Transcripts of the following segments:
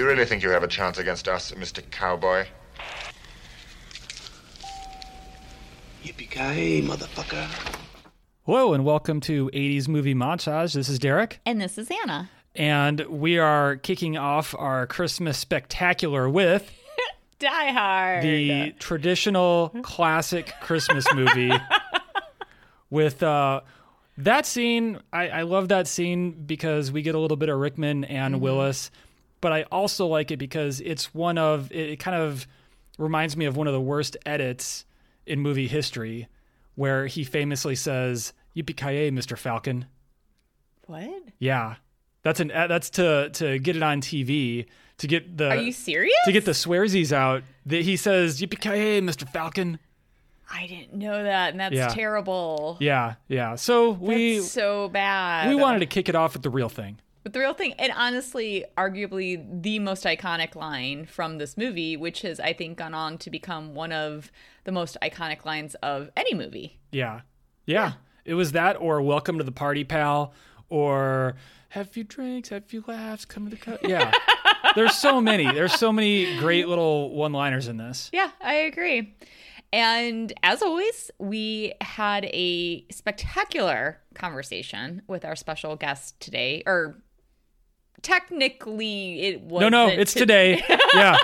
Do you really think you have a chance against us, Mr. Cowboy? Yippee-ki-yay, motherfucker. Hello and welcome to 80s Movie Montage. This is Derek, And this is Anna. and we are kicking off our Christmas spectacular with Die Hard. the traditional classic Christmas movie. with uh, that scene, I, I love that scene because we get a little bit of Rickman and Willis, but I also like it because it's one of it, kind of reminds me of one of the worst edits in movie history, where he famously says "Yippee ki Mr. Falcon." what? Yeah, that's an uh, that's to to get it on TV to get the Are you serious? to get the swearsies out. That he says "Yippee ki Mr. Falcon." I didn't know that, and that's Yeah. terrible. Yeah, yeah. So we That's so bad. we wanted to kick it off with the real thing. But the real thing, and honestly, arguably the most iconic line from this movie, which has, I think, gone on to become one of the most iconic lines of any movie. Yeah. Yeah. It was that or welcome to the party, pal, or have a few drinks, have a few laughs, come to the cut. Yeah. There's so many. There's so many great little one-liners in this. Yeah, I agree. And as always, we had a spectacular conversation with our special guest today, or technically it was No, no, it's today. Yeah.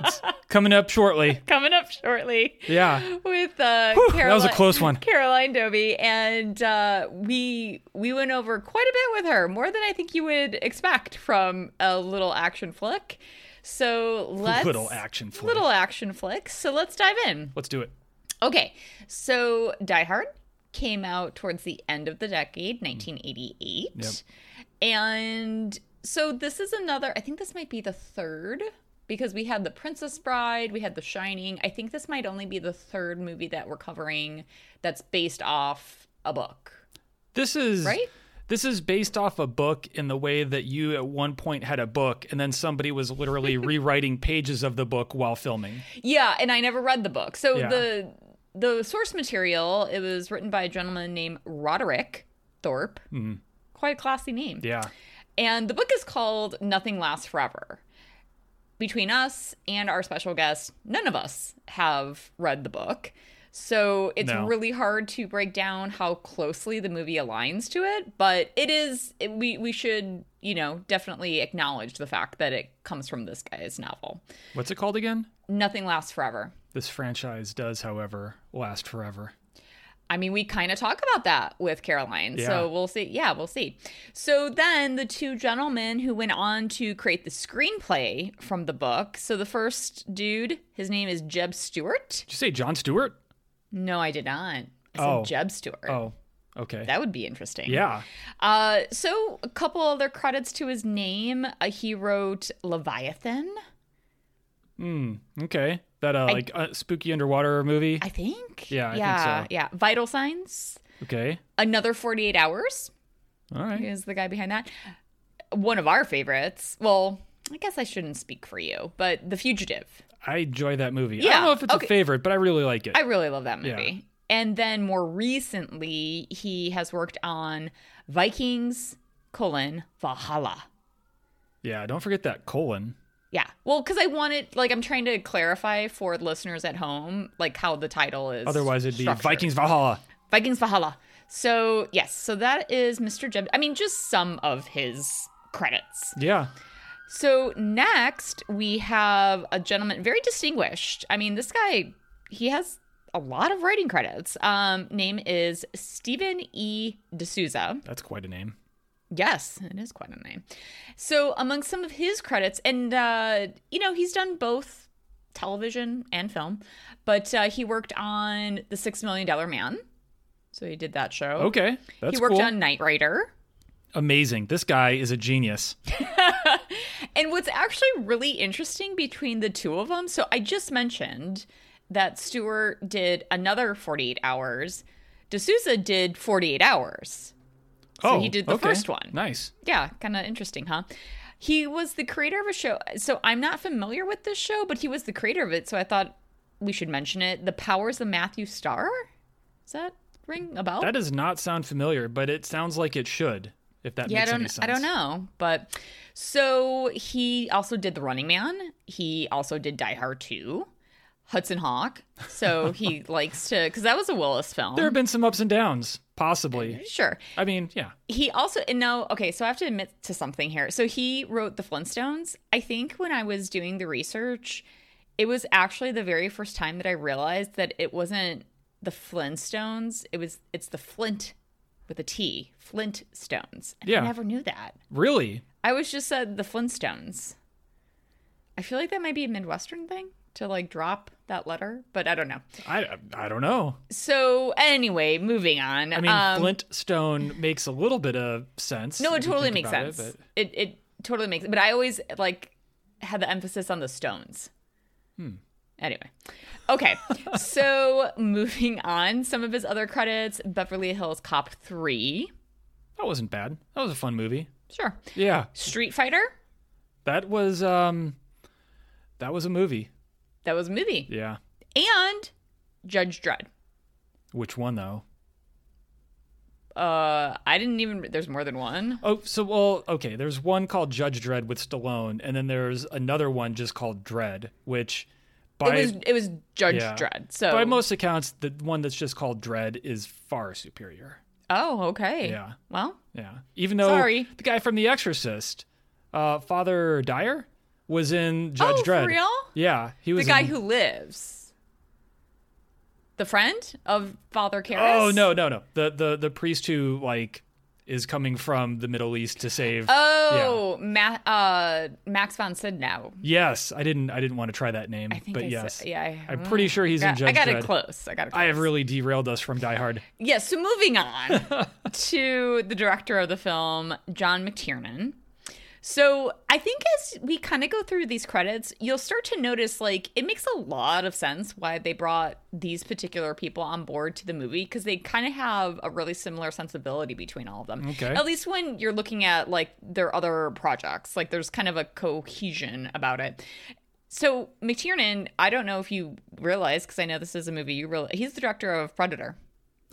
It's coming up shortly. coming up shortly. Yeah. with uh, Whew, Caroline, that was a close one. Caroline Dobie, and uh, we we went over quite a bit with her, more than I think you would expect from a little action flick. So let's Little action flick. little action flick. So let's dive in. Let's do it. Okay, so Die Hard came out towards the end of the decade, 1988, Yep. and so this is another. I think this might be the third because we had the Princess Bride, we had The Shining. I think this might only be the third movie that we're covering that's based off a book, This is right? This is based off a book in the way that you at one point had a book and then somebody was literally rewriting pages of the book while filming. Yeah, and I never read the book. So Yeah. the the source material it was written by a gentleman named Roderick Thorp. Mm-hmm. Quite a classy name. Yeah. And the book is called Nothing Lasts Forever. Between us and our special guest, none of us have read the book. So it's No. really hard to break down how closely the movie aligns to it, but it is we we should, you know, definitely acknowledge the fact that it comes from this guy's novel. What's it called again? Nothing lasts forever. This franchise does, however, last forever. I mean, we kind of talk about that with Caroline. Yeah. So we'll see. Yeah, we'll see. So then the two gentlemen who went on to create the screenplay from the book. So the first dude, his name is Jeb Stuart. Did you say John Stewart? No, I did not. I said Oh. Jeb Stuart. Oh, okay. That would be interesting. yeah. Uh, so a couple other credits to his name. Uh, he wrote Leviathan, Okay. That uh, like uh, spooky underwater movie. I think. Yeah, I think yeah, so. Yeah. Vital Signs. okay. Another 48 Hours. All right. is the guy behind that. One of our favorites. Well, I guess I shouldn't speak for you, but The Fugitive. I enjoy that movie. Yeah. I don't know if it's okay. a favorite, but I really like it. I really love that Yeah. movie. And then more recently, he has worked on Vikings colon Valhalla. yeah. Don't forget that colon. Yeah. Well, because I wanted, like, I'm trying to clarify for listeners at home, like, how the title is. Otherwise, it'd be structured. Vikings Valhalla. Vikings Valhalla. So, yes. So that is Mr. Jeb. I mean, just some of his credits. Yeah. So next we have a gentleman very distinguished. I mean, this guy he has a lot of writing credits. Um, name is Stephen E. D'Souza. That's quite a name. Yes, it is quite a name. So among some of his credits, and uh, you know, he's done both television and film, but uh, he worked on The Six Million Dollar Man. So he did that show. Okay. That's he worked cool. on Knight Rider. Amazing. This guy is a genius. And what's actually really interesting between the two of them, so I just mentioned that Stuart did another 48 hours. de Souza did 48 hours. So oh, he did the okay. first one. Nice. Yeah, kind of interesting, huh? He was the creator of a show. So I'm not familiar with this show, but he was the creator of it. So I thought we should mention it. The Powers of Matthew Star? Does that ring a bell? That does not sound familiar, but it sounds like it should. If that yeah, I makes don't, any sense. I don't know, but So he also did The Running Man. He also did Die Hard 2, Hudson Hawk. So he likes to, because that was a Willis film. There have been some ups and downs, possibly. sure. I mean, yeah. He also, and no, okay, so I have to admit to something here. So he wrote The Flintstones. I think when I was doing the research, it was actually the very first time that I realized that it wasn't the Flintstones. It was, it's the Flint with a T, Flintstones. And Yeah. I never knew that. Really? I was just said the Flintstones. I feel like that might be a Midwestern thing to like drop that letter, but I don't know. I I don't know. So anyway, moving on. I mean, Um, Flintstone makes a little bit of sense. No, it totally makes sense. It, It, it totally makes. But I always like had the emphasis on the stones. Hmm. Anyway, okay. so moving on, some of his other credits: Beverly Hills Cop three. that wasn't bad. That was a fun movie. Sure. Yeah, Street Fighter. that was um, that was a movie. That was a movie. Yeah. And Judge Dredd. Which one though? Uh, I didn't even. There's more than one. Oh, so well, okay. There's one called Judge Dredd with Stallone, and then there's another one just called Dredd, which by it was it was Judge yeah, Dredd. So by most accounts, the one that's just called Dredd is far superior. oh okay. Yeah. Well, Yeah. Even though Sorry. the guy from The Exorcist, uh, Father Dyer, was in Judge oh Dredd. for real? Yeah, he was The guy in- who lives. The friend of Father Karras. Oh no, no, no. The the the priest who like is coming from the Middle East to save. Oh, Ma- uh, Max von Sydow. yes, I didn't I didn't want to try that name, but I yes, said, yeah. I, I'm pretty sure he's in got- Judge I got Dredd. it close. I got it. Close. I have really derailed us from Die Hard. Yeah, so moving on to the director of the film, John McTiernan. So I think as we kind of go through these credits, you'll start to notice like it makes a lot of sense why they brought these particular people on board to the movie because they kind of have a really similar sensibility between all of them. Okay. At least when you're looking at like their other projects, like there's kind of a cohesion about it. So McTiernan, I don't know if you realize because I know this is a movie you realize he's the director of Predator.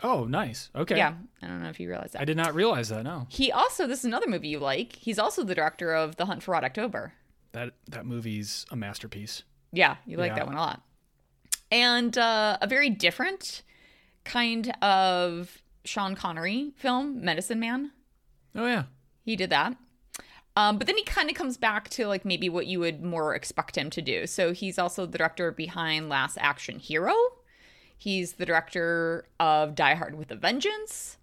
Oh, nice. Okay. Yeah, I don't know if you realize that. I did not realize that. No, He also, this is another movie you like. He's also the director of The Hunt for Red October. that that movie's a masterpiece. Yeah, you like Yeah. that one a lot. And uh, a very different kind of Sean Connery film, Medicine Man. Oh yeah. He did that. Um, but then he kind of comes back to like maybe what you would more expect him to do. So he's also the director behind Last Action Hero. He's the director of Die Hard with a Vengeance,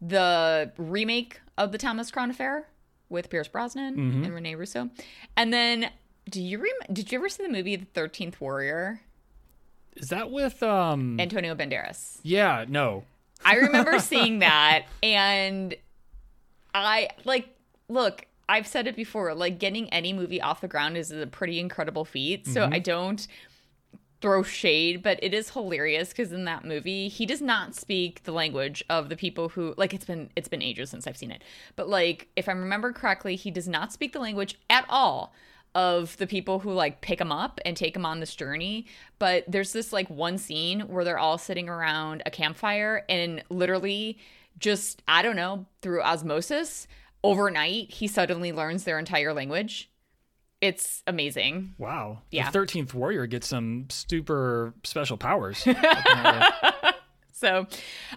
the remake of the Thomas Crown Affair with Pierce Brosnan and Rene Russo. And then, do you rem- did you ever see the movie The Thirteenth Warrior? Is that with um? Antonio Banderas. yeah. No. I remember seeing that and I like look, I've said it before, like getting any movie off the ground is a pretty incredible feat. So I don't throw shade, but it is hilarious because in that movie, he does not speak the language of the people who like it's been it's been ages since I've seen it. But like if I remember correctly, he does not speak the language at all of the people who like pick him up and take him on this journey. But there's this like one scene where they're all sitting around a campfire and literally just I don't know, through osmosis, overnight he suddenly learns their entire language. It's amazing. Wow. Yeah. The Thirteenth Warrior gets some super special powers. So,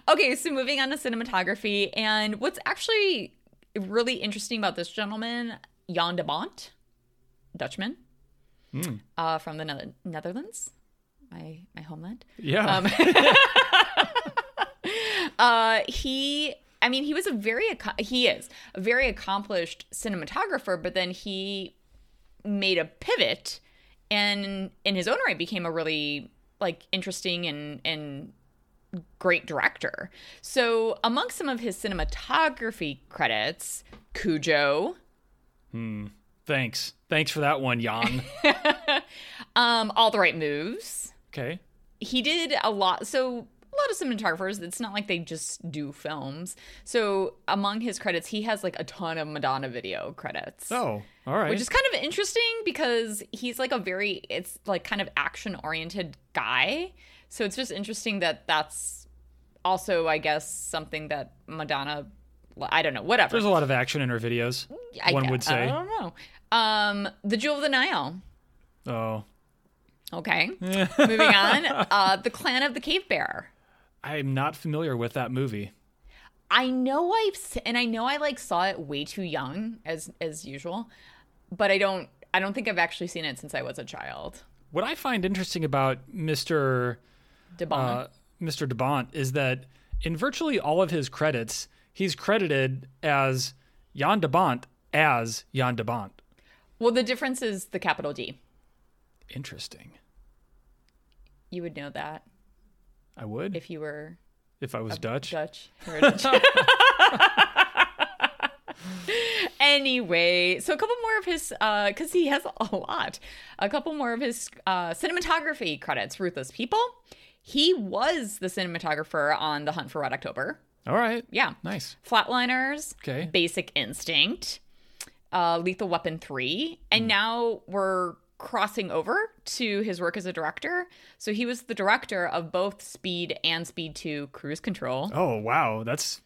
okay, so moving on to cinematography. And what's actually really interesting about this gentleman, Jan de Bont, Dutchman, uh, from the Nether- Netherlands, my, my homeland. yeah. Um, uh, he, I mean, he was a very, he is a very accomplished cinematographer, but then he made a pivot and in his own right became a really like interesting and, and great director. So among some of his cinematography credits, Cujo, Hmm. Thanks. Thanks for that one, Jan. um, All the Right Moves, Okay. he did a lot so a lot of cinematographers it's not like they just do films so among his credits he has like a ton of madonna video credits Oh, all right. which is kind of interesting because he's like a very it's like kind of action oriented guy so it's just interesting that that's also i guess something that madonna I don't know, whatever. There's a lot of action in her videos. I one gue- would say. I don't know. Um, the Jewel of the Nile. Oh, Okay. Moving on. Uh, the Clan of the Cave Bear. I'm not familiar with that movie. I know I've and I know I like saw it way too young as as usual, but I don't I don't think I've actually seen it since I was a child. What I find interesting about Mr. DeBon. Uh, Mr. DeBont is that in virtually all of his credits, he's credited as Jan DeBont as Jan DeBont. well, the difference is the capital D. Interesting. You would know that I would if, you were If I was Dutch. Dutch heritage. anyway, so a couple more of his, because he has a lot, a couple more of his uh, cinematography credits. Ruthless People. He was the cinematographer on The Hunt for Red October. All right. Yeah. Nice. Flatliners. Okay. Basic Instinct. Uh, Lethal Weapon 3. And now we're crossing over to his work as a director. So he was the director of both Speed and Speed 2 Cruise Control. Oh, wow. That's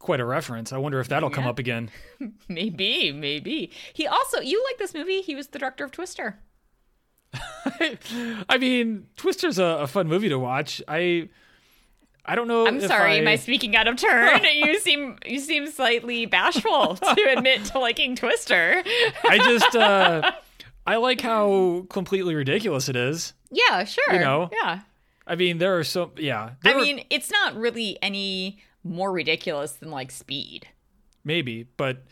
quite a reference. I wonder if that'll come up again. Maybe, maybe. He also, you like this movie? He was the director of Twister. I mean, Twister's a, a fun movie to watch. I I don't know. I'm sorry, I, am I speaking out of turn? you seem you seem slightly bashful to admit to liking Twister. I just uh I like how completely ridiculous it is. Yeah, sure. You know, yeah. I mean, there are so yeah. I are- mean, it's not really any more ridiculous than like Speed. maybe, but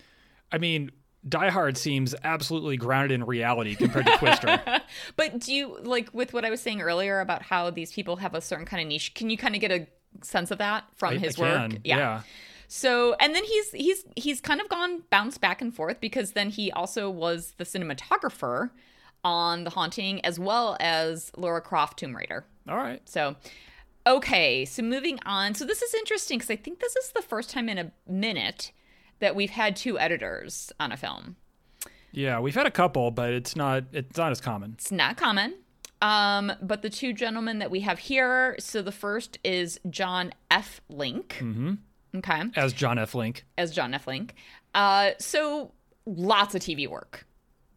I mean, Die Hard seems absolutely grounded in reality compared to Twister. But do you like with what I was saying earlier about how these people have a certain kind of niche? Can you kind of get a sense of that from I- his I work? can, yeah. So, and then he's he's he's kind of gone bounced back and forth because then he also was the cinematographer on The Haunting as well as Laura Croft Tomb Raider. All right. So, okay, so moving on. So this is interesting because I think this is the first time in a minute that we've had two editors on a film. Yeah, we've had a couple, but it's not it's not as common. It's not common. Um, but the two gentlemen that we have here, so the first is John F. Link. Mm-hmm. Okay. As John F. Link. As John F. Link. Uh, so lots of TV work.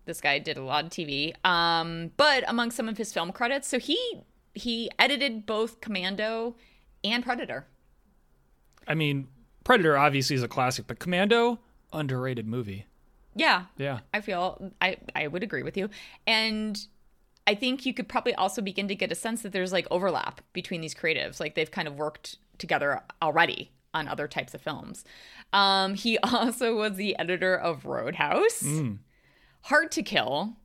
This guy did a lot of TV. Um, but among some of his film credits, so he he edited both Commando and Predator. I mean, Predator obviously is a classic, but Commando underrated movie. Yeah, Yeah. I feel I I would agree with you, and I think you could probably also begin to get a sense that there's like overlap between these creatives. Like they've kind of worked together already on other types of films. Um, he also was the editor of Roadhouse, Hard to Kill,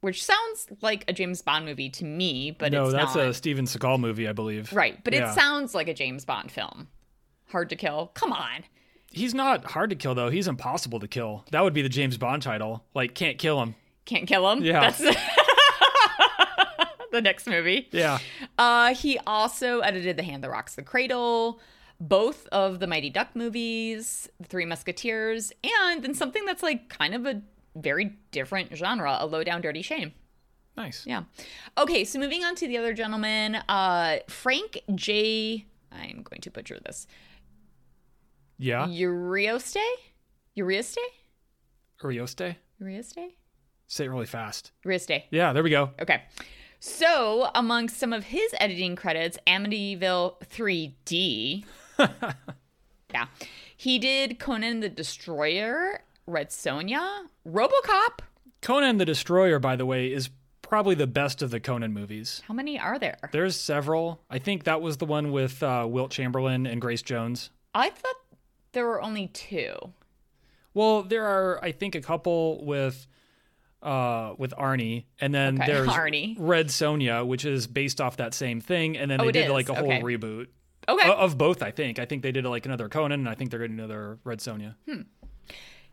which sounds like a James Bond movie to me, but no, that's not. a Steven Seagal movie, I believe. right, but Yeah. it sounds like a James Bond film. Hard to Kill. Come on. He's not hard to kill though. He's impossible to kill. That would be the James Bond title. Like can't kill him. Can't kill him. Yeah. That's the next movie. Yeah. Uh, he also edited The Hand That Rocks the Cradle, both of the Mighty Duck movies, The Three Musketeers, and then something that's like kind of a very different genre, A Low Down Dirty Shame. Nice. Yeah. Okay, so moving on to the other gentleman, uh, Frank J. I'm going to butcher this. Yeah. Urioste? Urioste? Urioste. Urioste? Say it really fast. Urioste. Yeah, there we go. Okay. So, among some of his editing credits, Amityville 3D. yeah. He did Conan the Destroyer, Red Sonja, Robocop. Conan the Destroyer, by the way, is probably the best of the Conan movies. How many are there? There's several. I think that was the one with uh, Wilt Chamberlain and Grace Jones. I thought there were only two. Well, there are, I think, a couple with uh, with Arnie, and then Okay, there's Arnie. Red Sonja, which is based off that same thing, and then Oh, they did is. like a whole reboot Okay. o- of both. I think. I think they did like another Conan, and I think they're getting another Red Sonja. Hmm.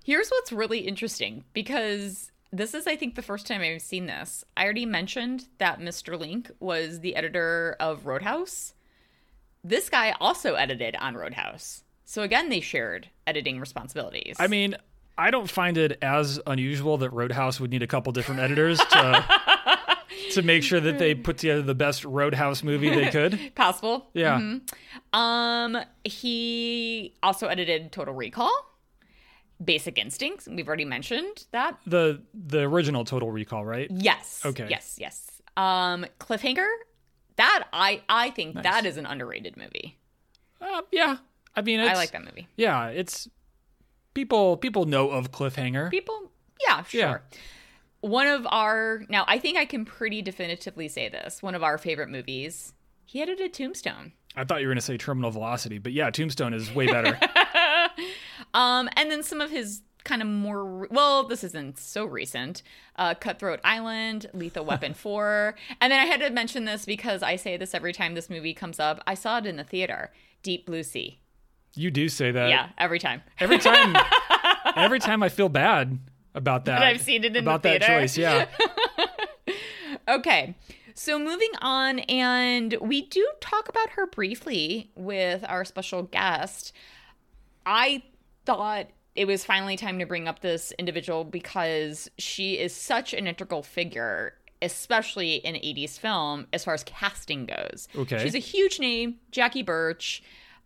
Here's what's really interesting because this is, I think, the first time I've seen this. I already mentioned that Mr. Link was the editor of Roadhouse. This guy also edited on Roadhouse. So again, they shared editing responsibilities. I mean, I don't find it as unusual that Roadhouse would need a couple different editors to to make sure that they put together the best Roadhouse movie they could. Possible. Yeah. Um, he also edited Total Recall, Basic Instincts. We've already mentioned that. The the original Total Recall, right? Yes. Okay. Yes. Yes. Um, Cliffhanger. That I I think that is an underrated movie. Uh, yeah. I mean, it's, I like that movie. Yeah, it's people people know of Cliffhanger. People, yeah, sure. Yeah. One of our now, I think I can pretty definitively say this. One of our favorite movies. He edited Tombstone. I thought you were going to say Terminal Velocity, but yeah, Tombstone is way better. Um, and then some of his kind of more well, this isn't so recent. Uh, Cutthroat Island, Lethal Weapon Four, and then I had to mention this because I say this every time this movie comes up. I saw it in the theater. Deep Blue Sea. you do say that. yeah, every time. Every time every time I feel bad about that. I've seen it in the about that theater. choice, yeah. Okay. So moving on, and we do talk about her briefly with our special guest. I thought it was finally time to bring up this individual because she is such an integral figure, especially in 80s film, as far as casting goes. Okay. She's a huge name, Jackie Burch.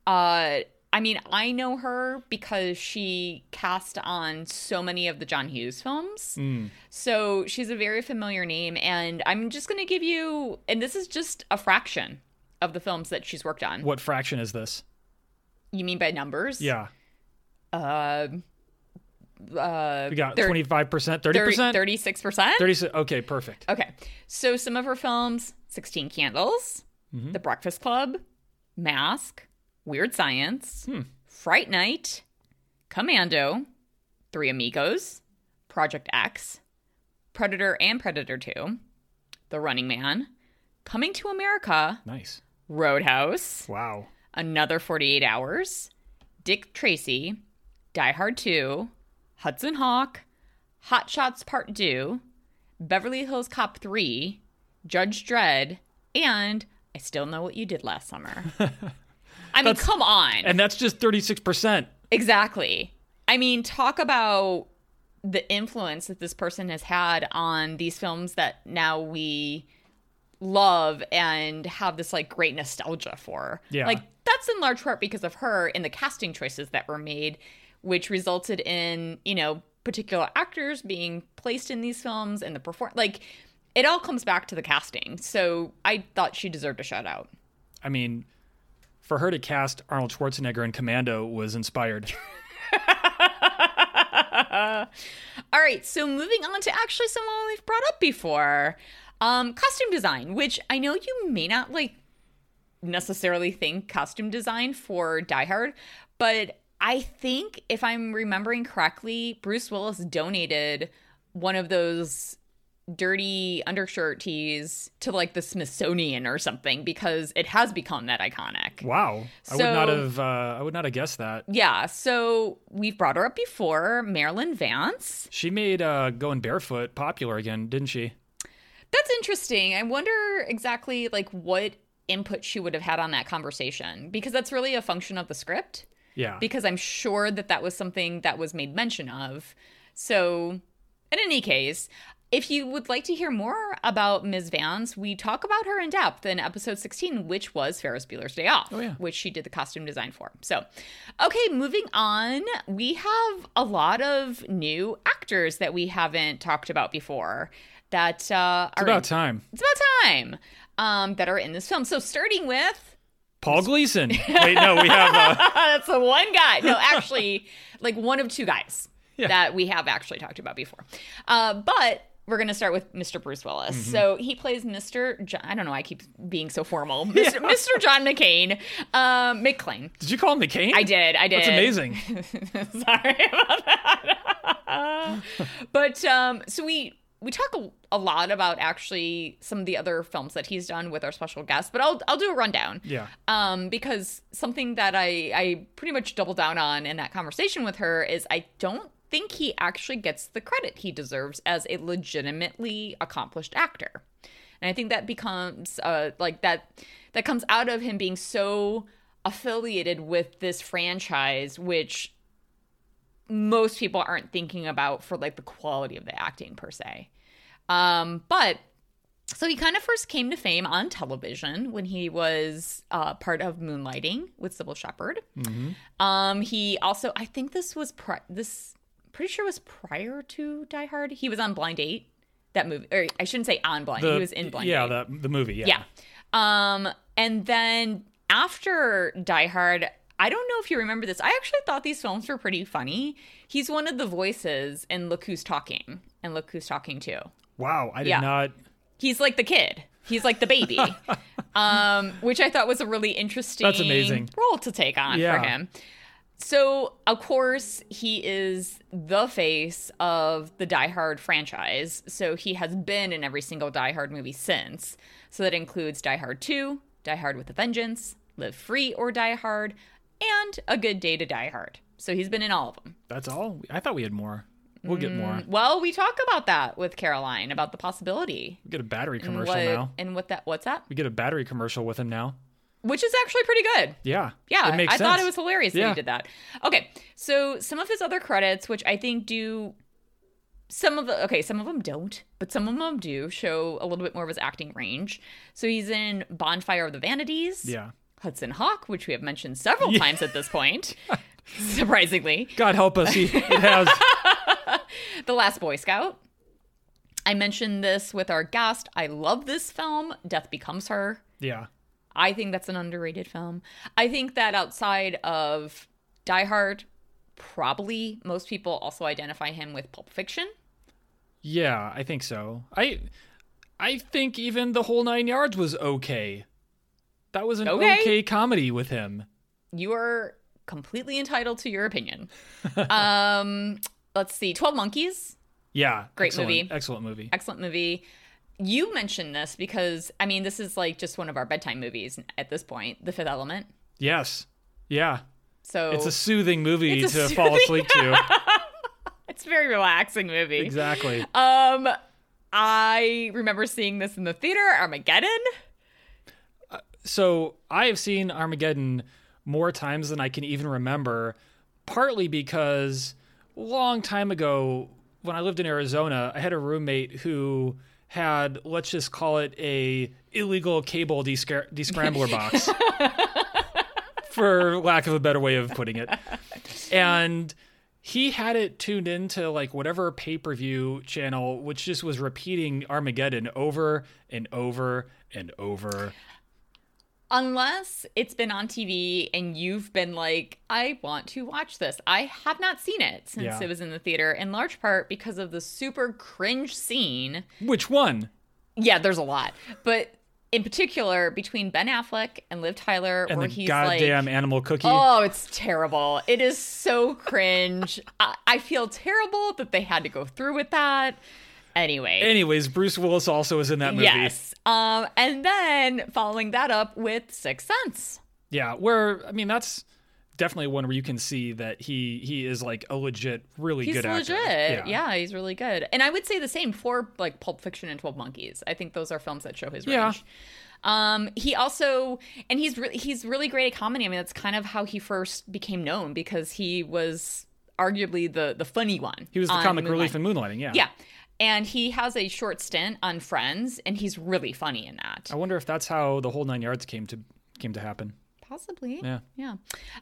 Uh, I mean, I know her because she cast on so many of the John Hughes films. So she's a very familiar name. And I'm just going to give you, and this is just a fraction of the films that she's worked on. What fraction is this? You mean by numbers? Yeah. Uh, uh, We got thir- 25%, 30%? 30, 36%? 36 Okay, perfect. Okay. So some of her films 16 Candles, The Breakfast Club, Mask, Weird Science, hmm. Fright Night, Commando, Three Amigos, Project X, Predator and Predator 2, The Running Man, Coming to America, Nice. Roadhouse, Wow. Another 48 Hours, Dick Tracy, Die Hard 2, Hudson Hawk, Hot Shots Part 2, Beverly Hills Cop 3, Judge Dredd, and I Still Know What You Did Last Summer. I mean, come on. And that's just 36%. Exactly. I mean, talk about the influence that this person has had on these films that now we love and have this like great nostalgia for. Yeah. Like that's in large part because of her and the casting choices that were made, which resulted in, you know, particular actors being placed in these films and the perform like it all comes back to the casting. So I thought she deserved a shout out. I mean, for her to cast Arnold Schwarzenegger in Commando was inspired. All right, so moving on to actually someone we've brought up before. Um, costume design, which I know you may not like necessarily think costume design for Die Hard, but I think if I'm remembering correctly, Bruce Willis donated one of those dirty undershirt tees to like the Smithsonian or something because it has become that iconic. Wow. I would not have uh, I would not have guessed that. Yeah, so we've brought her up before, Marilyn Vance. She made uh, going barefoot popular again, didn't she? That's interesting. I wonder exactly like what input she would have had on that conversation because that's really a function of the script Yeah. because I'm sure that that was something that was made mention of. So, in any case, if you would like to hear more about Ms. Vance, we talk about her in depth in episode 16, which was Ferris Bueller's Day Off, Oh, yeah. which she did the costume design for. So, okay, moving on, we have a lot of new actors that we haven't talked about before that uh, it's are about time. it's about time um, that are in this film. So, starting with Paul Gleason. Wait, no, we have uh, that's the one guy. No, actually, like one of two guys Yeah. that we have actually talked about before. Uh, but we're going to start with Mr. Bruce Willis. Mm-hmm. So he plays Mr. John, I don't know. I keep being so formal. Mr. Mr. John McCain, um, McClane. Did you call him McCain? I did. I did. That's amazing. Sorry about that. but um, so we we talk a, a lot about actually some of the other films that he's done with our special guest, but I'll I'll do a rundown. Yeah. Um, because something that I I pretty much doubled down on in that conversation with her is I don't think he actually gets the credit he deserves as a legitimately accomplished actor. And I think that becomes uh like that that comes out of him being so affiliated with this franchise which most people aren't thinking about for like the quality of the acting per se. Um, but So he kind of first came to fame on television when he was uh, part of Moonlighting with Cybill Shepherd. Um, he also, I think this was pri- this pretty sure it was prior to Die Hard. He was on Blind Date, that movie, or I shouldn't say on Blind. The- he was in Blind Yeah, the the movie. Yeah. Yeah. Um, and then after Die Hard, I don't know if you remember this. I actually thought these films were pretty funny. He's one of the voices in Look Who's Talking and Look Who's Talking Too. Wow, I did Yeah. not. He's like the kid. He's like the baby. um, which I thought was a really interesting That's amazing. role to take on Yeah. for him. So, of course, he is the face of the Die Hard franchise. So, he has been in every single Die Hard movie since. So, that includes Die Hard 2, Die Hard with a Vengeance, Live Free or Die Hard, and A Good Day to Die Hard. So, he's been in all of them. That's all. I thought we had more. We'll get more. Mm, well, we talk about that with Caroline about the possibility. We get a battery and commercial what, now. And what that what's that? We get a battery commercial with him now. Which is actually pretty good. Yeah. Yeah, It makes I thought it was hilarious that he did that. Okay, so some of his other credits, which I think do some of the okay, some of them don't, but some of them do show a little bit more of his acting range. So he's in Bonfire of the Vanities, Yeah. Hudson Hawk, which we have mentioned several times at this point, surprisingly, God help us. He, it has. The Last Boy Scout. I mentioned this with our guest. I love this film, Death Becomes Her. Yeah. I think that's an underrated film. I think that outside of Die Hard, probably most people also identify him with Pulp Fiction. Yeah, I think so. I I think even the whole nine yards was okay. That was an Okay. okay, comedy with him. You are completely entitled to your opinion. um, let's see, Twelve Monkeys, Yeah. Great excellent, movie. Excellent movie. excellent movie. You mentioned this because I mean this is like just one of our bedtime movies at this point, The Fifth Element. Yes. Yeah. So It's a soothing movie It's to a fall asleep to. it's a very relaxing movie. exactly. Um, I remember seeing this in the theater, Armageddon. So I have seen Armageddon more times than I can even remember, partly because long time ago when I lived in Arizona, I had a roommate who had let's just call it a illegal cable descrambler box for lack of a better way of putting it. And he had it tuned into like whatever pay-per-view channel which just was repeating Armageddon over and over and over Unless it's been on TV and you've been like, I want to watch this. I have not seen it since Yeah. it was in the theater, in large part because of the super cringe scene. which one Yeah, there's a lot. But in particular, between Ben Affleck and Liv Tyler, and where the he's goddamn like, animal cookie. Oh, it's terrible. It is so cringe. I, I feel terrible that they had to go through with that. Anyway. Anyways, Bruce Willis also is in that movie. Yes. Um, and then following that up with Sixth Sense. Yeah, where I mean that's definitely one where you can see that he he is like a legit, really He's good legit. actor. Yeah. yeah, he's really good. And I would say the same for like Pulp Fiction and Twelve Monkeys. I think those are films that show his Yeah. range. Um, he also and he's really he's really great at comedy. I mean, that's kind of how he first became known because he was arguably the the funny one. He was the on comic Moonlight. relief in Moonlighting. Yeah. Yeah. And he has a short stint on Friends, and he's really funny in that. I wonder if that's how the whole nine yards came to came to happen. Possibly. Yeah. Yeah.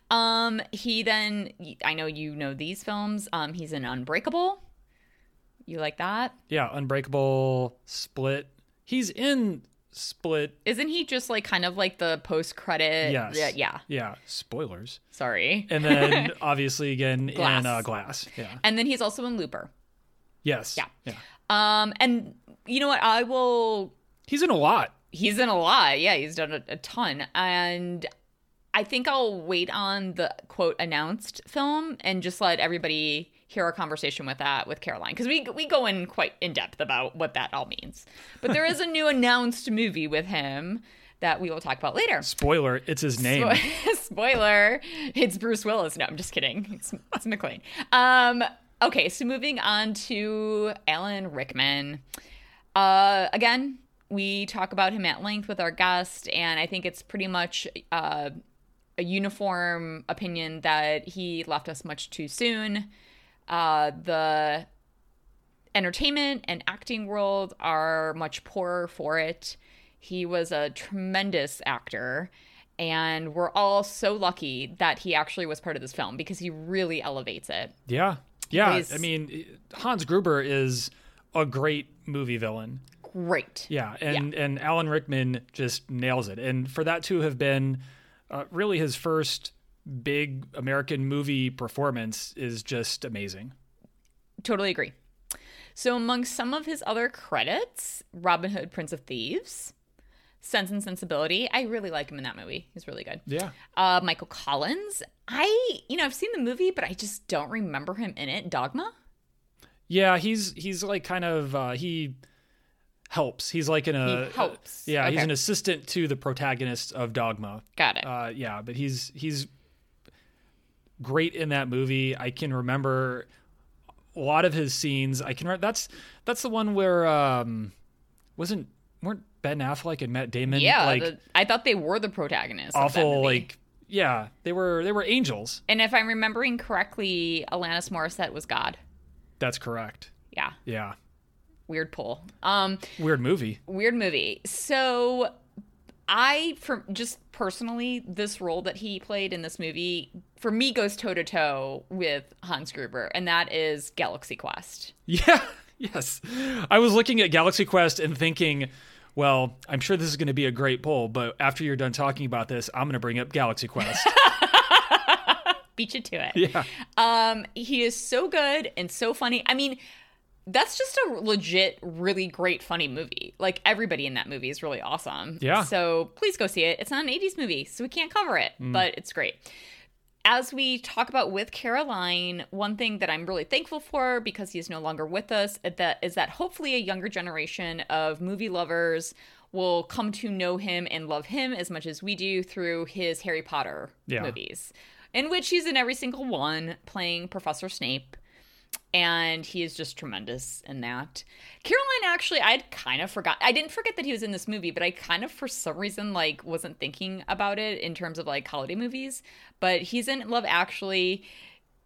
Um, he then I know you know these films. Um, he's in Unbreakable. You like that? Yeah, Unbreakable, Split. He's in Split. Isn't he just like kind of like the post credit? Yes. Yeah, yeah. Yeah. Spoilers. Sorry. And then obviously again Glass. in uh, Glass. Yeah. And then he's also in Looper. Yes. Yeah. Yeah. Um, and you know what? I will. He's in a lot. He's in a lot. Yeah, he's done a, a ton. And I think I'll wait on the quote announced film and just let everybody hear our conversation with that with Caroline because we we go in quite in depth about what that all means. But there is a new announced movie with him that we will talk about later. Spoiler, it's his name. Spo- Spoiler, it's Bruce Willis. No, I'm just kidding. It's, it's McLean. Um, okay, so moving on to Alan Rickman. Uh, again, we talk about him at length with our guest, and I think it's pretty much uh, a uniform opinion that he left us much too soon. Uh, the entertainment and acting world are much poorer for it. He was a tremendous actor, and we're all so lucky that he actually was part of this film because he really elevates it. Yeah. Yeah. Plays- I mean, Hans Gruber is a great movie villain. Great. Yeah, and and Alan Rickman just nails it. And for that to have been uh, really his first big American movie performance is just amazing. Totally agree. So, among some of his other credits, Robin Hood, Prince of Thieves, Sense and Sensibility. I really like him in that movie. He's really good. Yeah. Uh, Michael Collins. I, you know, I've seen the movie, but I just don't remember him in it. Dogma. Yeah, he's he's like kind of uh, he helps. He's like in a He helps. yeah, he's an assistant to the protagonist of Dogma. Got it. Uh, yeah, but he's he's great in that movie. I can remember a lot of his scenes. I can re- that's that's the one where um wasn't weren't Ben Affleck and Matt Damon yeah, like the- I thought they were the protagonists. of that awful like yeah, they were they were angels. And if I'm remembering correctly, Alanis Morissette was God. That's correct. Yeah, Yeah. weird pull. Um, Weird movie. weird movie. So I for just personally this role that he played in this movie for me goes toe to toe with Hans Gruber and that is Galaxy Quest. Yeah. Yes. I was looking at Galaxy Quest and thinking, well, I'm sure this is going to be a great poll, but after you're done talking about this, I'm going to bring up Galaxy Quest. Beat you to it. yeah. Um he is so good and so funny. I mean that's just a legit, really great, funny movie. Like everybody in that movie is really awesome. Yeah. So please go see it. It's not an 80s movie, so we can't cover it, but it's great. As we talk about with Caroline, one thing that I'm really thankful for because he's no longer with us is that is that hopefully a younger generation of movie lovers will come to know him and love him as much as we do through his Harry Potter Yeah. movies, in which he's in every single one playing Professor Snape and he is just tremendous in that. Caroline, actually, I'd kind of forgot. I didn't forget that he was in this movie, but I kind of, for some reason, like wasn't thinking about it in terms of like holiday movies. But he's in Love Actually.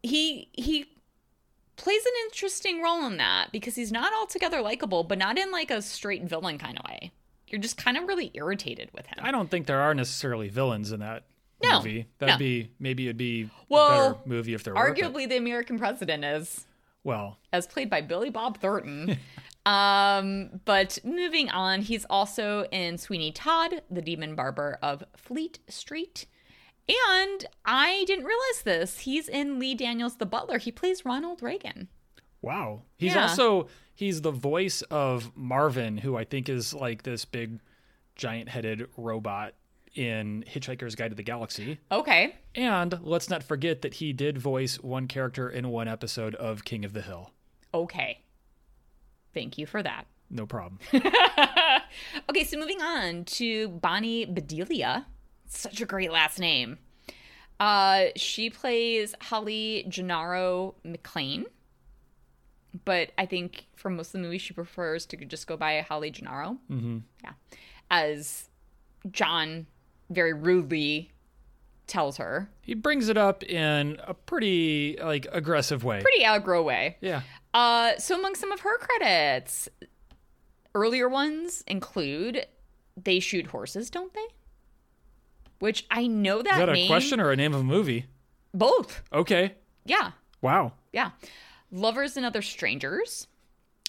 He he plays an interesting role in that because he's not altogether likable, but not in like a straight villain kind of way. You're just kind of really irritated with him. I don't think there are necessarily villains in that No, movie. That'd no. be maybe it'd be Well, a better movie if there were. Arguably, the American president is. Well, as played by Billy Bob Thornton. um, but moving on, he's also in Sweeney Todd, the demon barber of Fleet Street. And I didn't realize this. He's in Lee Daniels the Butler. He plays Ronald Reagan. wow. He's Yeah. also he's the voice of Marvin, who I think is like this big giant-headed robot in Hitchhiker's Guide to the Galaxy. Okay. And let's not forget that he did voice one character in one episode of King of the Hill. Okay. Thank you for that. No problem. Okay, so moving on to Bonnie Bedelia. Such a great last name. Uh, she plays Holly Gennaro McLean. But I think for most of the movie, she prefers to just go by Holly Gennaro. Mm-hmm. Yeah. As John very rudely tells her. he brings it up in a pretty like aggressive way. Pretty aggro way. yeah. Uh, so among some of her credits, earlier ones include "They Shoot Horses, Don't They?" Which I know that, Is that a name. question or a name of a movie? Both. Okay. Yeah, Wow. yeah. Lovers and Other Strangers.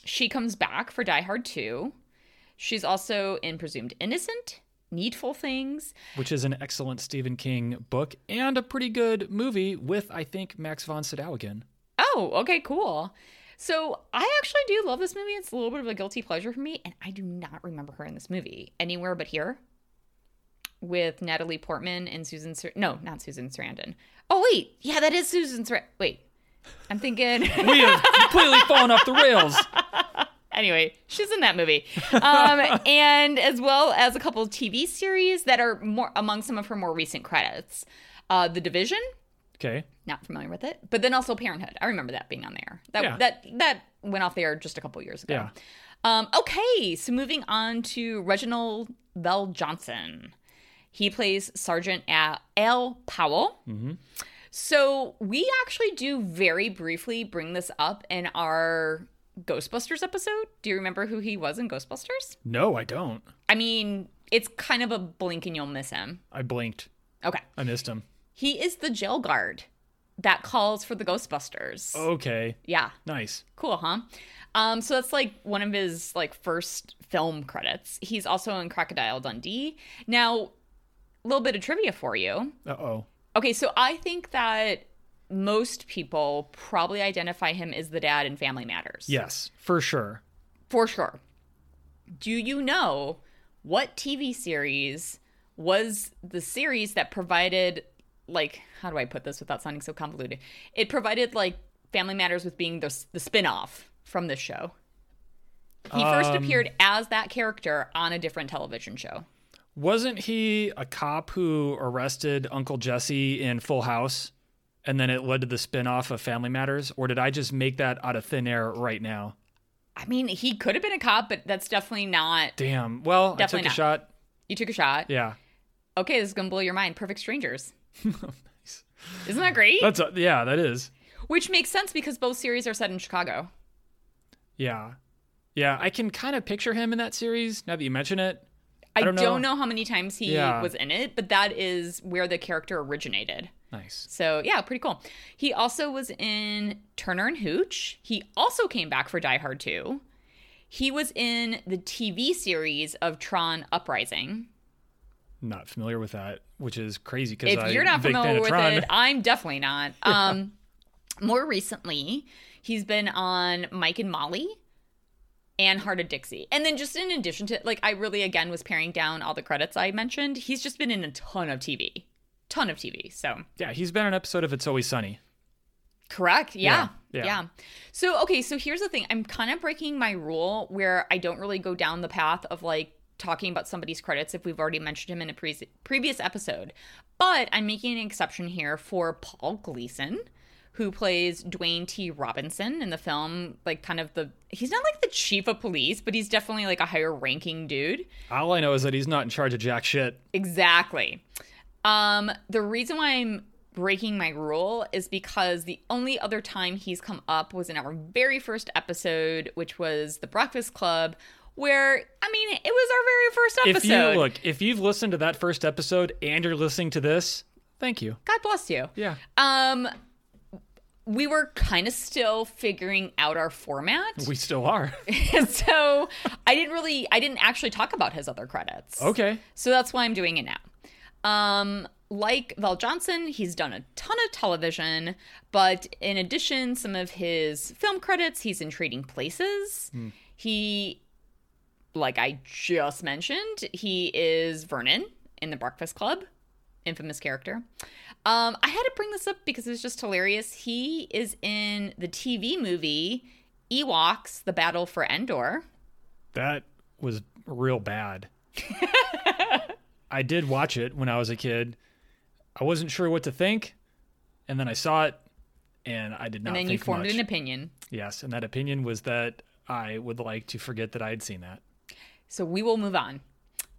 She comes back for Die Hard 2. She's also in Presumed Innocent, Needful Things. Which is an excellent Stephen King book and a pretty good movie with, I think, Max von Sydow again. Oh, okay, cool. So I actually do love this movie. It's a little bit of a guilty pleasure for me, and I do not remember her in this movie anywhere but here with Natalie Portman and Susan. Sar- no, not Susan Sarandon. Oh wait, yeah, that is Susan. Sar- wait, I'm thinking. We have completely fallen off the rails. anyway, she's in that movie, um, and as well as a couple of TV series that are more among some of her more recent credits. Uh, the Division, Okay. not familiar with it, but then also Parenthood. I remember that being on there. That Yeah. that that went off there just a couple years ago. Yeah. Um, okay, so moving on to Reginald VelJohnson. He plays Sergeant A- Al Powell. So we actually do very briefly bring this up in our Ghostbusters episode. Do you remember who he was in Ghostbusters? No, I don't. I mean, it's kind of a blink and you'll miss him. I blinked. Okay. I missed him. He is the jail guard that calls for the Ghostbusters. Okay. Yeah. Nice. Cool, huh? Um, so that's like one of his like first film credits. He's also in Crocodile Dundee. Now, a little bit of trivia for you. Uh oh. Okay, so I think that most people probably identify him as the dad in Family Matters. Yes, for sure. For sure. Do you know what TV series was the series that provided like how do I put this without sounding so convoluted? It provided like Family Matters with being the the spin-off from this show. He first Um, appeared as that character on a different television show. Wasn't he a cop who arrested Uncle Jesse in Full House? And then it led to the spin-off of Family Matters? Or did I just make that out of thin air right now? I mean, he could have been a cop, but that's definitely not. Damn. Well, Definitely I took a shot. You took a shot. Yeah. Okay, this is gonna blow your mind. Perfect Strangers. nice. Isn't that great? That's a, yeah, that is. Which makes sense because both series are set in Chicago. Yeah. Yeah, I can kind of picture him in that series now that you mention it. I, don't don't, know. know. how many times he Yeah. was in it, but that is where the character originated. Nice. So yeah, pretty cool. He also was in Turner and Hooch. He also came back for Die Hard 2. He was in the TV series of Tron Uprising. Not familiar with that, which is crazy because If you're not familiar with it, I'm definitely not. Um, more recently, he's been on Mike and Molly and Hart of Dixie. And then just in addition to like I really again was paring down all the credits I mentioned, he's just been in a ton of TV. Ton of TV. So Yeah, he's been an episode of It's Always Sunny. Correct. Yeah. Yeah, yeah. yeah. So, okay, so here's the thing. I'm kind of breaking my rule where I don't really go down the path of like talking about somebody's credits if we've already mentioned him in a pre- previous episode. But I'm making an exception here for Paul Gleason, who plays Dwayne T. Robinson in the film, like kind of the he's not like the chief of police, but he's definitely like a higher ranking dude. All I know is that he's not in charge of jack shit. Exactly. Um, the reason why I'm breaking my rule is because the only other time he's come up was in our very first episode, which was the Breakfast Club, where I mean it was our very first episode. If you look, if you've listened to that first episode and you're listening to this, thank you. God bless you. Yeah. Um, we were kind of still figuring out our format, We still are. so I didn't really, I didn't actually talk about his other credits. okay. So that's why I'm doing it now. Um, like VelJohnson, he's done a ton of television, but in addition, some of his film credits, he's in Trading Places. He, like I just mentioned, he is Vernon in The Breakfast Club, infamous character. Um, I had to bring this up because it's just hilarious. He is in the TV movie Ewoks: The Battle for Endor. That was real bad. I did watch it when I was a kid. I wasn't sure what to think, and then I saw it, and I did not And then you formed much. an opinion. yes, and that opinion was that I would like to forget that I had seen that. So we will move on.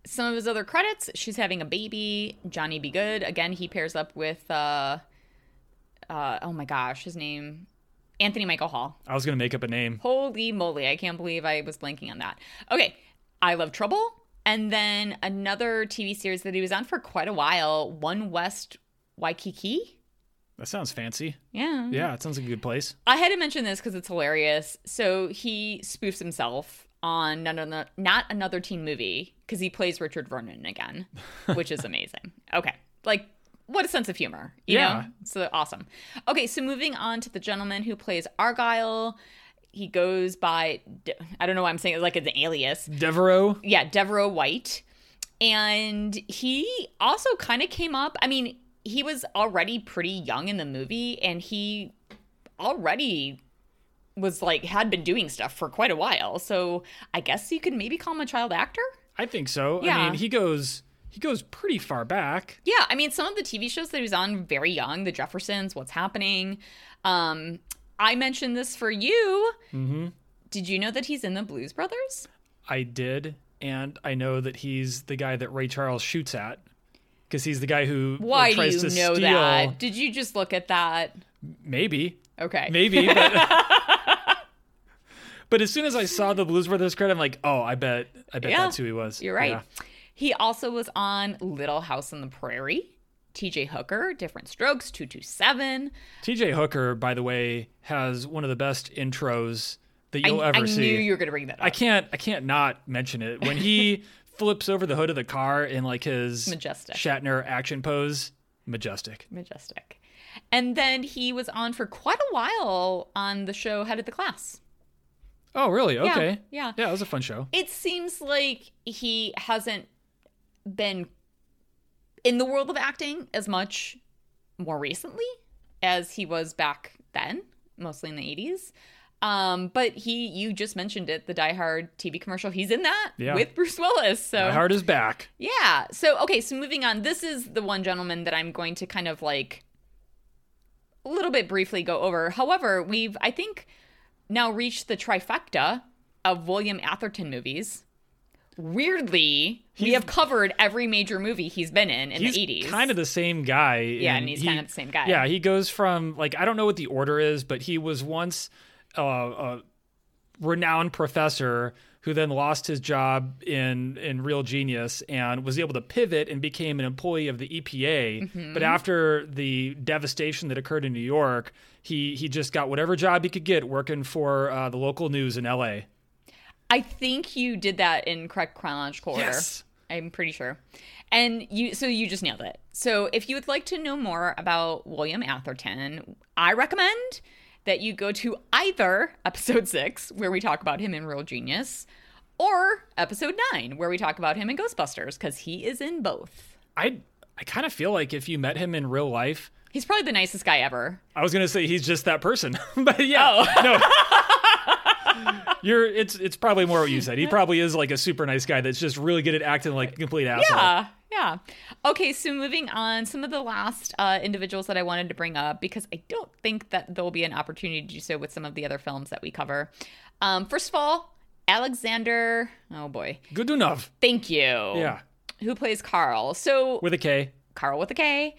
Some of his other credits, she's having a baby, Johnny Be Good. Again, he pairs up with uh uh oh my gosh, his name Anthony Michael Hall. I was gonna make up a name. Holy moly, I can't believe I was blanking on that. Okay, I Love Trouble. And then another TV series that he was on for quite a while, One West Waikiki. That sounds fancy. Yeah. Yeah, it sounds like a good place. I had to mention this because it's hilarious. So he spoofs himself on not another, not another teen movie because he plays Richard Vernon again, which is amazing. Okay, like what a sense of humor, you Yeah. know? So awesome. Okay, so moving on to the gentleman who plays Argyle. He goes by I don't know why I'm saying it like it's an alias. De'voreaux. Yeah, De'voreaux White. And he also kind of came up. I mean, he was already pretty young in the movie, and he already was like had been doing stuff for quite a while. So I guess you could maybe call him a child actor. I think so. Yeah. I mean, he goes he goes pretty far back. Yeah, I mean, some of the TV shows that he was on very young, The Jeffersons, What's Happening. Um, I mentioned this for you. Mm-hmm. Did you know that he's in the Blues Brothers? I did, and I know that he's the guy that Ray Charles shoots at because he's the guy who Why do tries you to know steal. that? Did you just look at that? Maybe, Okay. maybe, but But as soon as I saw the Blues Brothers credit, I'm like, oh, I bet, I bet Yeah, that's who he was. You're right. Yeah. He also was on Little House on the Prairie, TJ Hooker, Diff'rent Strokes, 227. T.J. Hooker, by the way, has one of the best intros that you'll ever I see. I knew you were going to bring that up. I can't, I can't not mention it when he flips over the hood of the car in like his Majestic. Shatner action pose. Majestic. Majestic. And then he was on for quite a while on the show Head of the Class. Oh, really? Okay. yeah. Yeah, it was a fun show. It seems like he hasn't been in the world of acting as much more recently as he was back then, mostly in the 80s. Um, but he, you just mentioned it, the Die Hard TV commercial. He's in that Yeah. with Bruce Willis. So My heart is back. Yeah. So okay, so moving on. This is the one gentleman that I'm going to kind of like a little bit briefly go over. However, we've I think now reached the trifecta of William Atherton movies. Weirdly, we have covered every major movie he's been in in He's the 80s. kind of the same guy. Yeah, and he's kind of the same guy. Yeah, he goes from like I don't know what the order is, but he was once uh, a renowned professor who then lost his job in in Real Genius and was able to pivot and became an employee of the EPA. Mm-hmm. But after the devastation that occurred in New York, he he just got whatever job he could get working for uh, the local news in L.A. I think you did that in correct chronological order. Yes. I'm pretty sure. And you so you just nailed it. So if you would like to know more about William Atherton, I recommend that you go to either episode 6 where we talk about him in Real Genius or episode 9 where we talk about him in Ghostbusters cuz he is in both. I I kind of feel like if you met him in real life, He's probably the nicest guy ever. I was gonna say he's just that person, but yeah, Oh. no. You're it's it's probably more what you said. He probably is like a super nice guy that's just really good at acting like a complete asshole. Yeah, yeah. Okay, so moving on, some of the last uh, individuals that I wanted to bring up because I don't think that there'll be an opportunity to do so with some of the other films that we cover. Um, first of all, Alexander. Oh boy, Good enough. thank you. Yeah. Who plays Carl? So With a K. Carl with a K.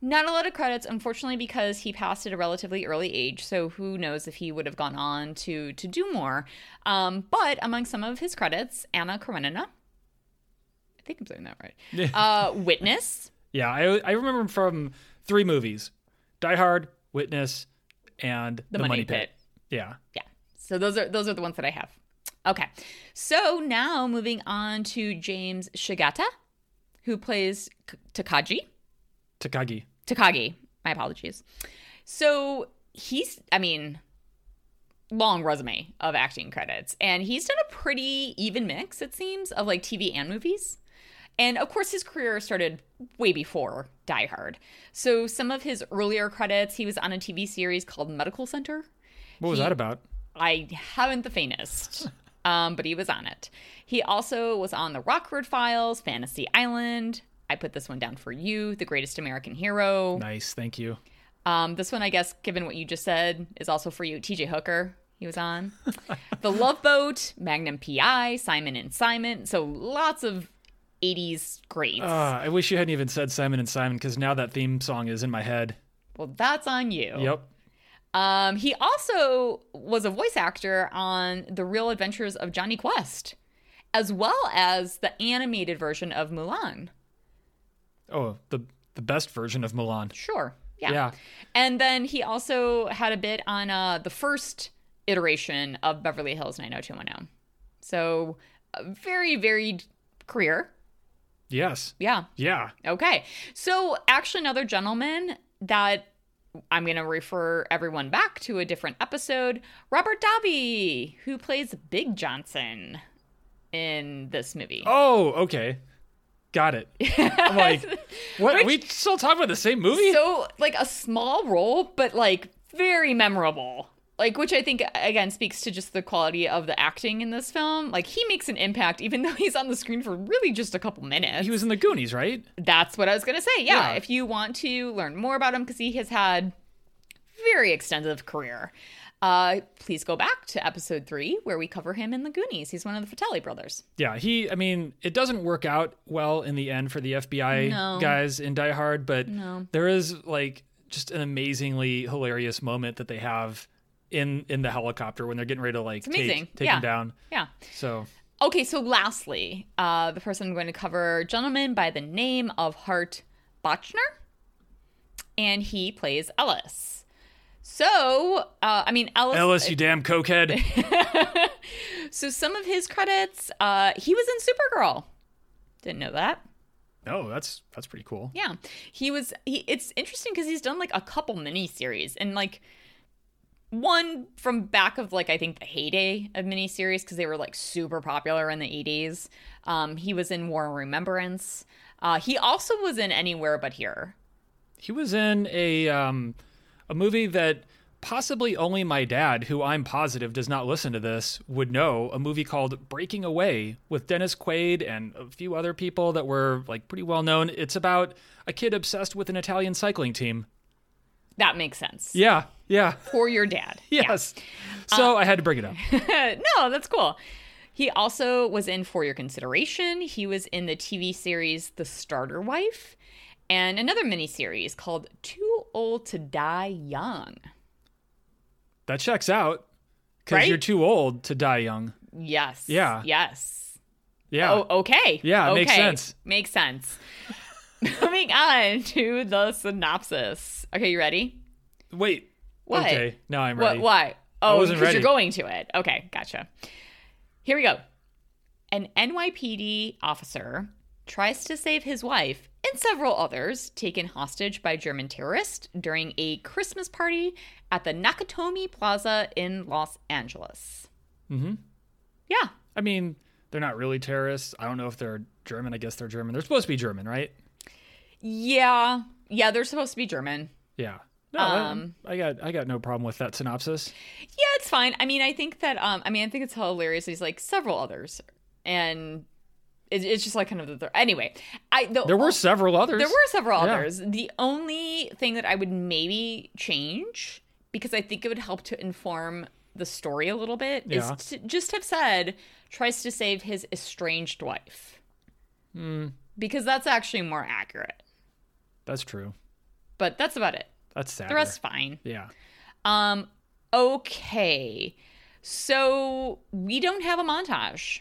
Not a lot of credits, unfortunately, because he passed at a relatively early age. So who knows if he would have gone on to to do more. Um, but among some of his credits, Anna Karenina. I think I'm saying that right. uh, Witness. Yeah, I I remember him from three movies: Die Hard, Witness, and The, Money, Pit. Yeah. Yeah. So those are those are the ones that I have. Okay. So now moving on to James Shigeta, who plays K- Takagi. Takagi. Takagi. My apologies. So he's, I mean, long resume of acting credits, and he's done a pretty even mix, it seems, of like TV and movies. And of course, his career started way before Die Hard. So some of his earlier credits, he was on a TV series called Medical Center. What was He- that about? I haven't the faintest, um, but he was on it. He also was on the Rockford Files, Fantasy Island. I put this one down for you, The Greatest American Hero. Nice, thank you. Um, this one, I guess, given what you just said, is also for you. TJ Hooker, he was on. the Love Boat, Magnum PI, Simon and Simon. So lots of 80s greats. Uh, I wish you hadn't even said Simon and Simon because now that theme song is in my head. well, that's on you. Yep. Um, he also was a voice actor on The Real Adventures of Jonny Quest, as well as the animated version of Mulan. Oh, the the best version of Mulan. Sure. Yeah. Yeah. And then he also had a bit on uh, the first iteration of Beverly Hills 90210. So, a very varied career. Yes. Yeah. Yeah. Okay. So, actually, another gentleman that I'm going to refer everyone back to a different episode Robert Davi, who plays Big Johnson in this movie. Oh, okay. Got it. I'm like, what? Are we still talking about the same movie? So, like a small role, but like very memorable. Like, which I think again speaks to just the quality of the acting in this film. Like, he makes an impact even though he's on the screen for really just a couple minutes. he was in the Goonies, right? That's what I was gonna say. Yeah, Yeah. if you want to learn more about him, because he has had very extensive career, uh, please go back to episode three where we cover him in the Goonies. He's one of the Fratelli brothers. Yeah, he. I mean, it doesn't work out well in the end for the FBI No. guys in Die Hard, but No. there is like just an amazingly hilarious moment that they have in in the helicopter when they're getting ready to like take take Yeah. him down. Yeah. So Okay, so lastly, uh, the person I'm going to cover, gentleman by the name of Hart Bochner, and he plays Ellis. So, uh, I mean, Ellis. Ellis, you damn cokehead. So some of his credits, uh, he was in Supergirl. Didn't know that. no, that's that's pretty cool. Yeah, he was. He, it's interesting because he's done like a couple miniseries and like one from back of like I think the heyday of miniseries because they were like super popular in the eighties. Um, he was in War and Remembrance. Uh, he also was in Anywhere But Here. He was in a um a movie that possibly only my dad, who I'm positive does not listen to this, would know. A movie called Breaking Away with Dennis Quaid and a few other people that were like pretty well known. It's about a kid obsessed with an Italian cycling team. That makes sense Yeah, yeah, for your dad. yes. So uh, I had to bring it up. No, that's cool. He also was in For Your Consideration. He was in the TV series The Starter Wife and another miniseries called Too Old to Die Young. That checks out because Right? you're too old to die young. Yes. Yeah. Yes. Yeah. Oh, okay. Yeah, okay. makes sense. Makes sense. Moving on to the synopsis. Okay, you ready? Wait. What? Okay. Now I'm What? ready. Why? Oh, because you're going to it. Okay, gotcha. Here we go. An NYPD officer tries to save his wife and several others taken hostage by German terrorists during a Christmas party at the Nakatomi Plaza in Los Angeles. Mm-hmm. Yeah, I mean, they're not really terrorists. I don't know if they're German. I guess they're German. They're supposed to be German, right? yeah, yeah. They're supposed to be German. Yeah. No, I- Um, I got I got no problem with that synopsis. Yeah, it's fine. I mean, I think that um, I mean, I think it's hilarious. He's like several others, and it, it's just like kind of the third. Anyway, I the, There were several others. There were several Yeah. others. The only thing that I would maybe change, because I think it would help to inform the story a little bit, Yeah. is to just have said tries to save his estranged wife. Hmm. Because that's actually more accurate. That's true. But that's about it. That's sad. The rest's fine. Yeah. Um, okay. So we don't have a montage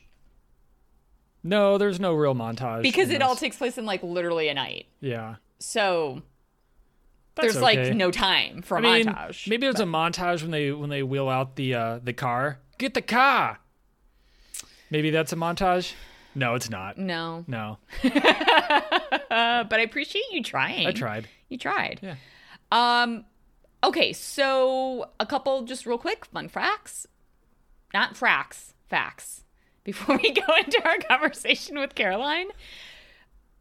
No, there's no real montage because it all takes place in like literally a night. Yeah. So That's there's like no time for a I mean, montage. maybe there's a montage when they when they wheel out the uh, the car. Get the car. Maybe that's a montage. No, it's not. no. No, Uh, but I appreciate you trying. I tried. You tried. Yeah. Um okay, so a couple just real quick fun facts. Not fracks, facts. Before we go into our conversation with Caroline,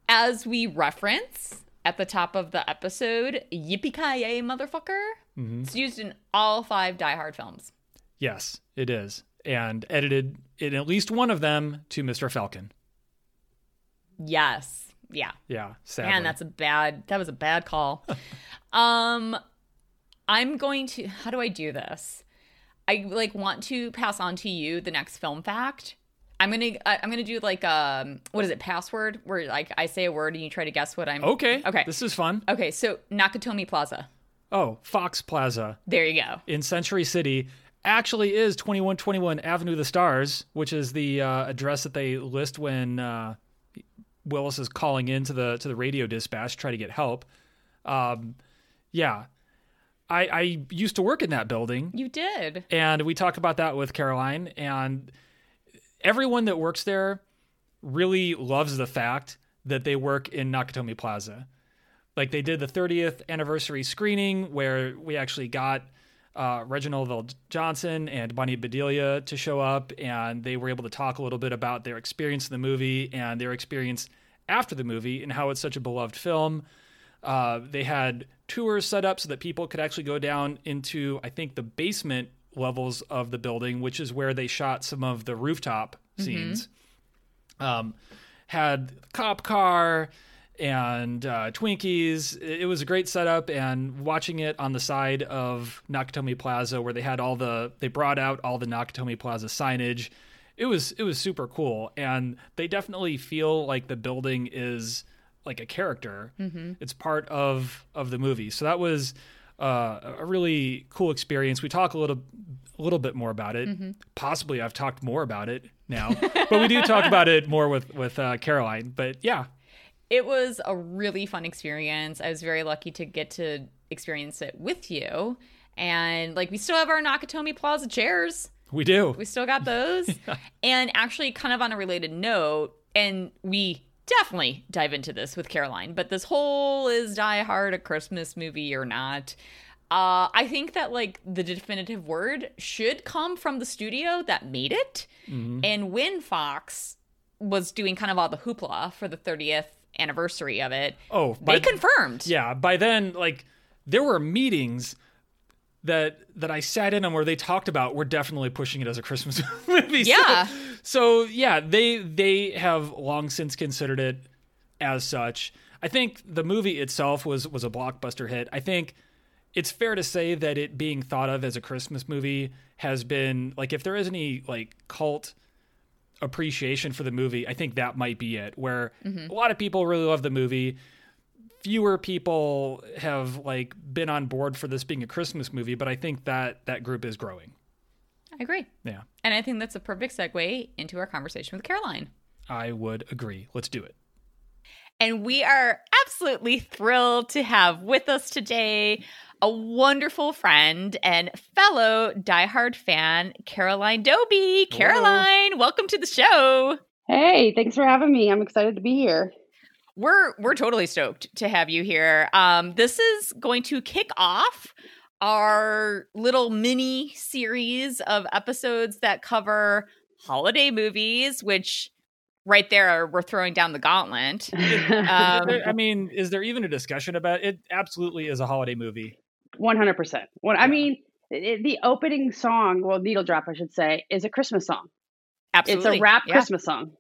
as we reference at the top of the episode, yippee ki motherfucker. Mm-hmm. It's used in all five Die Hard films. Yes, it is, and edited in at least one of them to Mr. Falcon. Yes. Yeah. Yeah, sadly. Man, that's a bad that was a bad call. um I'm going to how do I do this? I like want to pass on to you the next film fact. I'm gonna I- I'm gonna do like um what is it password? Where like I say a word and you try to guess what I'm okay. okay. This is fun. okay so Nakatomi Plaza. Oh, Fox Plaza. There you go. In Century City. Actually is 2121 Avenue of the Stars, which is the uh, address that they list when uh, Willis is calling into the to the radio dispatch to try to get help. Um, yeah, I, I used to work in that building, you did. And we talked about that with Caroline, and everyone that works there really loves the fact that they work in Nakatomi Plaza. Like they did the 30th anniversary screening where we actually got uh, Reginald Johnson and Bonnie Bedelia to show up, and they were able to talk a little bit about their experience in the movie and their experience after the movie and how it's such a beloved film. Uh, they had tours set up so that people could actually go down into, I think, the basement levels of the building, which is where they shot some of the rooftop scenes. Um, had cop car and uh, Twinkies. It it was a great setup, and watching it on the side of Nakatomi Plaza, where they had all the, they brought out all the Nakatomi Plaza signage. It was it was super cool, and they definitely feel like the building is like a character. It's part of of the movie. So that was uh, a really cool experience. We talk a little a little bit more about it. Possibly, I've talked more about it now, but we do talk about it more with with uh, Caroline. But yeah, It was a really fun experience. I was very lucky to get to experience it with you. And like we still have our Nakatomi Plaza chairs. we do. We still got those. And actually, kind of on a related note, and we definitely dive into this with Caroline, but this whole is Die Hard a Christmas movie or not? Uh, I think that like the definitive word should come from the studio that made it. And when Fox was doing kind of all the hoopla for the 30th anniversary of it, Oh, they by- confirmed. Yeah, by then, like there were meetings that that I sat in on where they talked about we're definitely pushing it as a Christmas movie. Yeah. So, yeah, they they have long since considered it as such. I think the movie itself was was a blockbuster hit. I think it's fair to say that it being thought of as a Christmas movie has been like if there is any like cult appreciation for the movie, I think that might be it. Where mm-hmm. a lot of people really love the movie. Fewer people have like been on board for this being a Christmas movie, but I think that that group is growing. I agree. Yeah, And I think that's a perfect segue into our conversation with Caroline. I would agree. Let's do it. And we are absolutely thrilled to have with us today a wonderful friend and fellow diehard fan, Caroline Doby. Caroline, welcome to the show. Hey, thanks for having me. I'm excited to be here. We're we're totally stoked to have you here. Um, this is going to kick off our little mini series of episodes that cover holiday movies, which right there we're throwing down the gauntlet. Um, I mean, is there even a discussion about it? Absolutely is a holiday movie. 100%. What I mean, it, the opening song, well, Needle Drop, I should say, is a Christmas song. Absolutely, It's a rap Yeah. Christmas song.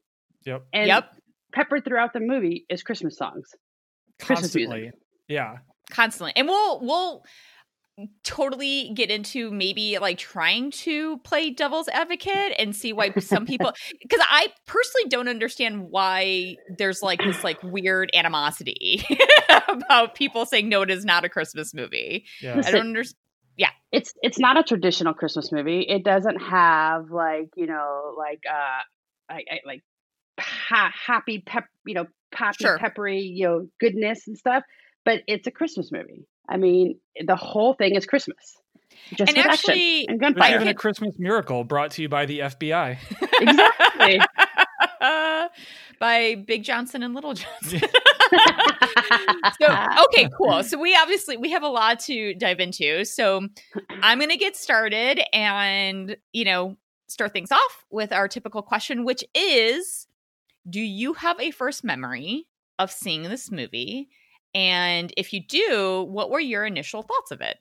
Yep. And Yep. Peppered throughout the movie is Christmas songs. Christmas music. Yeah. constantly and we'll we'll totally get into maybe like trying to play devil's advocate and see why some people because i personally don't understand why there's like this like weird animosity about people saying no it is not a christmas movie Yeah. i don't understand It's it's not a traditional Christmas movie. It doesn't have like, you know, like uh I, I like ha- happy pep, you know, poppy Sure. peppery, you know, goodness and stuff, but it's a Christmas movie. I mean, the whole thing is Christmas. Just And actually- action and There's gunfire. even a Christmas miracle brought to you by the FBI. exactly. by big johnson and little johnson so okay cool so we obviously we have a lot to dive into so i'm gonna get started and you know start things off with our typical question which is do you have a first memory of seeing this movie and if you do what were your initial thoughts of it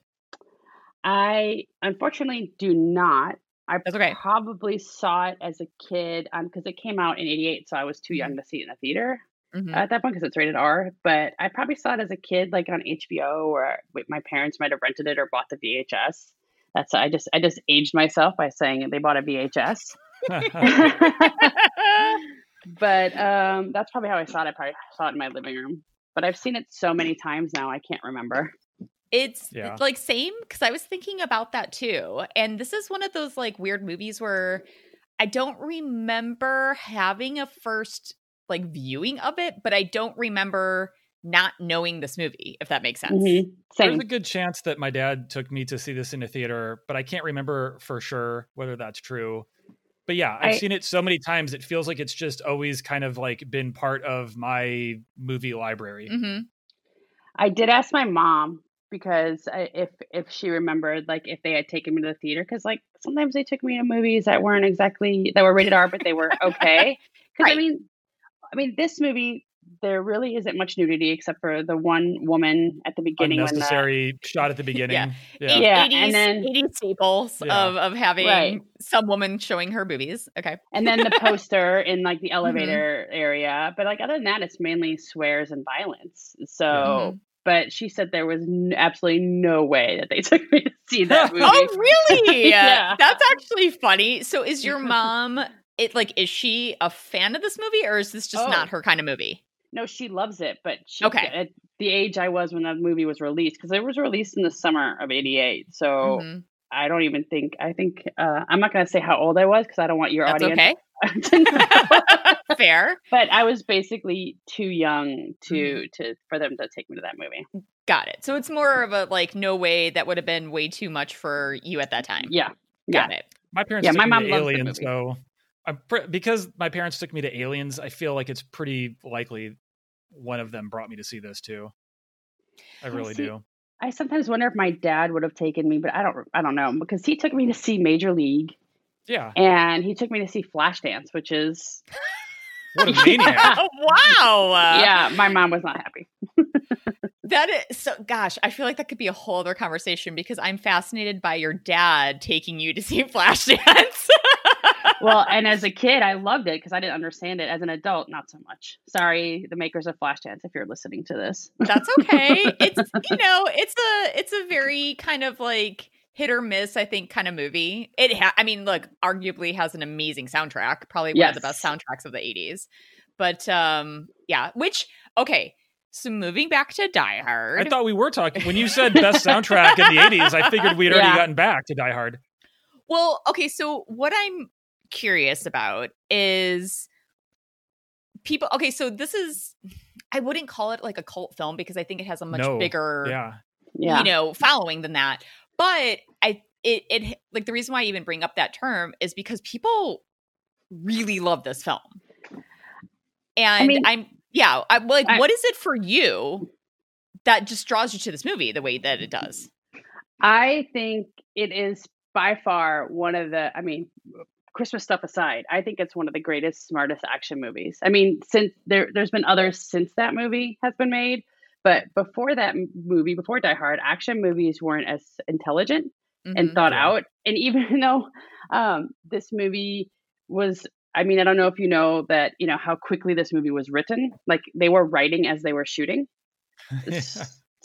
I unfortunately do not. I okay. probably saw it as a kid because it came out in '88, so I was too young to see it in the theater Mhm. at that point because it's rated R. But I probably saw it as a kid, like on HBO, or wait, my parents might have rented it or bought the VHS. That's I just I just aged myself by saying they bought a VHS. but um, that's probably how I saw it. I probably saw it in my living room. But I've seen it so many times now, I can't remember. It's Yeah. like same because I was thinking about that too. And this is one of those like weird movies where I don't remember having a first like viewing of it, but I don't remember not knowing this movie, if that makes sense. Mhm. There's Same. a good chance that my dad took me to see this in a theater, but I can't remember for sure whether that's true. But yeah, I've I- seen it so many times it feels like it's just always kind of like been part of my movie library. hmm I did ask my mom because I, if if she remembered like if they had taken me to the theater because like sometimes they took me to movies that weren't exactly that were rated R but they were okay because Right. I mean I mean this movie there really isn't much nudity except for the one woman at the beginning when the, Unnecessary shot at the beginning. Yeah. Yeah. Yeah, 80s, and then- 80s staples Yeah. of, of having Right. some woman showing her boobies. Okay. and then the poster in like Mm-hmm. the elevator area but like other than that it's mainly swears and violence so Mhm. but she said there was n- absolutely no way that they took me to see that movie Oh, really? Yeah. That's actually funny. So is your mom it like is she a fan of this movie or is this just Oh. not her kind of movie? No, she loves it, but she, Okay. at the age I was when that movie was released, because it was released in the summer of '88. So Mhm. I don't even think I think uh, I'm not going to say how old I was because I don't want your That's audience okay. to know. Fair. but I was basically too young to Mm-hmm. to for them to take me to that movie. Got it. So it's more of a like no way that would have been way too much for you at that time. Yeah, Got it. My parents Yeah, took my me mom to loves the Aliens, movie. so I'm pre- because my parents took me to Aliens. I feel like it's pretty likely one of them brought me to see this too. I really see, do. I sometimes wonder if my dad would have taken me, but I don't. I don't know because he took me to see Major League Yeah, and he took me to see Flashdance, which is what a maniac! wow. yeah. My mom was not happy. That is so gosh, I feel like that could be a whole other conversation because I'm fascinated by your dad taking you to see Flashdance. Well, and as a kid, I loved it because I didn't understand it. As an adult, not so much. Sorry, the makers of Flashdance, if you're listening to this. That's okay. It's you know, it's a it's a very kind of like hit or miss, I think, kind of movie. It ha- I mean, look, arguably has an amazing soundtrack, probably one of the best soundtracks of the 80s. But um yeah, which okay, so moving back to Die Hard. I thought we were talking when you said best soundtrack in the '80s. I figured we'd already Yeah. gotten back to Die Hard. Well, okay, so what I'm curious about is people okay, so this is I wouldn't call it like a cult film because I think it has a much No, bigger Yeah, Yeah. you know, following than that. But I it it like the reason why I even bring up that term is because people really love this film. And mean- I'm yeah, i'm like I- what is it for you that just draws you to this movie the way that it does? I think it is by far one of the, I mean, Christmas stuff aside, I think it's one of the greatest, smartest action movies. I mean, since there, there's been others since that movie has been made, but before that movie, before Die Hard, action movies weren't as intelligent and Mhm. thought Yeah. out. And even though um, this movie was, I mean, I don't know if you know that, you know, how quickly this movie was written. Like they were writing as they were shooting.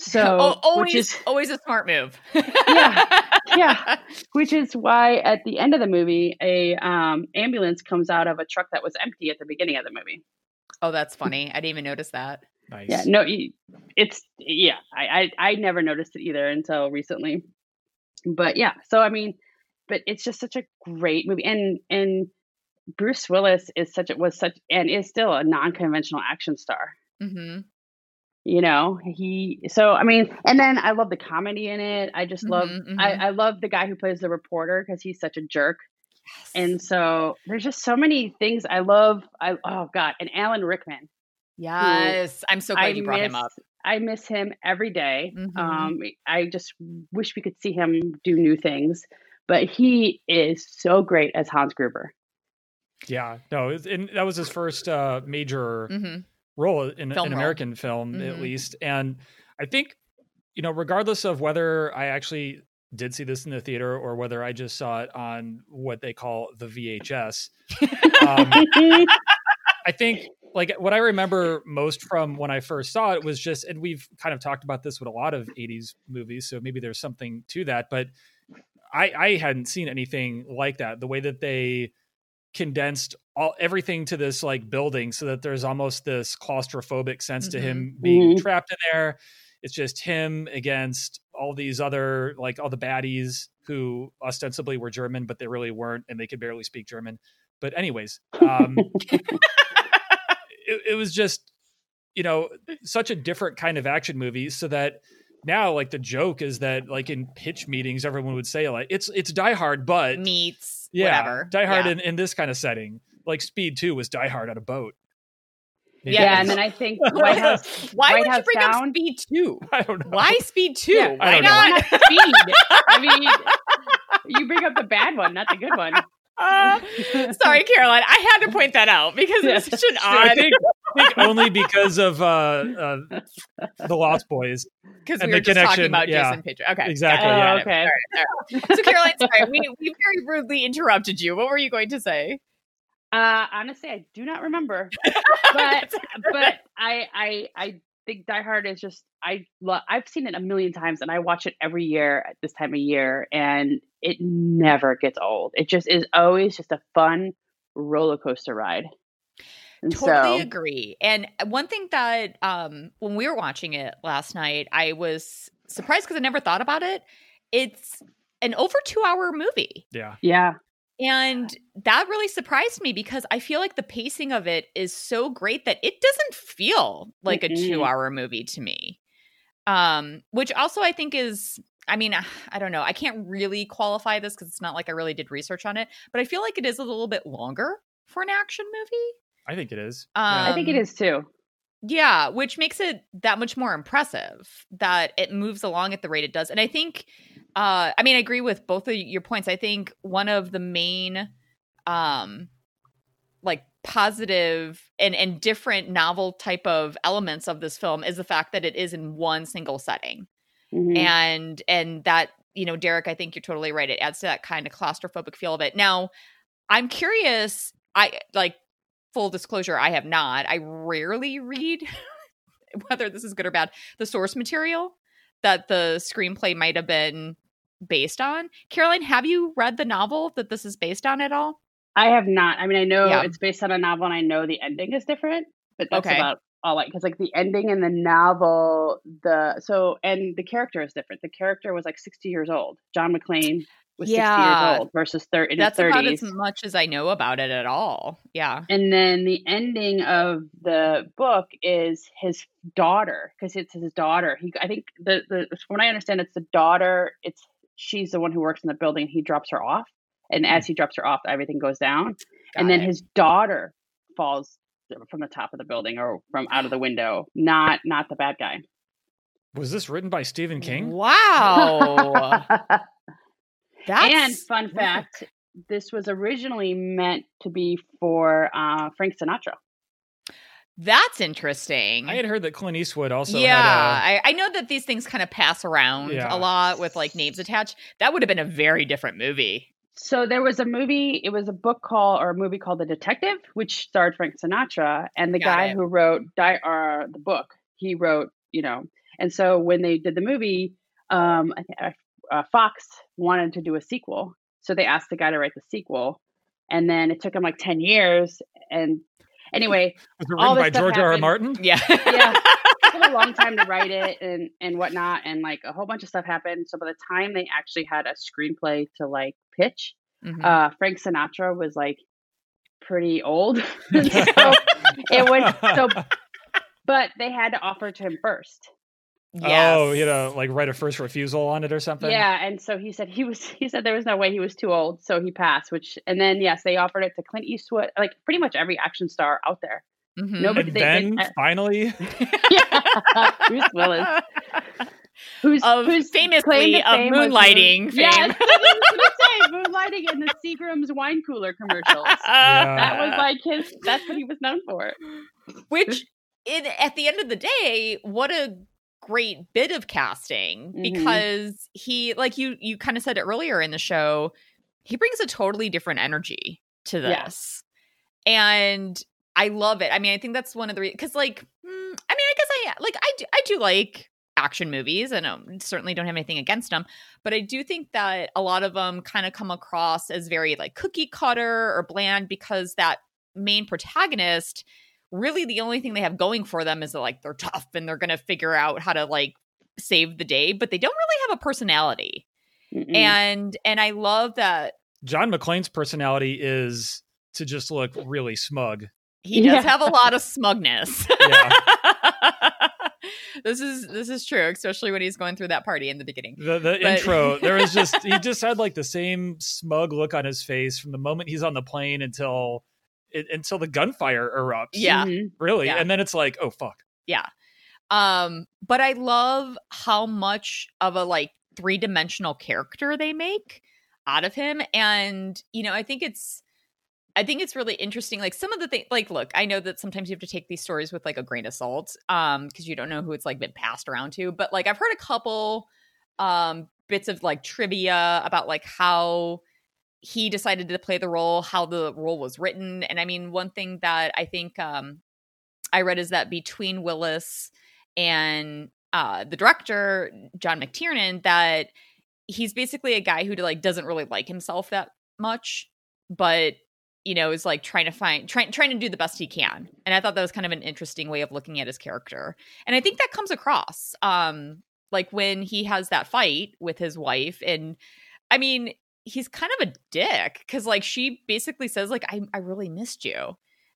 So, Oh, always which is always a smart move. Yeah, yeah. which is why at the end of the movie, a um, ambulance comes out of a truck that was empty at the beginning of the movie. Oh, that's funny. I didn't even notice that. nice. Yeah, no, it's yeah. I, I I never noticed it either until recently. But yeah, so I mean, but it's just such a great movie, and and Bruce Willis is such a was such and is still a non-conventional action star. hmm You know, he so I mean, and then I love the comedy in it. I just love Mhm, I, mhm. I love the guy who plays the reporter because he's such a jerk. yes. And so there's just so many things I love. I oh god, and Alan Rickman. Yes, I'm so glad I you brought him miss- up. I miss him every day. Mhm. Um, I just wish we could see him do new things, but he is so great as Hans Gruber. Yeah, no, and that was his first uh, major hmm role in Film an role. American film, Mhm. at least. And I think, you know, regardless of whether I actually did see this in the theater or whether I just saw it on what they call the VHS, um, I think like what I remember most from when I first saw it was just, and we've kind of talked about this with a lot of 80s movies, so maybe there's something to that, but I, I hadn't seen anything like that. The way that they condensed all everything to this like building so that there's almost this claustrophobic sense to him being Mhm. trapped in there. It's just him against all these other like all the baddies who ostensibly were German, but they really weren't, and they could barely speak German. But anyways, um, it, it was just you know such a different kind of action movie so that now like the joke is that like in pitch meetings everyone would say like it's it's die hard but Meets yeah whatever. die hard Yeah. in, in this kind of setting like speed 2 was die hard on a boat Maybe Yeah, Yeah, and then I think White House. Why White would you House bring up Down? Speed Two? i don't know Why Speed Two? Yeah, I Why don't know. Not? not speed? I mean, you bring up the bad one, not the good one. Uh, sorry, Caroline. I had to point that out because it was Yeah. such an I odd. think, I think only because of uh, uh, the Lost Boys. Because and we the were just talking about yeah. Jason Patric. Okay, Exactly, got it, yeah. Okay. All right, all right. So, Caroline, sorry, we we very rudely interrupted you. What were you going to say? Uh, honestly, I do not remember, but but I I I think Die Hard is just I love. I've seen it a million times, and I watch it every year at this time of year, and it never gets old. It just is always just a fun roller coaster ride. And totally so, agree. And one thing that um when we were watching it last night, I was surprised because I never thought about it. It's an over two hour movie. Yeah. yeah, And that really surprised me because I feel like the pacing of it is so great that it doesn't feel like a Mm-mm. two hour movie to me. Um, which also I think is, I mean, I don't know. I can't really qualify this because it's not like I really did research on it, but I feel like it is a little bit longer for an action movie. I think it is. I think it Um, too. Yeah, which makes it that much more impressive that it moves along at the rate it does. And I think uh I mean I agree with both of your points. I think one of the main um like positive and and different novel type of elements of this film is the fact that it is in one single setting. Mhm. And and that, you know, Derek, I think you're totally right. It adds to that kind of claustrophobic feel of it. Now, I'm curious, I like full disclosure, I have not. I rarely read whether this is good or bad, the source material that the screenplay might have been based on. Caroline, have you read the novel that this is based on at all? I have not. I mean, I know Yeah. it's based on a novel, and I know the ending is different, but that's Okay. about all. Like, because like the ending in the novel, the so and the character is different. The character was like sixty years old. John McClane was sixty years old versus thir- in That's his about as much as I know about it at all. Yeah. And then the ending of the book is his daughter, because it's his daughter. He, I think the the from what I understand, it's the daughter. It's she's the one who works in the building. He drops her off, and as hmm. he drops her off, everything goes down. and then it. his daughter falls from the top of the building or from out of the window. Not not the bad guy. Was this written by Stephen King? Wow. That's and fun fact, this was originally meant to be for uh, Frank Sinatra. That's interesting. I had heard that Clint Eastwood also yeah, had I, I know that these things kind of pass around Yeah. a lot with like names attached. That would have been a very different movie. So there was a movie. It was a book called or a movie called The Detective, which starred Frank Sinatra, and the Got guy it. who wrote Di- uh, the book. He wrote, you know, and so when they did the movie, um, I think uh, Fox wanted to do a sequel, so they asked the guy to write the sequel, and then it took him like ten years. And anyway. Was it all written by George R. R. Martin? Yeah. Yeah. it took a long time to write it and and whatnot, and like a whole bunch of stuff happened. So by the time they actually had a screenplay to like pitch, Mhm. uh, Frank Sinatra was like pretty old. so it was so, but they had to offer to him first. Oh, you Yes. know, like write a first refusal on it or something. Yeah, and so he said he was. He said there was no way he was too old, so he passed. Which and then yes, they offered it to Clint Eastwood, like pretty much every action star out there. Mhm. Nobody- And They- they- then uh, finally, Yeah, Bruce Willis, who's Of who's famously of fame moonlighting moon- fame. Yes, I was gonna say moonlighting in the Seagram's wine cooler commercials. Yeah. That was like his. That's what he was known for. Which, in, at the end of the day, what a great bit of casting Mhm. because he, like you, you kind of said it earlier in the show, he brings a totally different energy to Yeah. this, and I love it. I mean, I think that's one of the reasons because, like, mm, I mean, I guess I like I do, I do like action movies and um, certainly don't have anything against them but i do think that a lot of them kind of come across as very like cookie cutter or bland because that main protagonist really the only thing they have going for them is that like they're tough and they're gonna figure out how to like save the day but they don't really have a personality Mm-mm. and and i love that John McClane's personality is to just look really smug. he does Yeah. have a lot of smugness Yeah. this is this is true especially when he's going through that party in the beginning The the But- intro, there was just he just had like the same smug look on his face from the moment he's on the plane until it, until the gunfire erupts. Yeah. Mhm. really, Yeah. and then it's like, oh fuck. Yeah, um, but I love how much of a like three dimensional character they make out of him. And, you know, I think it's I think it's really interesting. Like some of the things like look, I know that sometimes you have to take these stories with like a grain of salt, um, because you don't know who it's like been passed around to. But like I've heard a couple um bits of like trivia about like how he decided to play the role, how the role was written. And I mean, one thing that I think um I read is that between Willis and uh the director John McTiernan that he's basically a guy who like doesn't really like himself that much but you know, is like trying to find trying trying to do the best he can. And I thought that was kind of an interesting way of looking at his character. And I think that comes across. Um like when he has that fight with his wife and I mean, he's kind of a dick cuz like she basically says like I I really missed you.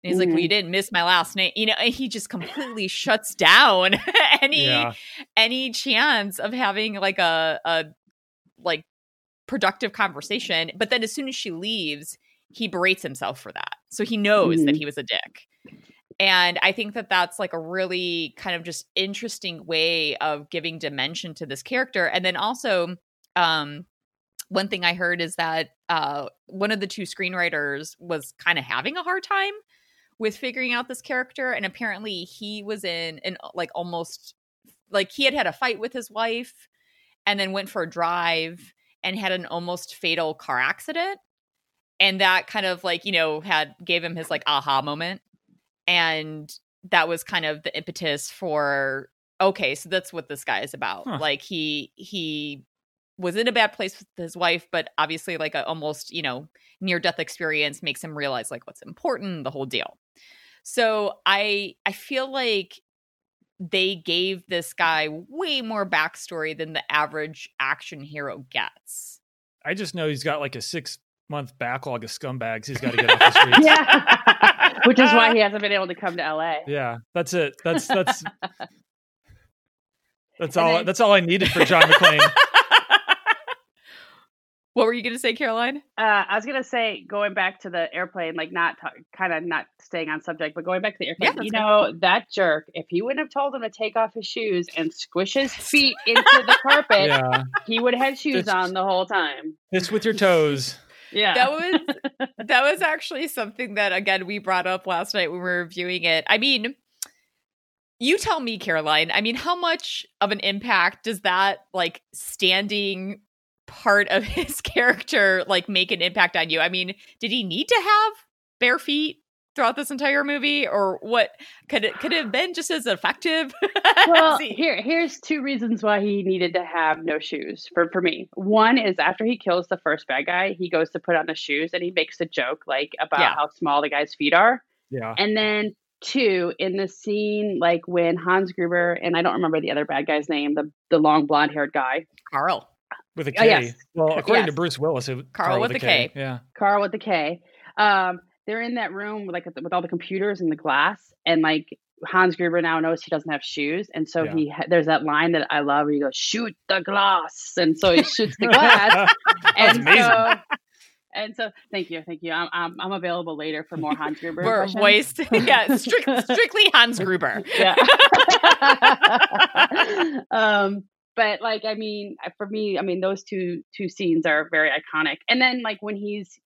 And he's like, "Well, you didn't miss my last name." You know, and he just completely shuts down any Yeah. any chance of having like a a like productive conversation. But then as soon as she leaves, he berates himself for that. So he knows that Mhm. he was a dick. And I think that that's like a really kind of just interesting way of giving dimension to this character. And then also, um, one thing I heard is that uh, one of the two screenwriters was kind of having a hard time with figuring out this character, and apparently he was in an like almost like he had had a fight with his wife, and then went for a drive and had an almost fatal car accident, and that kind of like you know had gave him his like aha moment, and that was kind of the impetus for okay, so that's what this guy is about. Huh. Like he he was in a bad place with his wife, but obviously like a almost, you know, near death experience makes him realize like what's important, the whole deal. So I I feel like they gave this guy way more backstory than the average action hero gets. I just know he's got like a six month backlog of scumbags he's got to get off the streets. yeah, which is why he hasn't been able to come to LA. Yeah, that's it. That's that's that's all. then- that's all I needed for John McClane. what were you going to say, Caroline? Uh, I was gonna say, going back to the airplane, like not kind of not staying on subject, but going back to the airplane. that's you good. know that jerk. If he wouldn't have told him to take off his shoes and squish his feet into the carpet, yeah, he would have had shoes It's- on the whole time. it's with your toes. Yeah, That was that was actually something that again we brought up last night when we were reviewing it. I mean, you tell me, Caroline. I mean, how much of an impact does that like standing part of his character like make an impact on you? I mean, did he need to have bare feet throughout this entire movie, or what? Could it could it have been just as effective? well, here here's two reasons why he needed to have no shoes for for me. One is after he kills the first bad guy, he goes to put on the shoes and he makes a joke like about Yeah. how small the guy's feet are. Yeah, And then two, in the scene like when Hans Gruber and I don't remember the other bad guy's name, the the long blonde haired guy, Carl. with a Oh, K. yes. Well, according to Bruce Willis, it, Carl with a K. Yeah, Carl with the K. Um, they're in that room with, like with all the computers and the glass, and like Hans Gruber now knows he doesn't have shoes, and so Yeah. he ha- there's that line that I love where he goes, "Shoot the glass," and so he shoots the glass, and amazing. so. And so, thank you, thank you. I'm I'm, I'm available later for more Hans Gruber. We're impressions. voiced, yeah, strict, strictly Hans Gruber. yeah. um, but like, I mean, for me, I mean, those two two scenes are very iconic. And then like when he's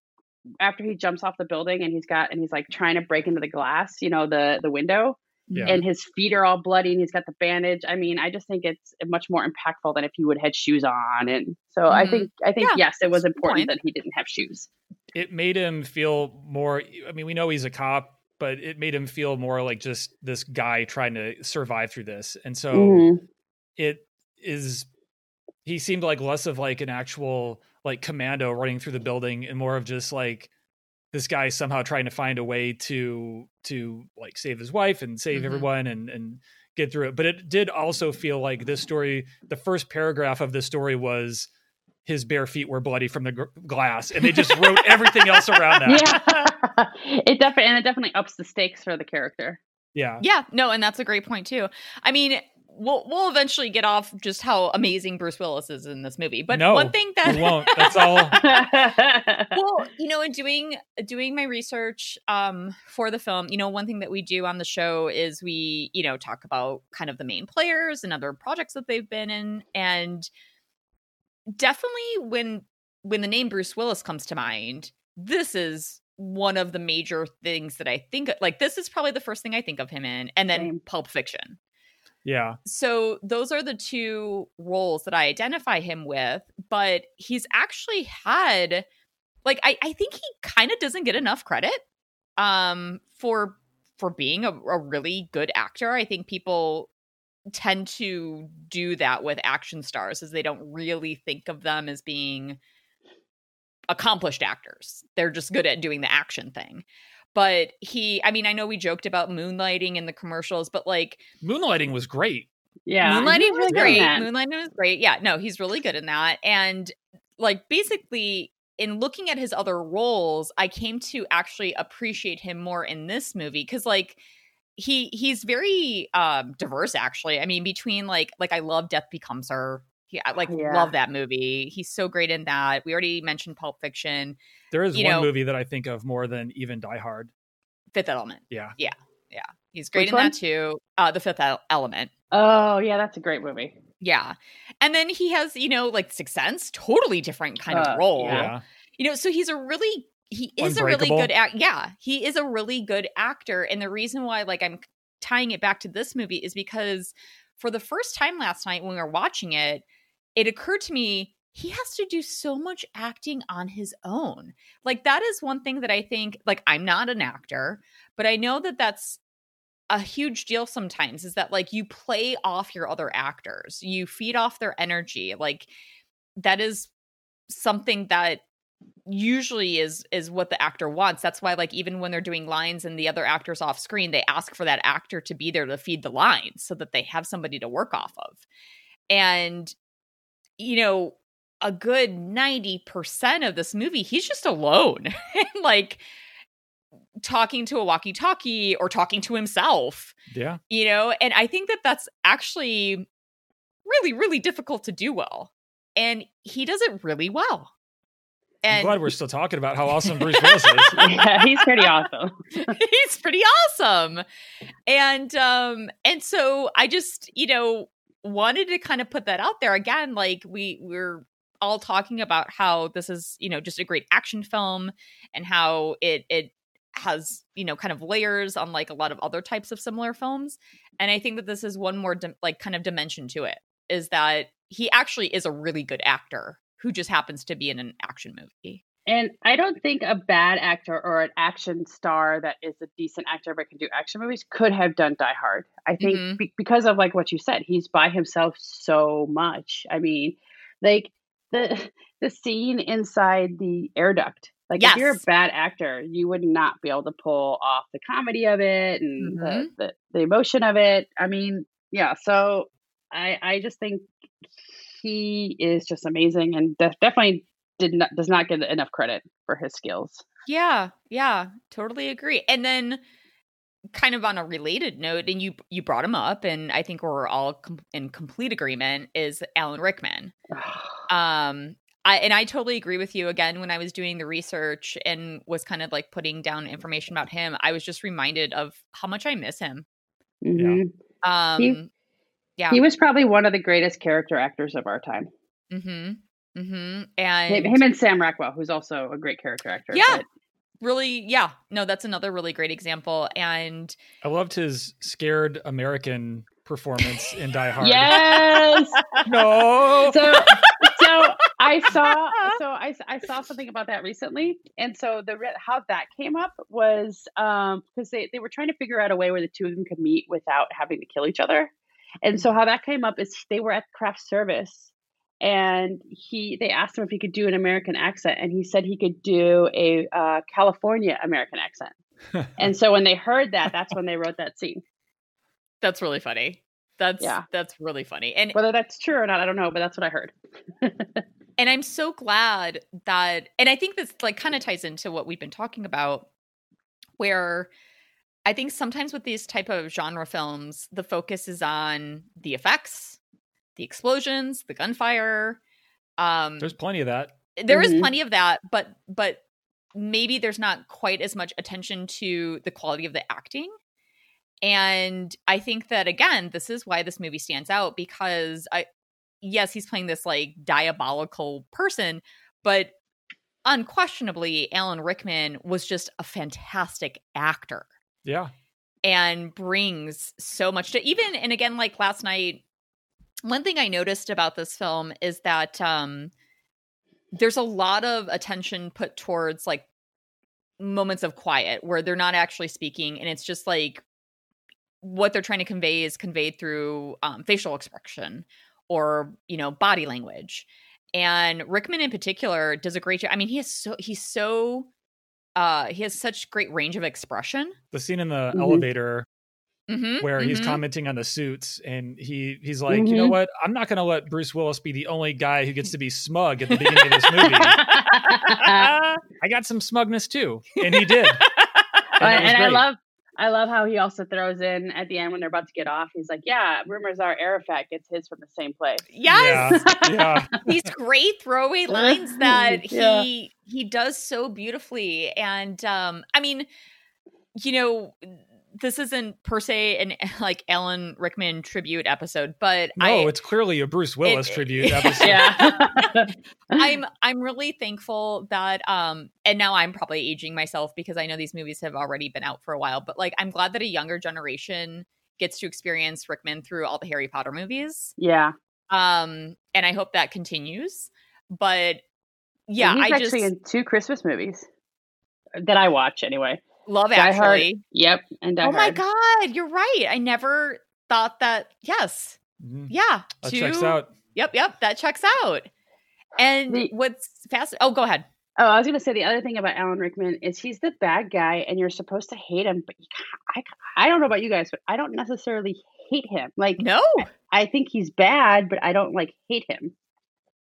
after he jumps off the building and he's got and he's like trying to break into the glass, you know, the the window, yeah. and his feet are all bloody and he's got the bandage. I mean, I just think it's much more impactful than if he would had shoes on. And so I Mhm. think I think Yeah, yes, it was that's a good important that he didn't have shoes. it made him feel more. I mean, we know he's a cop, but it made him feel more like just this guy trying to survive through this, and so Mhm. it is. He seemed like less of like an actual like commando running through the building, and more of just like this guy somehow trying to find a way to to like save his wife and save Mhm. everyone and and get through it. But it did also feel like this story. The first paragraph of this story was his bare feet were bloody from the gr- glass, and they just wrote everything else around that. Yeah, it definitely and it definitely ups the stakes for the character. Yeah. Yeah, no, and that's a great point too. I mean, we'll we'll eventually get off just how amazing Bruce Willis is in this movie. But no, one thing that we won't. That's all. well, you know, in doing doing my research um, for the film, you know, one thing that we do on the show is we, you know, talk about kind of the main players and other projects that they've been in, and definitely when when the name Bruce Willis comes to mind, this is one of the major things that I think like this is probably the first thing I think of him in, and then Same. Pulp Fiction Yeah. so those are the two roles that I identify him with, but he's actually had like I, I think he kind of doesn't get enough credit um for for being a, a really good actor. I think people tend to do that with action stars as they don't really think of them as being accomplished actors. They're just good at doing the action thing. But he, I mean, I know we joked about moonlighting in the commercials, but like Moonlighting was great. Yeah, moonlighting was really great. Moonlighting was great. Yeah, no, he's really good in that. And like basically in looking at his other roles, I came to actually appreciate him more in this movie because like he he's very um diverse actually. I mean, between like like I love Death Becomes Her. He, I like Yeah. love that movie. He's so great in that. We already mentioned Pulp Fiction, There is You one know- movie that I think of more than even Die Hard. Fifth Element. Yeah. Yeah. Yeah. He's great Which in one? that too. Uh The Fifth Element. Oh yeah, that's a great movie. Yeah. And then he has, you know, like Sixth Sense, totally different kind Uh, of role. Yeah. Yeah. You know, so he's a really he is a really good act. Yeah, he is a really good actor, and the reason why, like, I'm tying it back to this movie is because for the first time last night when we were watching it, it occurred to me he has to do so much acting on his own. Like that is one thing that I think. Like I'm not an actor, but I know that that's a huge deal sometimes is that like you play off your other actors you feed off their energy like that is something that usually is is what the actor wants that's why like even when they're doing lines and the other actors off screen they ask for that actor to be there to feed the lines so that they have somebody to work off of and you know a good 90% of this movie he's just alone like talking to a walkie-talkie or talking to himself Yeah. you know and i think that that's actually really really difficult to do well and he does it really well I'm glad we're still talking about how awesome Bruce Willis is. yeah, he's pretty awesome. he's pretty awesome and um and so i just you know wanted to kind of put that out there. Again like we we're all talking about how this is you know just a great action film and how it it has you know kind of layers unlike a lot of other types of similar films and i think that this is one more dim- like kind of dimension to it is that he actually is a really good actor who just happens to be in an action movie And I don't think a bad actor or an action star that is a decent actor but can do action movies could have done Die Hard. I think Mhm. be- because of like what you said, he's by himself so much. I mean, like the the scene inside the air duct. Like if you're a bad actor, you would not be able to pull off the comedy of it and the, the the emotion of it. I mean, yeah. So I I just think he is just amazing and def- definitely did not does not get enough credit for his skills. Yeah, yeah, totally agree. And then kind of on a related note and you you brought him up and I think we're all com- in complete agreement is Alan Rickman. Um I and I totally agree with you again when I was doing the research and was kind of like putting down information about him, I was just reminded of how much I miss him. Mhm. Um yeah. He was probably one of the greatest character actors of our time. mhm. Mhm. And him and Sam Rockwell, who's also a great character actor. Yeah. but- really yeah. No, that's another really great example and I loved his scared American performance in Die Hard. Yes. No. so so I saw so I, I saw something about that recently, and so the how that came up was um because they they were trying to figure out a way where the two of them could meet without having to kill each other, and so how that came up is they were at craft service. And he, they asked him if he could do an American accent, and he said he could do a uh, California American accent. And so when they heard that, that's when they wrote that scene. That's really funny. That's Yeah. that's really funny. And Whether that's true or not, I don't know, but that's what I heard. and I'm so glad that and I think this like kind of ties into what we've been talking about where I think sometimes with these type of genre films, the focus is on the effects, the explosions, the gunfire. Um There's plenty of that. there is Mhm. plenty of that, but but maybe there's not quite as much attention to the quality of the acting. And I think that again, this is why this movie stands out because I yes, he's playing this like diabolical person, but unquestionably Alan Rickman was just a fantastic actor Yeah. and brings so much to even and again like last night one thing i noticed about this film is that um there's a lot of attention put towards like moments of quiet where they're not actually speaking and it's just like what they're trying to convey is conveyed through um, facial expression or you know body language and Rickman in particular does a great job. I mean, he is so he's so uh he has such great range of expression. The scene in the Mhm. elevator Mm-hmm, where he's mhm. commenting on the suits and he he's like, you know Mhm. what? I'm not going to let Bruce Willis be the only guy who gets to be smug at the beginning of this movie. I got some smugness too, and he did. and, and I love I love how he also throws in at the end when they're about to get off. He's like, "Yeah, rumors are Arafat gets his from the same place." Yes. Yeah. these great throwaway lines that Yeah. he he does so beautifully and um i mean you know this isn't per se an like alan rickman tribute episode but No, i it's clearly a Bruce Willis it- tribute episode. yeah. i'm i'm really thankful that um and now i'm probably aging myself because i know these movies have already been out for a while but like i'm glad that a younger generation gets to experience rickman through all the harry potter movies yeah. um and i hope that continues but yeah he's i actually just in two Christmas movies that I watch anyway. Love Die Hard. actually Yep, and Die oh my Hard. god you're right i never thought that yes Mhm. yeah That two- checks out. yep yep that checks out and The- what's fast oh go ahead Oh, I was gonna say the other thing about Alan Rickman is he's the bad guy, and you're supposed to hate him, but you, I, I don't know about you guys, but I don't necessarily hate him. Like, no I think he's bad, but I don't like hate him.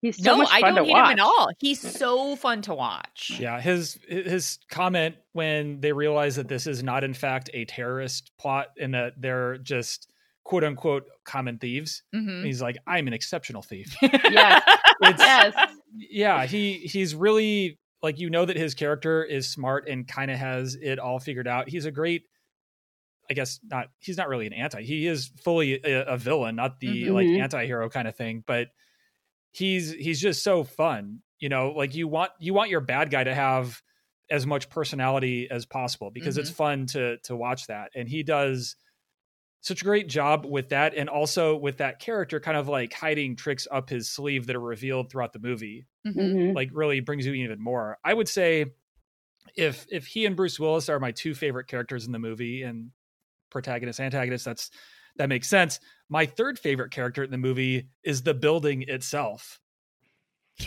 He's so no much i don't to hate watch. him at all he's so fun to watch Yeah, his his comment when they realize that this is not in fact a terrorist plot and that they're just quote unquote common thieves. Mhm. He's like, I'm an exceptional thief. Yes, It's yes, yeah, he he's really like you know that his character is smart and kind of has it all figured out. He's a great I guess not he's not really an anti. He is fully a, a villain, not the like Mhm. anti-hero kind of thing, but he's he's just so fun. You know, like you want you want your bad guy to have as much personality as possible because it's fun to to watch that. And he does such a great job with that and also with that character kind of like hiding tricks up his sleeve that are revealed throughout the movie Mhm. Mhm. like really brings you even more. I would say if if he and Bruce Willis are my two favorite characters in the movie and protagonist antagonist that's that makes sense. My third favorite character in the movie is the building itself.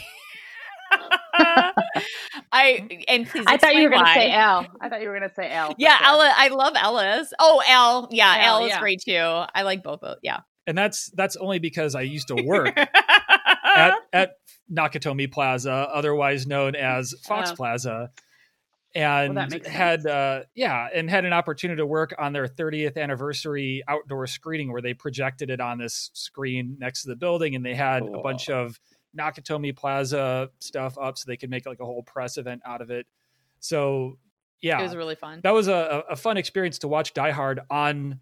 I and please. I thought you were explain gonna say why. Al. I thought you were gonna say Al. for Yeah, sure. Ella. I love Ella's. Oh, Elle. Yeah, Elle, Elle is yeah. great too. I like both of. Yeah. And that's that's only because I used to work at at Nakatomi Plaza, otherwise known as Fox Oh. Plaza, and makes had uh, yeah, and had an opportunity to work on their 30th anniversary outdoor screening where they projected it on this screen next to the building, and they had a bunch of Nakatomi Plaza stuff up so they could make like a whole press event out of it. So yeah, It was really fun. that was a, a fun experience to watch Die Hard on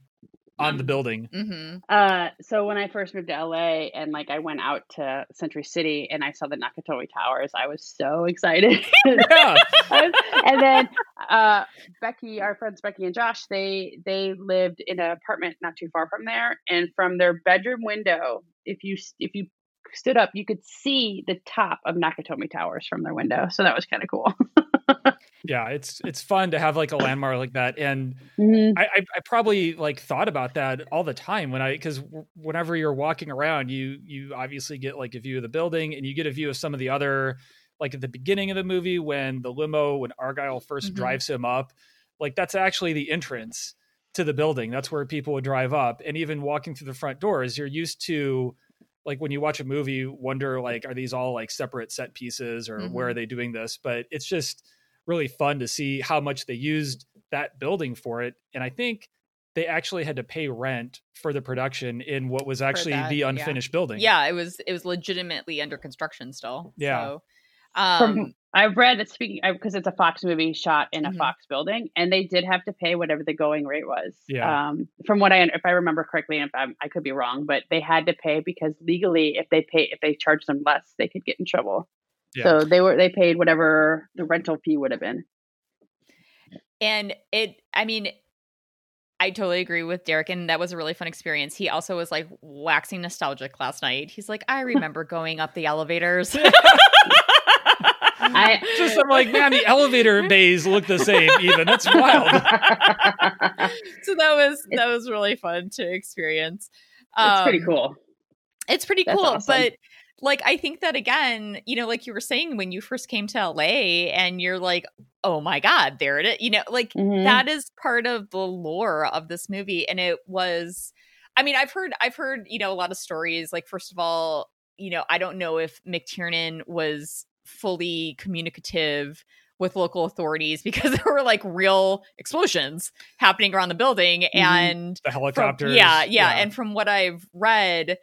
on the Um, building. hmm Uh, so when I first moved to LA and like I went out to Century City and I saw the Nakatomi Towers, I was so excited. Yeah. and then uh, Becky, our friends Becky and Josh, they they lived in an apartment not too far from there, and from their bedroom window, if you if you stood up, you could see the top of Nakatomi Towers from their window. So that was kind of cool. yeah, it's it's fun to have like a landmark like that, and Mhm. I, I, I probably like thought about that all the time when I because whenever you're walking around, you you obviously get like a view of the building and you get a view of some of the other like at the beginning of the movie when the limo when Argyle 1st Mhm. drives him up, like that's actually the entrance to the building. That's where people would drive up, and even walking through the front doors, you're used to like when you watch a movie, you wonder like are these all like separate set pieces or where are they doing this? But it's just really fun to see how much they used that building for it. And I think they actually had to pay rent for the production in what was actually that, the yeah. unfinished building. Yeah, it was. It was legitimately under construction still. Yeah. So, um, From I've read that speaking because it's a Fox movie shot in a Mhm. Fox building, and they did have to pay whatever the going rate was. Yeah. Um, from what I if I remember correctly, and if I'm, I could be wrong, but they had to pay because legally, if they pay if they charged them less, they could get in trouble. Yeah. So they were they paid whatever the rental fee would have been. and it. I mean, I totally agree with Derek, and that was a really fun experience. He also was like waxing nostalgic last night. He's like, I remember going up the elevators. I Just I'm like, man, the elevator bays look the same. Even that's wild. so that was that was really fun to experience. it's pretty Um, cool. It's pretty That's cool, awesome. but like I think that again, you know, like you were saying when you first came to LA and you're like, oh my God, there it is. You know, like Mhm. that is part of the lore of this movie. And it was I mean, I've heard I've heard, you know, a lot of stories. Like, first of all, you know, I don't know if McTiernan was fully communicative with local authorities because there were like real explosions happening around the building Mhm. and The from- helicopters. yeah, yeah, and from what I've read,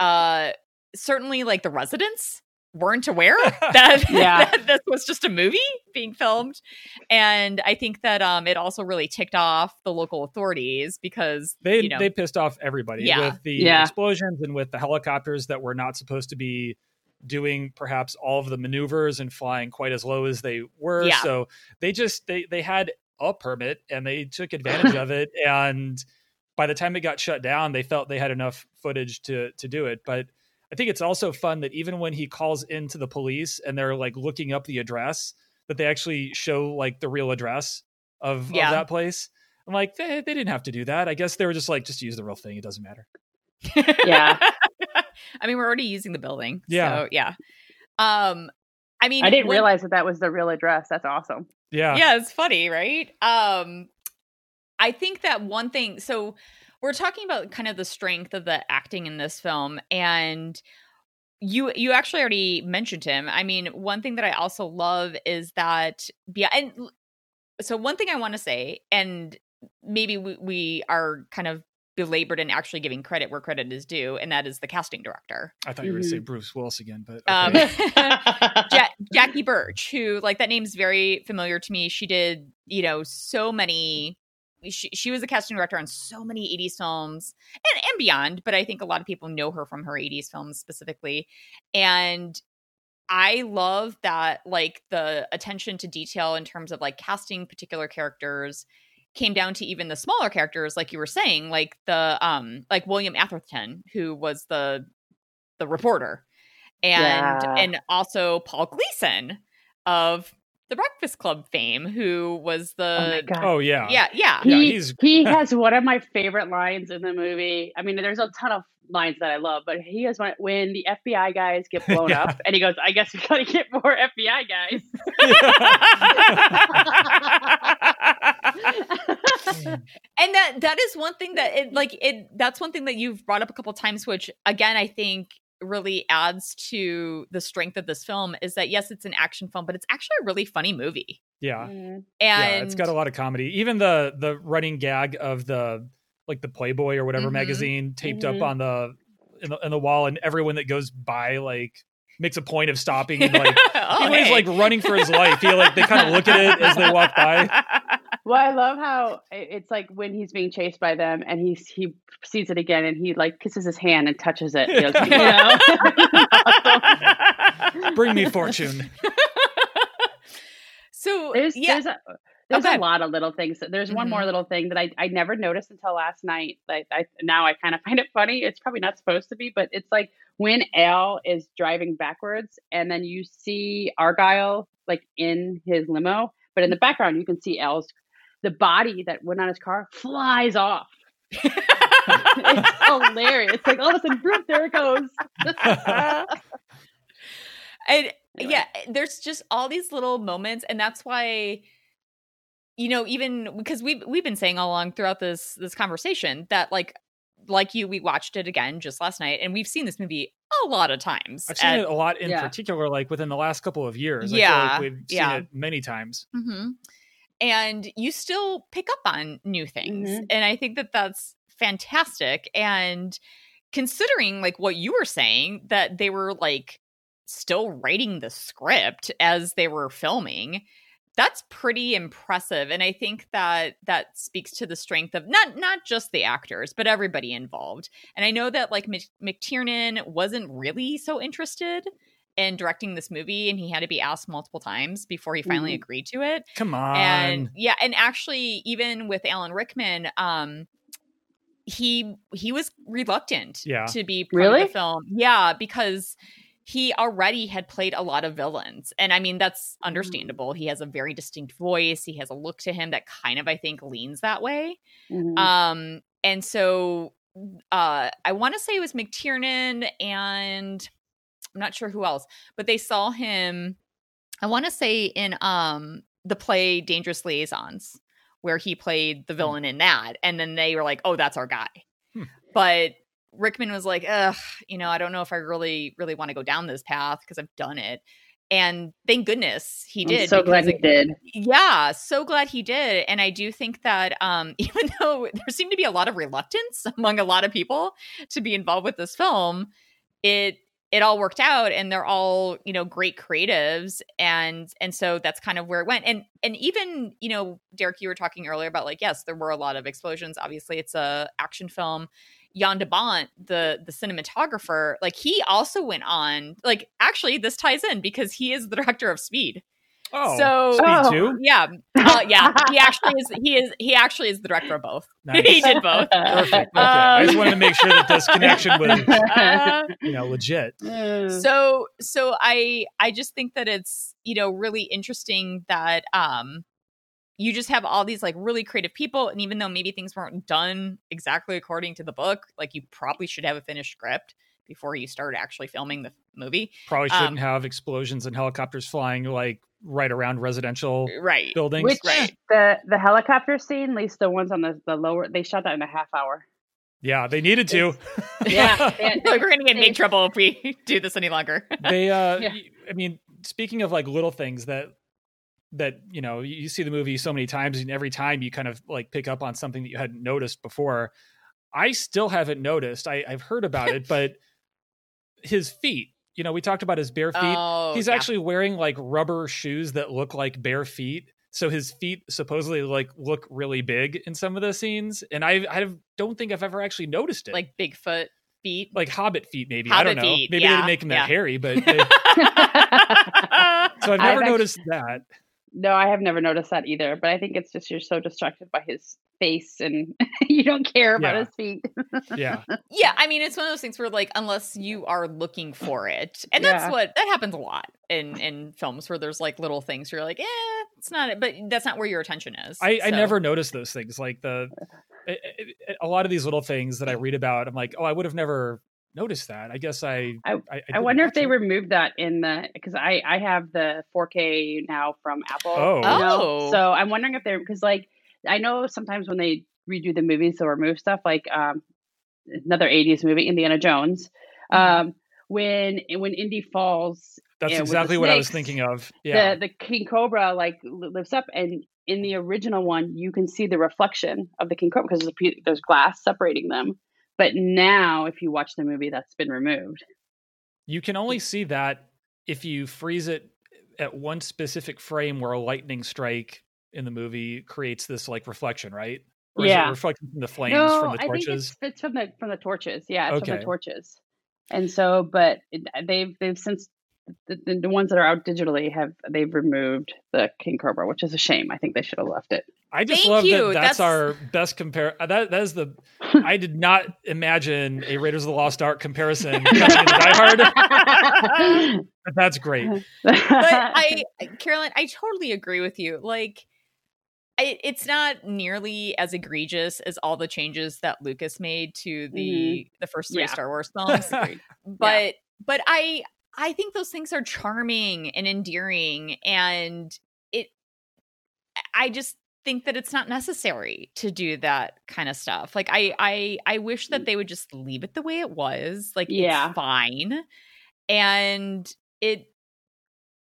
uh, certainly like the residents weren't aware that, Yeah. that this was just a movie being filmed, and I think that um, it also really ticked off the local authorities because they you know they pissed off everybody Yeah. with the Yeah. explosions and with the helicopters that were not supposed to be doing perhaps all of the maneuvers and flying quite as low as they were Yeah. so they just they they had a permit and they took advantage of it and by the time it got shut down they felt they had enough footage to to do it but i think it's also fun that even when he calls into the police and they're like looking up the address that they actually show like the real address of, Yeah. of that place i'm like they, they didn't have to do that i guess they were just like just use the real thing it doesn't matter Yeah. I mean, we're already using the building, Yeah. so yeah. Um, I mean, I didn't when- realize that that was the real address. That's awesome. yeah yeah it's funny right um i think that one thing so we're talking about kind of the strength of the acting in this film and you you actually already mentioned him i mean one thing that i also love is that yeah and so one thing i want to say and maybe we, we are kind of belabored in actually giving credit where credit is due and that is the casting director i thought you were going to say bruce willis again but um, ja- Jackie Burch, who like that name's very familiar to me. She did, you know, so many. She, she was a casting director on so many 80s films and, and beyond, but I think a lot of people know her from her 80s films specifically. And I love that, like, the attention to detail in terms of like casting particular characters came down to even the smaller characters, like you were saying, like the, um, like William Atherton, who was the, the reporter and Yeah. and also Paul Gleason of the Breakfast Club fame, who was oh my the god. oh yeah yeah yeah Yeah, He, he's- he has one of my favorite lines in the movie. I mean, there's a ton of lines that I love, but he has one when the FBI guys get blown Yeah. up, and he goes, "I guess we gotta get more FBI guys." and that that is one thing that it like it that's one thing that you've brought up a couple times which again i think really adds to the strength of this film is that yes it's an action film but it's actually a really funny movie yeah Mm. and yeah it's got a lot of comedy even the the running gag of the like the playboy or whatever Mhm. magazine taped Mhm. up on the in, the in the wall and everyone that goes by like makes a point of stopping and like oh, he's hey. like running for his life he like they kind of look at it as they walk by Well, I love how it's like when he's being chased by them, and he's he sees it again, and he like kisses his hand and touches it. You know? bring me fortune so There's yeah there's a there's Okay. a lot of little things. There's one more Mhm. little thing that I, I never noticed until last night. Like I now I kind of find it funny. It's probably not supposed to be, but it's like when Al is driving backwards and then you see Argyle like in his limo, but in the background you can see Al's the body that went on his car flies off. it's hilarious. It's like all of a sudden, boop, there it goes. and Anyway. yeah there's just all these little moments and that's why you know even because we've we've been saying all along throughout this this conversation that like like you we watched it again just last night and we've seen this movie a lot of times i've seen And- it a lot in Yeah. particular like within the last couple of years I feel Yeah, like we've seen yeah. it many times Mhm. And you still pick up on new things Mhm. and i think that that's fantastic and considering like what you were saying that they were like still writing the script as they were filming that's pretty impressive and i think that that speaks to the strength of not not just the actors but everybody involved and i know that like Mc- mctiernan wasn't really so interested in directing this movie and he had to be asked multiple times before he finally Mhm. agreed to it come on and yeah and actually even with alan rickman um he he was reluctant Yeah. to be part Really? of the film yeah because he already had played a lot of villains and i mean that's understandable he has a very distinct voice he has a look to him that kind of i think leans that way Mhm. um and so uh i want to say it was mctiernan and I'm not sure who else, but they saw him. I want to say in um the play Dangerous Liaisons, where he played the villain in that, and then they were like, "Oh, that's our guy." Hmm. But Rickman was like, "Ugh, you know, I don't know if I really, really want to go down this path because I've done it." And thank goodness he I'm did. so glad he did. yeah, so glad he did. And I do think that um, even though there seemed to be a lot of reluctance among a lot of people to be involved with this film, it it all worked out and they're all you know great creatives and and so that's kind of where it went. And and even you know derek you were talking earlier about like yes there were a lot of explosions. Obviously it's a action film. Jan de bont the the cinematographer like he also went on like actually this ties in because he is the director of speed Oh, So- Oh. two. yeah uh, yeah he actually is he is he actually is the director of both Nice. he did both Perfect. Okay. I just Um, wanted to make sure that this connection was, Uh, you know, legit. so so i i just think that it's you know really interesting that um you just have all these like really creative people and even though maybe things weren't done exactly according to the book like you probably should have a finished script before you start actually filming the movie Probably Um, shouldn't have explosions and helicopters flying like right around residential right buildings. Which Right. the the helicopter scene, at least the ones on the, the lower, they shot that in a half hour. yeah, they needed to. Yeah, they- like we're gonna get in big trouble if we do this any longer they uh Yeah. y- i mean speaking of like little things that that you know you you see the movie so many times and every time you kind of like pick up on something that you hadn't noticed before i still haven't noticed I, i've heard about it but his feet you know we talked about his bare feet. Oh he's yeah. actually wearing like rubber shoes that look like bare feet. So his feet supposedly like look really big in some of the scenes and i i don't think i've ever actually noticed it. Like bigfoot feet? Like hobbit feet maybe. I don't know. feet, maybe they yeah, didn't make him yeah. that hairy but they, so i've never I've noticed that no, I have never noticed that either. But I think it's just you're so distracted by his face and you don't care about Yeah. his feet. yeah Yeah, I mean, it's one of those things where, like, unless you are looking for it, and that's Yeah. what that happens a lot in in films where there's like little things where you're like, eh, it's not it, but that's not where your attention is. I, I never noticed those things like the a- a- a lot of these little things that i read about i'm like oh i would have never noticed that i guess i I- I, I didn't wonder if they it. removed that in the because I I have the 4K now from Apple. Oh. you know? Oh. so I'm wondering if they're because like I know sometimes when they redo the movies they'll remove stuff like um another 80s movie Indiana Jones Mm-hmm. um when when Indy falls that's yeah, with the exactly what i was thinking of yeah the the king cobra like lifts up and in the original one you can see the reflection of the king cobra because there's, there's glass separating them but now if you watch the movie that's been removed. You can only see that if you freeze it at one specific frame where a lightning strike in the movie creates this like reflection right? Or is Yeah. it reflecting from the flames no from the torches? i think it's, it's from the from the torches. Yeah it's from the torches. And so but it, they've they've since the, the, the ones that are out digitally have they've removed the king cobra which is a shame i think they should have left it I just Thank love you. that that's, That's- our best compare uh, that that is the I did not imagine a Raiders of the Lost Ark comparison coming Die Hard. But that's great. but I, Caroline, I totally agree with you. Like, I, it's not nearly as egregious as all the changes that Lucas made to the the first three Mm-hmm. Yeah. Star Wars films. but but I I think those things are charming and endearing, and it. I just think that it's not necessary to do that kind of stuff. Like I I I wish that mm. they would just leave it the way it was. Like Yeah. it's fine, and it.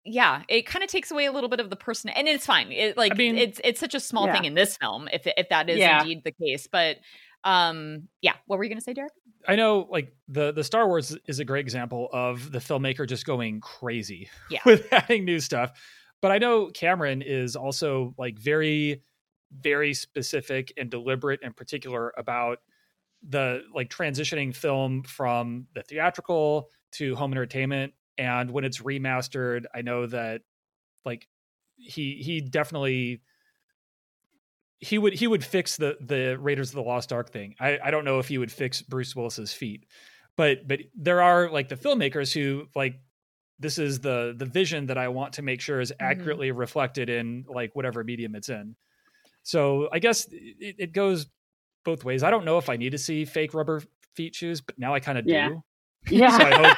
Yeah, it kind of takes away a little bit of the person, and it's fine. It like mean- it's it's such a small Yeah. thing in this film, if if that is Yeah. indeed the case. But um, yeah, what were you gonna say, Derek? I know like the the Star Wars is a great example of the filmmaker just going crazy Yeah. with adding new stuff. But I know Cameron is also like very very specific and deliberate and particular about the like transitioning film from the theatrical to home entertainment and when it's remastered I know that like he he definitely he would he would fix the the Raiders of the Lost Ark thing. I I don't know if he would fix Bruce Willis's feet, but but there are like the filmmakers who like this is the the vision that I want to make sure is mm-hmm. accurately reflected in like whatever medium it's in. So I guess it, it goes both ways. I don't know if I need to see fake rubber feet shoes, but now I kind of do. Yeah. So I hope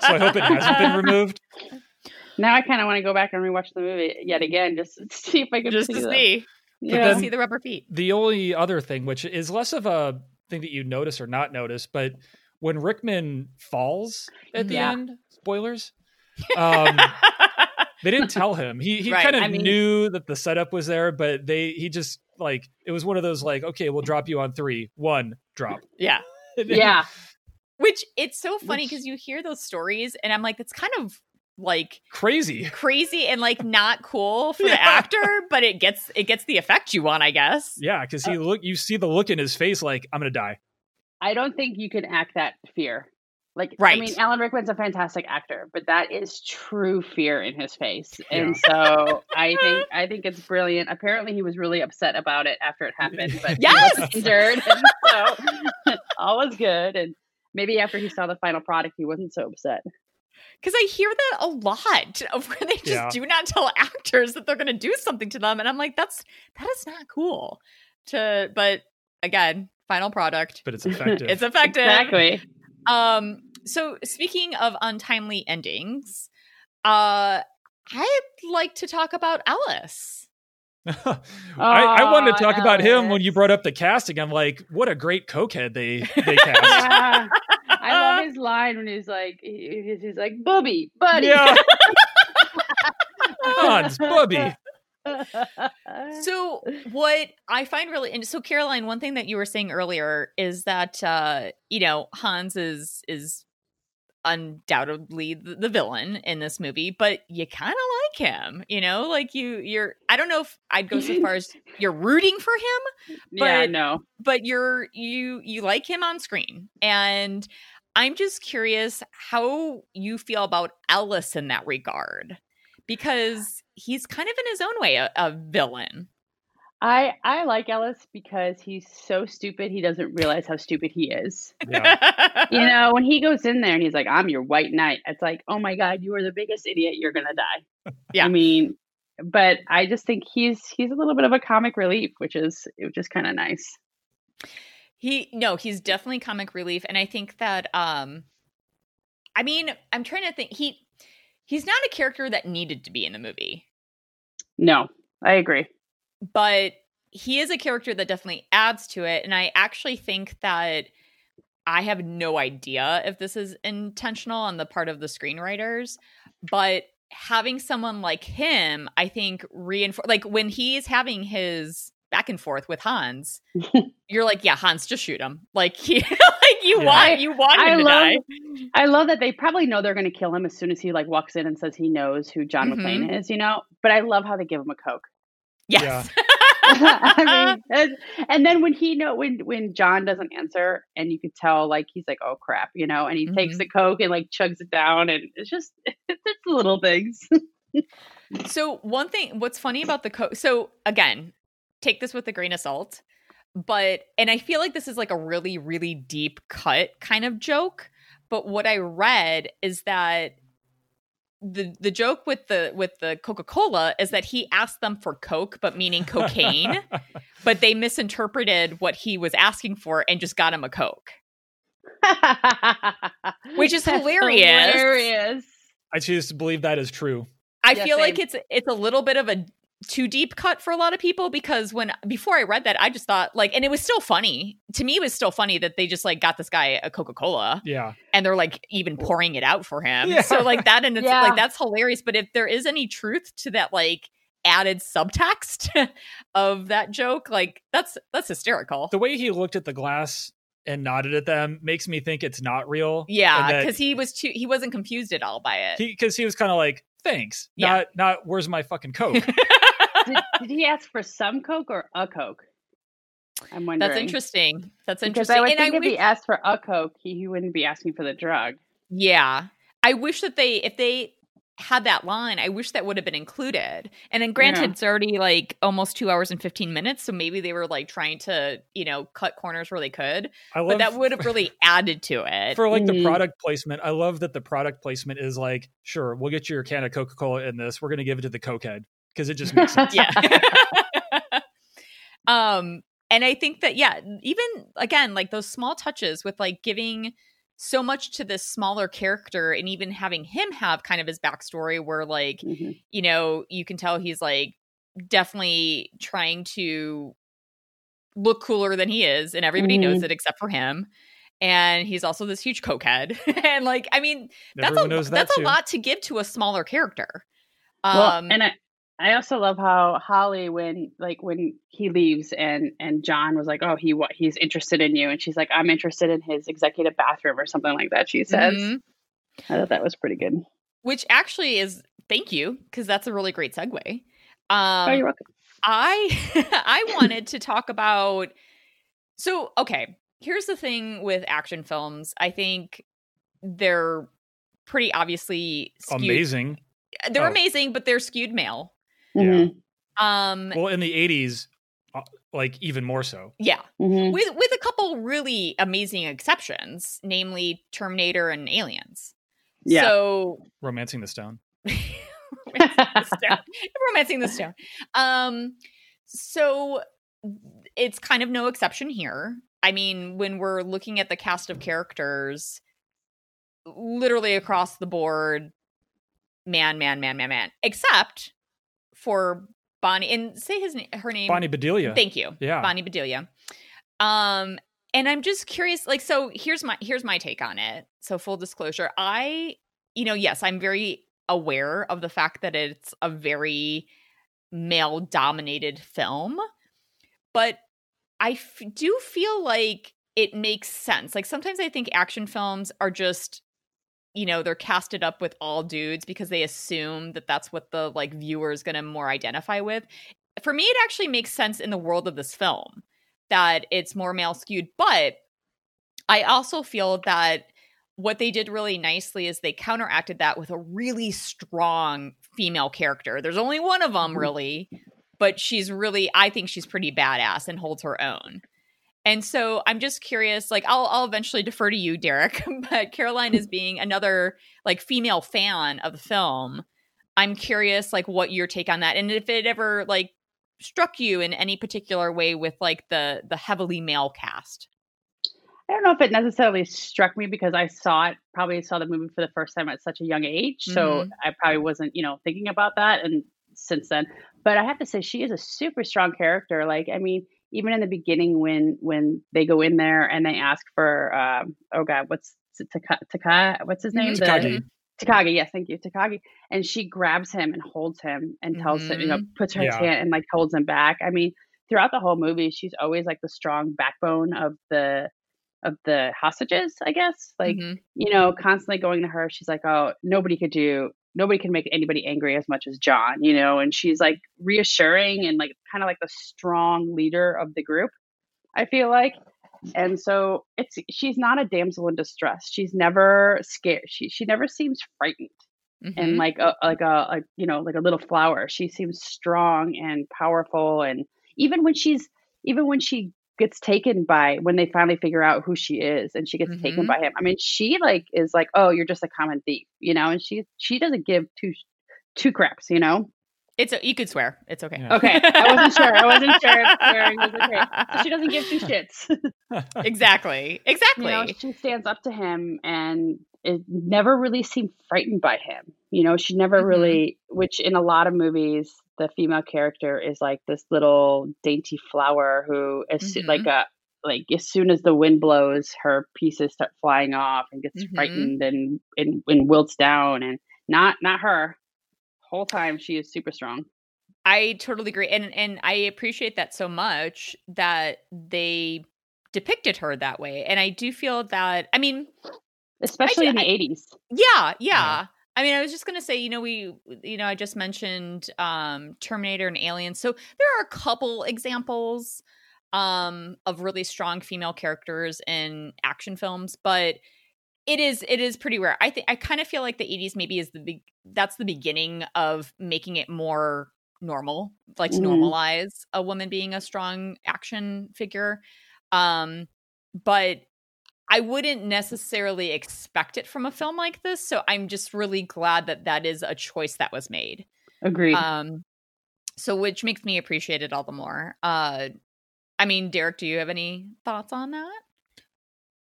so I hope it hasn't been removed. Now I kind of want to go back and rewatch the movie yet again, just to see if I can just see to them. see, Yeah. see the rubber feet. The only other thing, which is less of a thing that you notice or not notice, but when Rickman falls at the Yeah. end, spoilers, um, they didn't tell him. He he Right, kind of I mean- knew that the setup was there, but they he just like it was one of those like, okay, we'll drop you on three, one, drop. yeah. yeah, Which it's so funny because you hear those stories, and I'm like, it's kind of like crazy. crazy and like not cool for the actor, but it gets it gets the effect you want, I guess. Yeah, because he uh, look, you see the look in his face, like I'm gonna die. I don't think you can act that fear. Like, right. I mean, Alan Rickman's a fantastic actor, but that is true fear in his face, and so I think I think it's brilliant. Apparently, he was really upset about it after it happened, but Yes! he injured, and so all was good. And maybe after he saw the final product, he wasn't so upset. Because I hear that a lot of where they just Yeah. do not tell actors that they're going to do something to them, and I'm like, that's that is not cool. To but again, final product, But it's effective. it's effective. Exactly. Um. So speaking of untimely endings, uh, I'd like to talk about Ellis. I, I wanted to Aw, talk about him when you brought up the casting. I'm like, what a great cokehead they they cast. Yeah. I love his line when he's like, he- he's, he's like, "Booby, buddy." yeah, Hans Bubby. So what I find really and so Caroline, one thing that you were saying earlier is that uh, you know, Hans is is undoubtedly the, the villain in this movie, but you kind of like him, you know? Like you you're I don't know if I'd go so far as you're rooting for him, yeah, but- no. but you're you you like him on screen. And I'm just curious how you feel about Ellis in that regard. Because he's kind of in his own way a, a villain. I I like Ellis because he's so stupid he doesn't realize how stupid he is. Yeah. You know, when he goes in there and he's like, "I'm your white knight," it's like, "Oh my god, you are the biggest idiot. You're gonna die." Yeah. I mean, but I just think he's he's a little bit of a comic relief, which is which is kind of nice. He no, he's definitely comic relief, and I think that um, I mean, I'm trying to think. He he's not a character that needed to be in the movie, No, I agree. but he is a character that definitely adds to it, and I actually think that I have no idea if this is intentional on the part of the screenwriters, but having someone like him, I think reinforce like when he's having his back and forth with Hans, you're like, yeah, Hans, just shoot him. Like, he, like you Yeah. want you want him I to love die. I love that they probably know they're going to kill him as soon as he like walks in and says he knows who John Mhm. McClane is, you know. But I love how they give him a coke. Yes. I mean, and, and then when he know when when John doesn't answer, and you could tell like he's like, oh crap, you know, and he takes Mhm. the coke and like chugs it down, and it's just it's the little things. So one thing, what's funny about the coke? so again, take this with a grain of salt, but and I feel like this is like a really really deep cut kind of joke. But what I read is that the the joke with the with the Coca Cola is that he asked them for Coke, but meaning cocaine, but they misinterpreted what he was asking for and just got him a Coke. Which is hilarious. Hilarious. I choose to believe that is true. I Yeah, feel like it's it's a little bit of a too deep cut for a lot of people because when before I read that I just thought like and it was still funny. To me it was still funny that they just like got this guy a Coca-Cola Yeah. and they're like even pouring it out for him. Yeah. So like that and it's Yeah. like that's hilarious but if there is any truth to that like added subtext of that joke like that's that's hysterical. The way he looked at the glass and nodded at them makes me think it's not real. Yeah, cuz he was too he wasn't confused at all by it. he because he was kind of like, thanks. Yeah. Not not where's my fucking coke. Did, did he ask for some coke or a coke? I'm wondering. that's interesting. That's Because interesting. I would and think I if wish- he asked for a coke, he, he wouldn't be asking for the drug. Yeah. I wish that they if they had that line, I wish that would have been included. And then granted, Yeah. it's already like almost two hours and fifteen minutes, so maybe they were like trying to, you know, cut corners where they could. I love But that would have really added to it. for like the Mhm. product placement. I love that the product placement is like, sure, we'll get you your can of Coca Cola in this. We're gonna give it to the cokehead because it just makes sense. yeah. um and I think that yeah, even again like those small touches with like giving so much to this smaller character and even having him have kind of his backstory where like Mhm. you know you can tell he's like definitely trying to look cooler than he is and everybody knows Mhm. it except for him and he's also this huge cokehead and like i mean that's a knows that that's too. a lot to give to a smaller character Well, um and I, I also love how Holly, when like when he leaves, and and John was like, "Oh, he what he's interested in you," and she's like, "I'm interested in his executive bathroom or something like that." She says. mhm. I thought that was pretty good. which actually is thank you because that's a really great segue oh, um you're welcome. I I wanted to talk about so okay, here's the thing with action films. I think they're pretty obviously skewed. Amazing. They're Oh. amazing, but they're skewed male. Mhm, Um Well, in the 80s, uh, like even more so. yeah, mhm. with with a couple really amazing exceptions, namely Terminator and Aliens. Yeah. So Romancing the Stone. romancing the stone. romancing the stone. Um, so it's kind of no exception here. I mean, when we're looking at the cast of characters, literally across the board, man, man, man, man, man, except for Bonnie and say his name, her name. Bonnie Bedelia. Thank you, Yeah. Bonnie Bedelia. Um, and I'm just curious. Like, so here's my here's my take on it. So full disclosure, I, you know, yes, I'm very aware of the fact that it's a very male dominated film, but I f- do feel like it makes sense. Like sometimes I think action films are just you know they're casted up with all dudes because they assume that that's what the like viewer is going to more identify with. For me it actually makes sense in the world of this film that it's more male skewed but i also feel that what they did really nicely is they counteracted that with a really strong female character. There's only one of them Mhm. really but she's really i think she's pretty badass and holds her own and so I'm just curious, like I'll I'll eventually defer to you, Derek, but Caroline is being another like female fan of the film. I'm curious like what your take on that and if it ever like struck you in any particular way with like the the heavily male cast. I don't know if it necessarily struck me because I saw it, probably saw the movie for the first time at such a young age. So Mhm. I probably wasn't, you know, thinking about that. And since then, but I have to say, she is a super strong character. Like, I mean, even in the beginning when when they go in there and they ask for, um, oh God, what's Taka, Taka, what's his name? Mhm. The- Takagi. Takagi, yes, thank you, Takagi. And she grabs him and holds him and tells him, you know, puts her Yeah. hand and like holds him back. I mean, throughout the whole movie, she's always like the strong backbone of the of the hostages, I guess. Like, Mhm. you know, constantly going to her. She's like, oh, nobody could do, nobody can make anybody angry as much as John, you know. And she's like reassuring and like kind of like the strong leader of the group. I feel like. And so it's she's not a damsel in distress. She's never scared. She she never seems frightened and Mhm. like a like a, a you know like a little flower. She seems strong and powerful, and even when she's even when she gets taken by when they finally figure out who she is and she gets taken Mhm. by him. I mean, she like is like, oh, you're just a common thief, you know, and she she doesn't give two two craps, you know. It's a, you could swear. It's okay. Yeah. Okay, I wasn't sure. I wasn't sure if swearing was okay. She doesn't give two shits. exactly. you Exactly. know, she stands up to him and it never really seemed frightened by him. You know, she never Mhm. really, which in a lot of movies, the female character is like this little dainty flower who is Mhm. like a like as soon as the wind blows, her pieces start flying off and gets Mhm. frightened and, and and wilts down. And not not her. Whole time she is super strong. I totally agree, and and I appreciate that so much that they depicted her that way, and I do feel that. I mean, Especially I- in the eighties. yeah, yeah. I mean, I was just gonna say, you know, we, you know, I just mentioned um Terminator and Aliens, so there are a couple examples um of really strong female characters in action films, but it is it is pretty rare. I think I kind of feel like the 80s maybe is the big that's the beginning of making it more normal, like to Mhm. normalize a woman being a strong action figure. Um but I wouldn't necessarily expect it from a film like this, so I'm just really glad that that is a choice that was made. Agreed. Um so which makes me appreciate it all the more. Uh I mean, Derek, do you have any thoughts on that?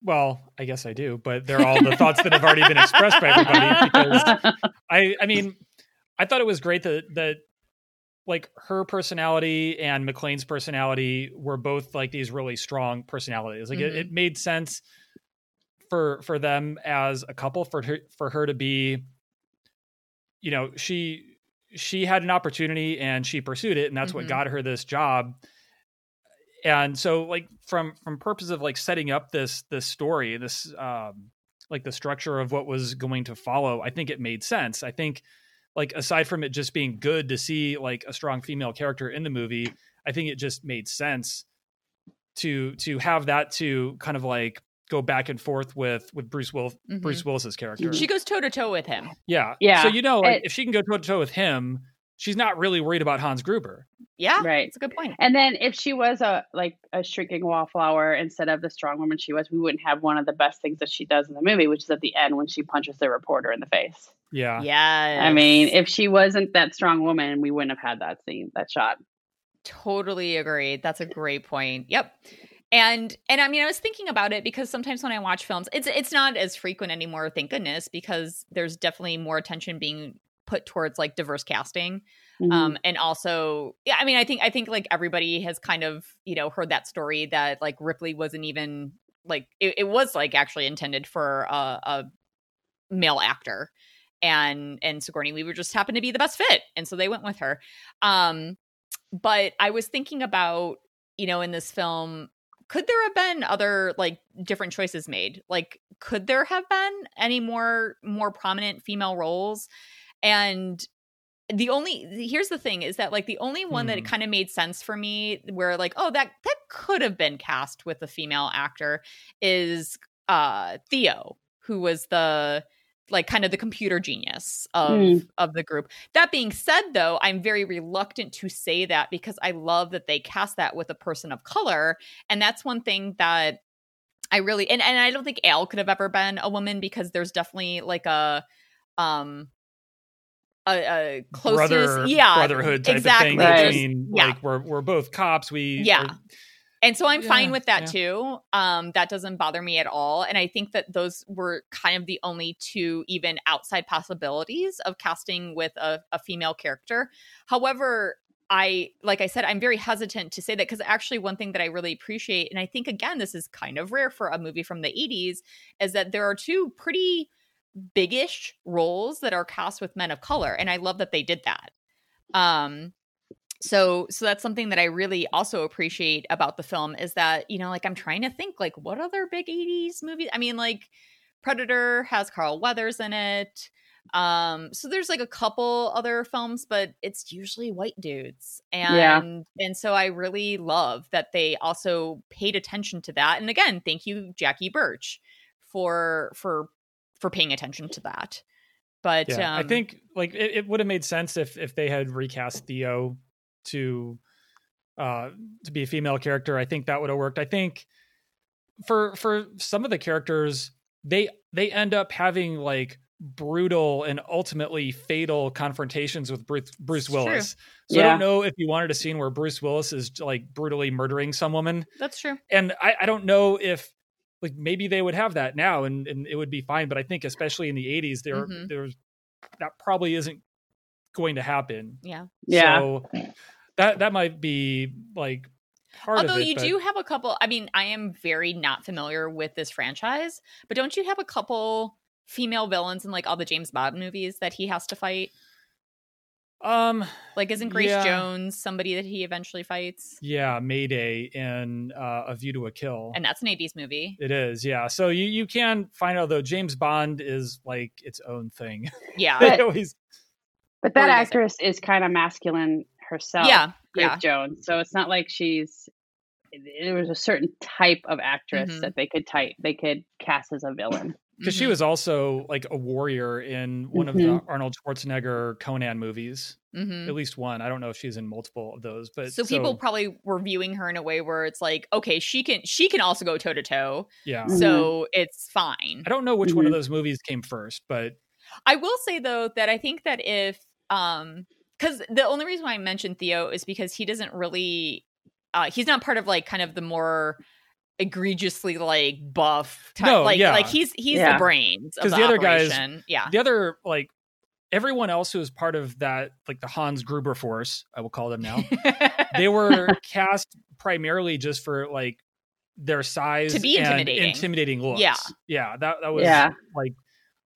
well, I guess I do, but they're all the thoughts that have already been expressed by everybody. Because I, I mean, I thought it was great that that like her personality and McClane's personality were both like these really strong personalities. Like Mhm. it, it made sense for for them as a couple for her for her to be, you know, she she had an opportunity and she pursued it, and that's what Mhm. got her this job. And so, like from from purpose of like setting up this this story, this um like the structure of what was going to follow, I think it made sense. I think like aside from it just being good to see like a strong female character in the movie, I think it just made sense to to have that to kind of like go back and forth with with Bruce Will Mhm. Bruce Willis's character. She goes toe to toe with him. yeah. Yeah. So you know like, It- if she can go toe to toe with him, she's not really worried about Hans Gruber. Yeah, Right. It's a good point. And then if she was a like a shrinking wallflower instead of the strong woman she was, we wouldn't have one of the best things that she does in the movie, which is at the end when she punches the reporter in the face. Yeah. Yeah. I mean, if she wasn't that strong woman, we wouldn't have had that scene, that shot. Totally agree. That's a great point. Yep. And and I mean I was thinking about it because sometimes when I watch films, it's it's not as frequent anymore, thank goodness, because there's definitely more attention being put towards like diverse casting. Mhm. Um and also yeah, I mean I think I think like everybody has kind of, you know, heard that story that like Ripley wasn't even like it, it was like actually intended for a, a male actor and and Sigourney Weaver just happened to be the best fit and so they went with her. Um but I was thinking about, you know, in this film, could there have been other like different choices made? Like, could there have been any more more prominent female roles? And the only here's the thing is that like the only one that Hmm. kind of made sense for me where like oh that that could have been cast with a female actor is uh Theo who was the like kind of the computer genius of Mm. of the group. That being said though, I'm very reluctant to say that because I love that they cast that with a person of color and that's one thing that I really and, and I don't think Al could have ever been a woman because there's definitely like a um a, a closeness Brother, yeah brotherhood type exactly. of thing Right. between Yeah. like we're we're both cops. We Yeah. And so I'm Yeah, fine with that yeah. too. Um, that doesn't bother me at all. And I think that those were kind of the only two even outside possibilities of casting with a, a female character. However, I like I said, I'm very hesitant to say that because actually one thing that I really appreciate, and I think again, this is kind of rare for a movie from the 80s, is that there are two pretty biggish roles that are cast with men of color. And I love that they did that. Um so so that's something that i really also appreciate about the film is that you know like i'm trying to think like what other big 80s movies i mean like predator has carl weathers in it um so there's like a couple other films but it's usually white dudes. And Yeah. and so i really love that they also paid attention to that. And again thank you jackie Burch for for for paying attention to that. But Yeah, um I think like it, it would have made sense if if they had recast Theo to uh to be a female character. I think that would have worked. I think for for some of the characters, they they end up having like brutal and ultimately fatal confrontations with Bruce, Bruce Willis. So I don't know if you wanted a scene where Bruce Willis is like brutally murdering some woman that's true and I, I don't know if like maybe they would have that now and, and it would be fine but i think especially in the 80s there Mhm. there's that probably isn't going to happen yeah Yeah. so that that might be like part Although of it you but- do have a couple, I mean, I am very not familiar with this franchise, but don't you have a couple female villains in like all the James Bond movies that he has to fight? um Like, isn't Grace Yeah. Jones somebody that he eventually fights? yeah mayday in uh, a view to a kill And that's an 80s movie. it is yeah so you you can find out though james bond is like its own thing Yeah. they always But that were you gonna say? actress is kind of masculine herself. yeah. Grace Yeah. Jones. So it's not like she's there was a certain type of actress Mhm. that they could type they could cast as a villain. because she Mhm. was also like a warrior in one of the Mhm. arnold schwarzenegger conan movies Mhm. at least one. I don't know if she's in multiple of those, but So people probably were viewing her in a way where it's like, okay, she can she can also go toe to toe, yeah. Mhm. so it's fine. I don't know which one of Mhm. those movies came first, but I will say though that I think that if um because the only reason why I mentioned Theo is because he doesn't really uh he's not part of like kind of the more egregiously like buff. Type. No, like yeah. like he's he's Yeah. the brains of 'Cause the, the other guys- yeah. the other like everyone else who was part of that like the Hans Gruber force, I will call them now. they were cast primarily just for like their size To be and intimidating. intimidating looks. Yeah. yeah, that that was Yeah. like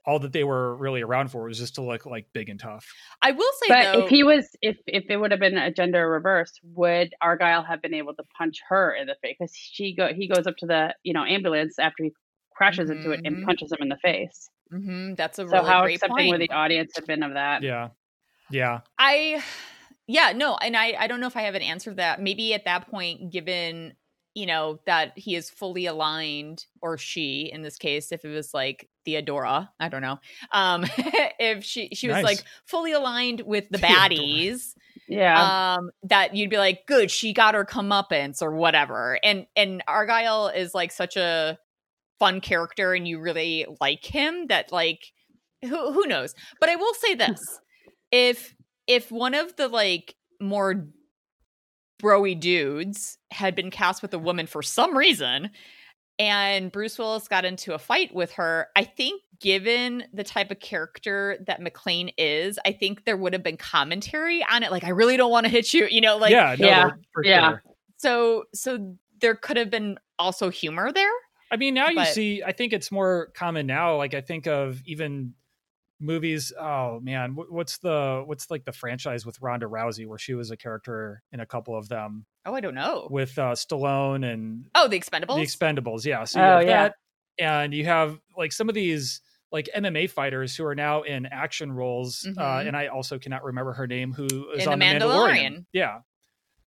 all that they were really around for was just to look like big and tough. I will say But though, if he was, if if it would have been a gender reverse, would Argyle have been able to punch her in the face? Because she go, he goes up to the you know ambulance after he crashes into it and punches him in the face. Mhm, that's a So really how great accepting point. would the audience have been of that? Yeah, yeah, I, yeah, no, and I, I don't know if I have an answer to that. Maybe at that point, given you know that he is fully aligned, or she in this case, if it was like Theodora, I don't know, um, if she she was Nice. like fully aligned with the baddies, Yeah. um, that you'd be like, good, she got her comeuppance or whatever. And and Argyle is like such a fun character, and you really like him. That like, who who knows? But I will say this: if if one of the like more broy dudes had been cast with a woman for some reason and Bruce Willis got into a fight with her, I think given the type of character that McClane is, I think there would have been commentary on it like I really don't want to hit you, you know, like yeah, no, yeah, for yeah. sure. so so there could have been also humor there. I mean, now you But- see. I think it's more common now. Like I think of even movies. Oh man, what's the what's like the franchise with Ronda Rousey where she was a character in a couple of them Oh, I don't know. with uh, Stallone and Oh, the Expendables. the Expendables. Yeah, so you Oh, have yeah. that, and you have like some of these like MMA fighters who are now in action roles. Uh, Mhm. and I also cannot remember her name, who is In on The the Mandalorian. Mandalorian. Yeah.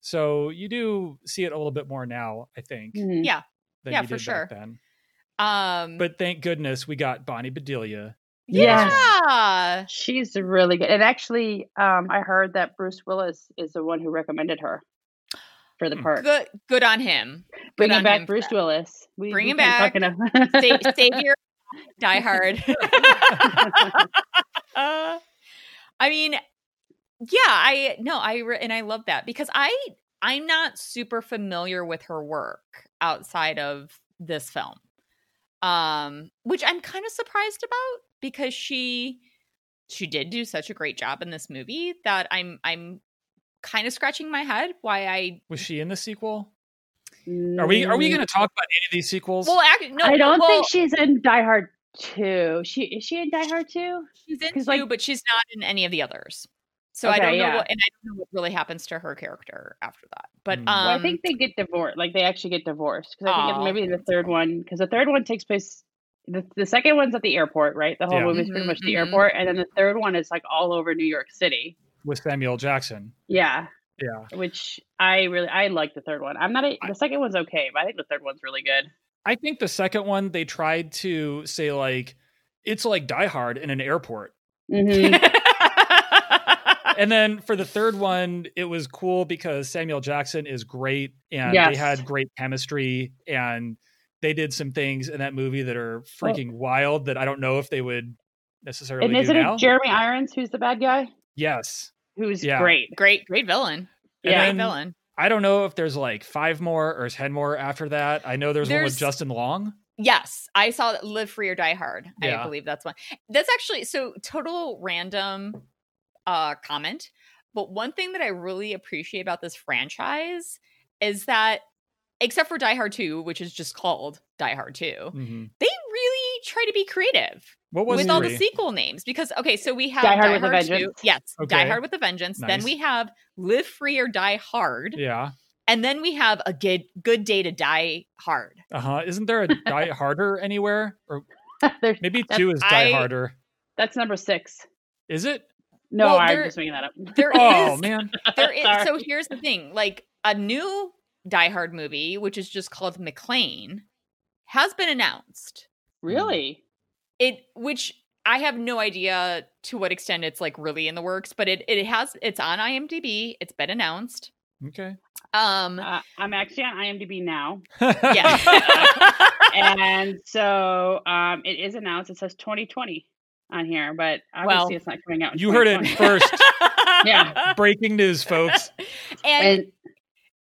So you do see it a little bit more now, I think. Mhm. Yeah. Than Yeah, you for sure. Back then. um, But thank goodness we got Bonnie Bedelia. Yes. yeah, She's really good. And actually, um, I heard that Bruce Willis is the one who recommended her for the part. good good on him. Bringing on back him Bruce. Willis. We, Bring we him back. talk enough. Sa- Savior, Die Hard. Uh, I mean, yeah, I no, I re- and I love that because I I'm not super familiar with her work outside of this film, um, which I'm kind of surprised about because she she did do such a great job in this movie that I'm I'm kind of scratching my head why I Was she in the sequel? Are we are we going to talk about any of these sequels? well actually no I don't well, think she's in Die Hard 2. She is she in Die Hard 2? she's in two, like- but she's not in any of the others. So I don't know yeah. what, and I don't know what really happens to her character after that. But um, Well, Well, I think they get divorced. Like they actually get divorced because I think Aw. it's maybe the third one because the third one takes place. The, the second one's at the airport, right? The whole Yeah. movie is pretty Mhm, much the mhm. airport, and then the third one is like all over New York City. with Samuel Jackson. Yeah, Yeah. which I really I like the third one. I'm not a, the second one's okay, but I think the third one's really good. I think the second one they tried to say like it's like Die Hard in an airport. hmm and then for the third one, it was cool because Samuel Jackson is great and they had great chemistry and they did some things in that movie that are freaking wild that I don't know if they would necessarily and isn't now. it Jeremy Irons who's the bad guy? yes. Who's Yeah. great. great, great villain. And Yeah. great villain. I don't know if there's like five more or ten more after that. I know there's, one with Justin Long. Yes, I saw Live Free or Die Hard. I believe that's one. That's actually so total random uh comment. But one thing that I really appreciate about this franchise is that except for Die Hard 2, which is just called Die Hard 2, Mhm. they really try to be creative What was with all the sequel names because okay, so we have Die Hard with a 2, Vengeance. yes, Die Hard with a Vengeance. Then we have Live Free or Die Hard, Yeah. and then we have a good good day to die hard. Uh huh. Isn't there a Die Harder anywhere? Or maybe two is Die I- Harder. that's number six. Is it? No, Well, I'm there- just making that up. There is Oh man. there is so here's the thing like a new die hard movie which is just called McClane has been announced really? it which i have no idea to what extent it's like really in the works but it it has it's on imdb it's been announced Okay. um Uh, I'm actually on IMDb now. yeah and so um, it is announced. It says 2020 on here, but obviously Well, it's not coming out. in you heard it first. Yeah. Breaking news, folks. and And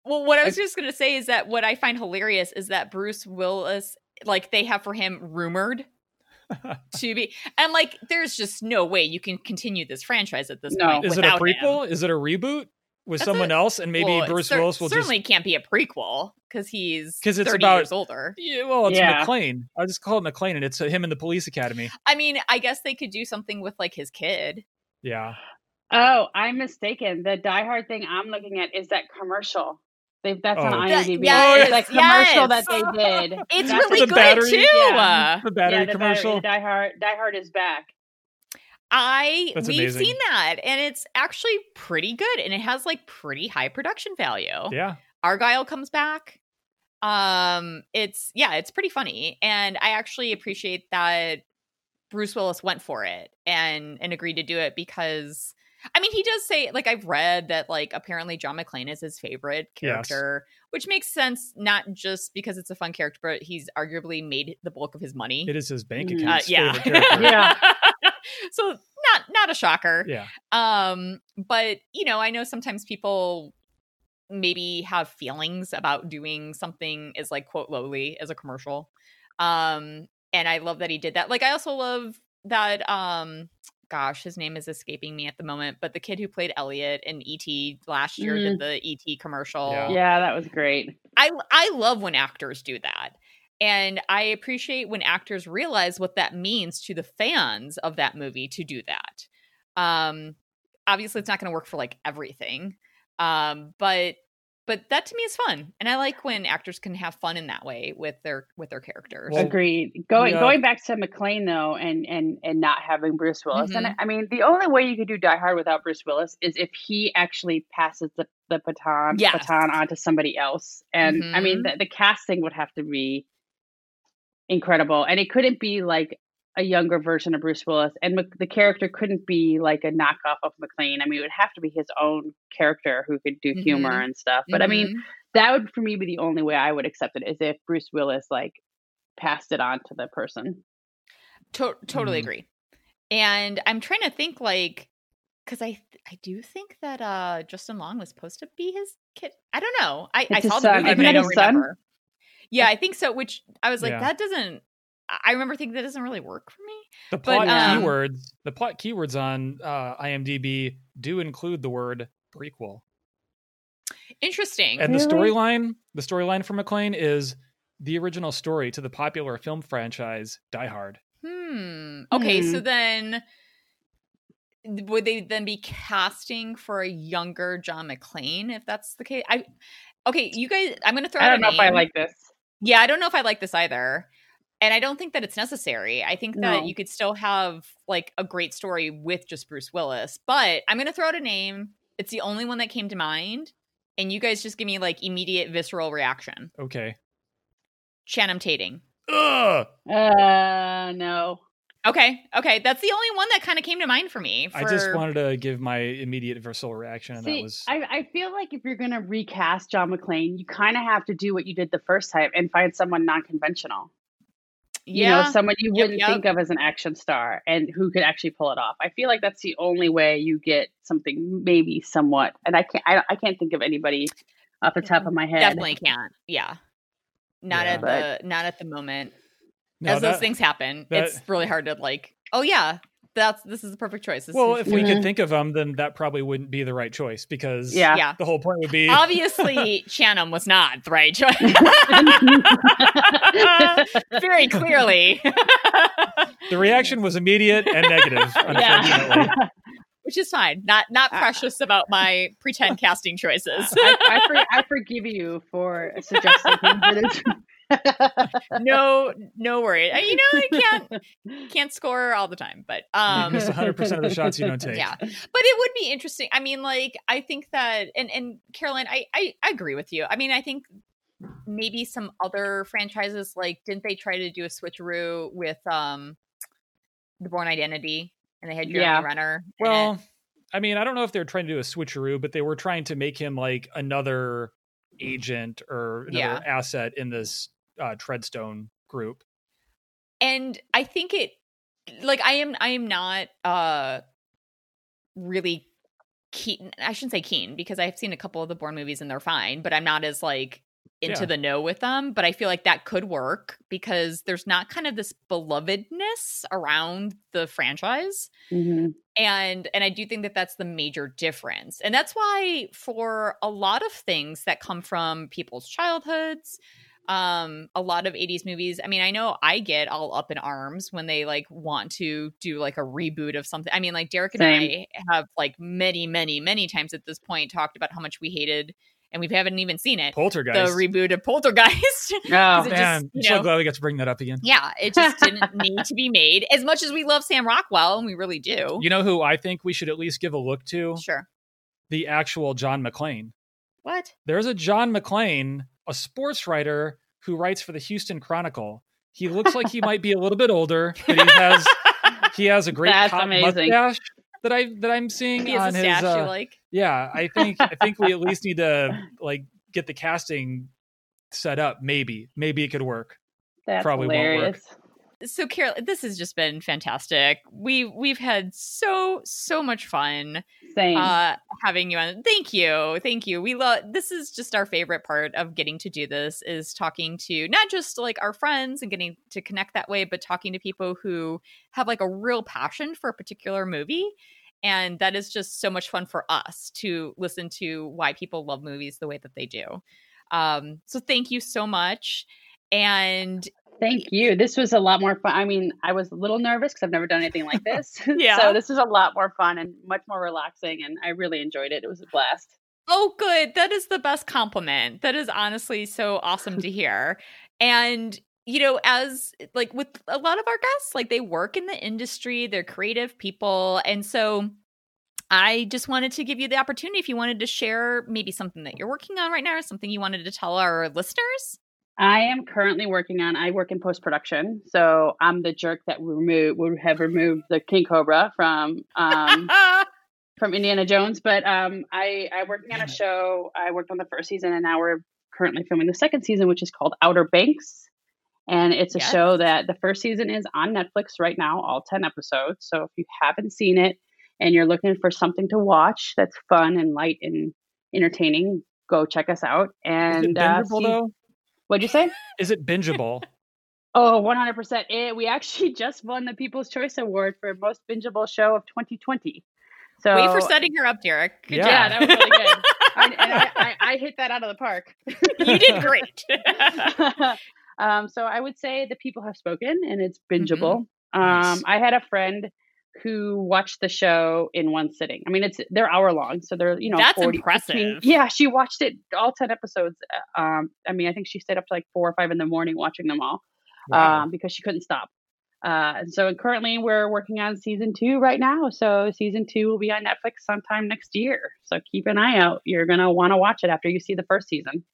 Well, what I was just going to say is that what I find hilarious is that Bruce Willis, like they have for him rumored to be, and like there's just no way you can continue this franchise at this No. point. Is it a without prequel? him. Is it a reboot with That's someone a- else? And maybe Well, Bruce cer- Willis will certainly just. can't be a prequel because he's because it's 30 about- years older. Yeah, well, it's Yeah. McClane. I just call it McClane, and it's uh, him in the police academy. I mean, I guess they could do something with like his kid. Yeah. Oh, I'm mistaken. The Die Hard thing I'm looking at is that commercial. They've that's on Oh. IMDb. Yes, that commercial yes. that they did. It's That's really the good battery- too. Yeah. The battery yeah, the commercial. Die Hard. Die Hard is back. I That's we've amazing. seen that and it's actually pretty good and it has like pretty high production value. Yeah. Argyle comes back. Um it's yeah, it's pretty funny and I actually appreciate that Bruce Willis went for it and and agreed to do it because I mean he does say like I've read that like apparently John McClane is his favorite Yes. character, which makes sense not just because it's a fun character but he's arguably made the bulk of his money. It is his bank Mm. account. Uh, yeah. Yeah. so not not a shocker. Yeah. Um, but you know, I know sometimes people maybe have feelings about doing something as like quote lowly as a commercial. Um, and I love that he did that. Like I also love that um gosh, his name is escaping me at the moment, but the kid who played Elliot in ET last year did the ET commercial. Yeah. Yeah, that was great. I I love when actors do that. And I appreciate when actors realize what that means to the fans of that movie to do that. Um obviously it's not going to work for like everything. Um but but that to me is fun. And I like when actors can have fun in that way with their with their characters. Well, Agreed. Going yeah. going back to McClane though, and and and not having Bruce Willis, and Mhm. I mean the only way you could do Die Hard without Bruce Willis is if he actually passes the the baton Yes. baton on to somebody else, and I mean Mhm. the, the casting would have to be incredible, and it couldn't be like a younger version of Bruce Willis, and Mc- the character couldn't be like a knockoff of McClane. I mean, it would have to be his own character who could do humor Mhm. and stuff. But I mean, Mhm. that would for me be the only way I would accept it is if Bruce Willis like passed it on to the person. To- totally Mhm. agree. And I'm trying to think like because I I do think that uh Justin Long was supposed to be his kid. I don't know. I, I It's his saw the son. movie, but I don't his son? Yeah, I think so. Which I was like, Yeah. that doesn't. I I remember thinking that doesn't really work for me. The But, plot um, keywords, the plot keywords on uh, IMDb do include the word prequel, Interesting. and the storyline, the storyline for McClane is the original story to the popular film franchise Die Hard. Hmm. Okay, so Hmm. then would they then be casting for a younger John McClane if that's the case? I okay, you guys. I'm gonna throw. It. I don't a know if I like this. Yeah, I don't know if I like this either. And I don't think that it's necessary. I think that No. you could still have like a great story with just Bruce Willis. But I'm going to throw out a name. It's the only one that came to mind. And you guys just give me like immediate visceral reaction. Okay. Channing Tatum. Ugh! Uh, no. Okay. Okay. That's the only one that kind of came to mind for me. I just wanted to give my immediate visceral reaction, and See, that was I, I feel like if you're gonna recast John McClane, you kind of have to do what you did the first time and find someone non-conventional. You Yeah. know, someone you wouldn't yep. think of as an action star and who could actually pull it off. I feel like that's the only way you get something maybe somewhat. And I can't I, I can't think of anybody off the top of my head. Definitely can't. Yeah. Not Yeah. at But- the not at the moment. No, As those things happen, that- it's really hard to like. Oh yeah, that's this is the perfect choice. This Well, is if we Mhm. could think of them, then that probably wouldn't be the right choice because Yeah. yeah. the whole point would be Obviously, Shannon was not the right choice. Very clearly. the reaction was immediate and negative. Unfortunately, Which is fine. Not not Ah. precious about my pretend casting choices. I, I, for, I forgive you for suggesting things that is no, no worry. Uh, You know, I can't can't score all the time, but um miss 100 percent of the shots you don't take. yeah but it would be interesting i mean like i think that and and caroline I, I i agree with you i mean i think maybe some other franchises like didn't they try to do a switcheroo with um the Bourne identity and they had jeremy Yeah. renner in it? Well, I mean, I don't know if they were trying to do a switcheroo, but they were trying to make him like another agent or another Yeah. asset in this uh, Treadstone group. and i think it like i am i am not uh really keen. I shouldn't say keen because I've seen a couple of the Bourne movies and they're fine, but I'm not as like into Yeah. the know with them. But I feel like that could work because there's not kind of this belovedness around the franchise Mhm. and and i do think that that's the major difference and that's why for a lot of things that come from people's childhoods um a lot of 80s movies i mean i know i get all up in arms when they like want to do like a reboot of something i mean like derek and Same. i have like many many many times at this point talked about how much we hated and we haven't even seen it Poltergeist. the reboot of poltergeist Oh, Man, just, I'm you so glad we got to bring that up again. yeah it just didn't need to be made as much as we love sam rockwell and we really do You know who I think we should at least give a look to? sure The actual John McClane. what There's a John McClane, a sports writer who writes for the Houston Chronicle. He looks like he might be a little bit older, but he has he has a great That's cop amazing. mustache that I that I'm seeing he has on a his. uh, like yeah, I think I think we at least need to like get the casting set up. Maybe maybe it could work. That's Probably won't work. So carol this has just been fantastic. We we've had so so much fun Same. uh having you on. Thank you. Thank you. We love this is just our favorite part of getting to do this is talking to not just like our friends and getting to connect that way but talking to people who have like a real passion for a particular movie. And that is just so much fun for us to listen to why people love movies the way that they do. Um so thank you so much and Thank you. This was a lot more fun. I mean, I was a little nervous because I've never done anything like this. Yeah. so this was a lot more fun and much more relaxing, and I really enjoyed it. It was a blast. Oh, good. That is the best compliment. That is honestly so awesome to hear. And, you know, as like with a lot of our guests, like they work in the industry, they're creative people. And so I just wanted to give you the opportunity if you wanted to share maybe something that you're working on right now or something you wanted to tell our listeners. I am currently working on. I work in post production, so I'm the jerk that remove would have removed the king cobra from um, from Indiana Jones. But um, I I'm working on a show. I worked on the first season, and now we're currently filming the second season, which is called Outer Banks. And it's a Yes. show that the first season is on Netflix right now, all 10 episodes. So if you haven't seen it and you're looking for something to watch that's fun and light and entertaining, go check us out. Is And it uh, see- though? What'd you say? Is it bingeable? Oh, 100%. It, we actually just won the People's Choice Award for Most Bingeable Show of 2020. So Wait for setting her up, Derek. Good Yeah. Yeah, that was really good. and, and I, I, I hit that out of the park. you did great. um, so I would say the people have spoken and it's bingeable. Nice. Um, I had a friend who watched the show in one sitting. I mean, it's they're hour long, so they're you know That's 40, impressive. 15 yeah, she watched it all ten episodes. uh, Um, I mean, I think she stayed up to like four or five in the morning watching them all Wow. um, because she couldn't stop. Uh, and so currently we're working on season two right now. So season two will be on Netflix sometime next year. So keep an eye out. You're gonna want to watch it after you see the first season.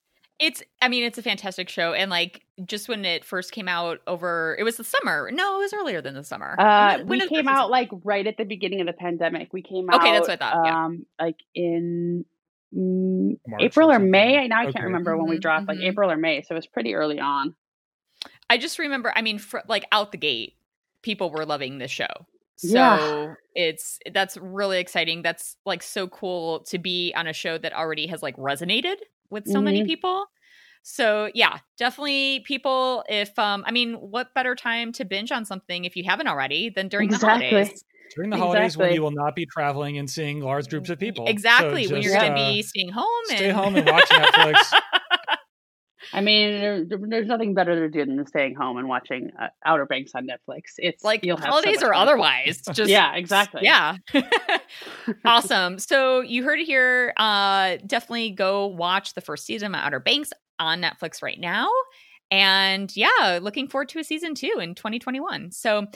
It's I mean, it's a fantastic show. And like just when it first came out over it was the summer. No, it was earlier than the summer. Uh, When we came first out like right at the beginning of the pandemic. We came out. Okay, that's what I thought, yeah. Um, like in mm, March April or or something. May. Now I Okay. can't remember when we Mhm, dropped. Like mhm. April or May. So it was pretty early on. I just remember, I mean, fr- like out the gate, people were loving this show. So Yeah. it's that's really exciting. That's like so cool to be on a show that already has like resonated with so many Mhm. people. So yeah, definitely people if um I mean, what better time to binge on something if you haven't already than during Exactly. the holidays? During the holidays when you will not be traveling and seeing large groups of people. So Exactly, when you're going to uh, be staying home stay and home and watch Netflix. I mean, there, there's nothing better to do than staying home and watching uh, Outer Banks on Netflix. It's like you'll have so holidays much or fun. otherwise. Just yeah, exactly. Yeah. awesome. So you heard it here. Uh definitely go watch the first season of Outer Banks on Netflix right now. And yeah, looking forward to a season two in 2021. So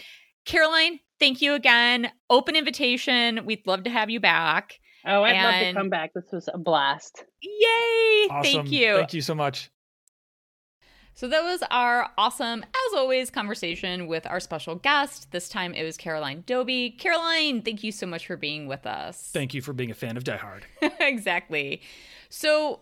Caroline, thank you again. Open invitation. We'd love to have you back. Oh, I'd love to come back. This was a blast. Yay! Awesome. Thank you. Thank you so much. So that was our awesome, as always, conversation with our special guest. This time it was Caroline Doby. Caroline, thank you so much for being with us. Thank you for being a fan of Die Hard. exactly. So,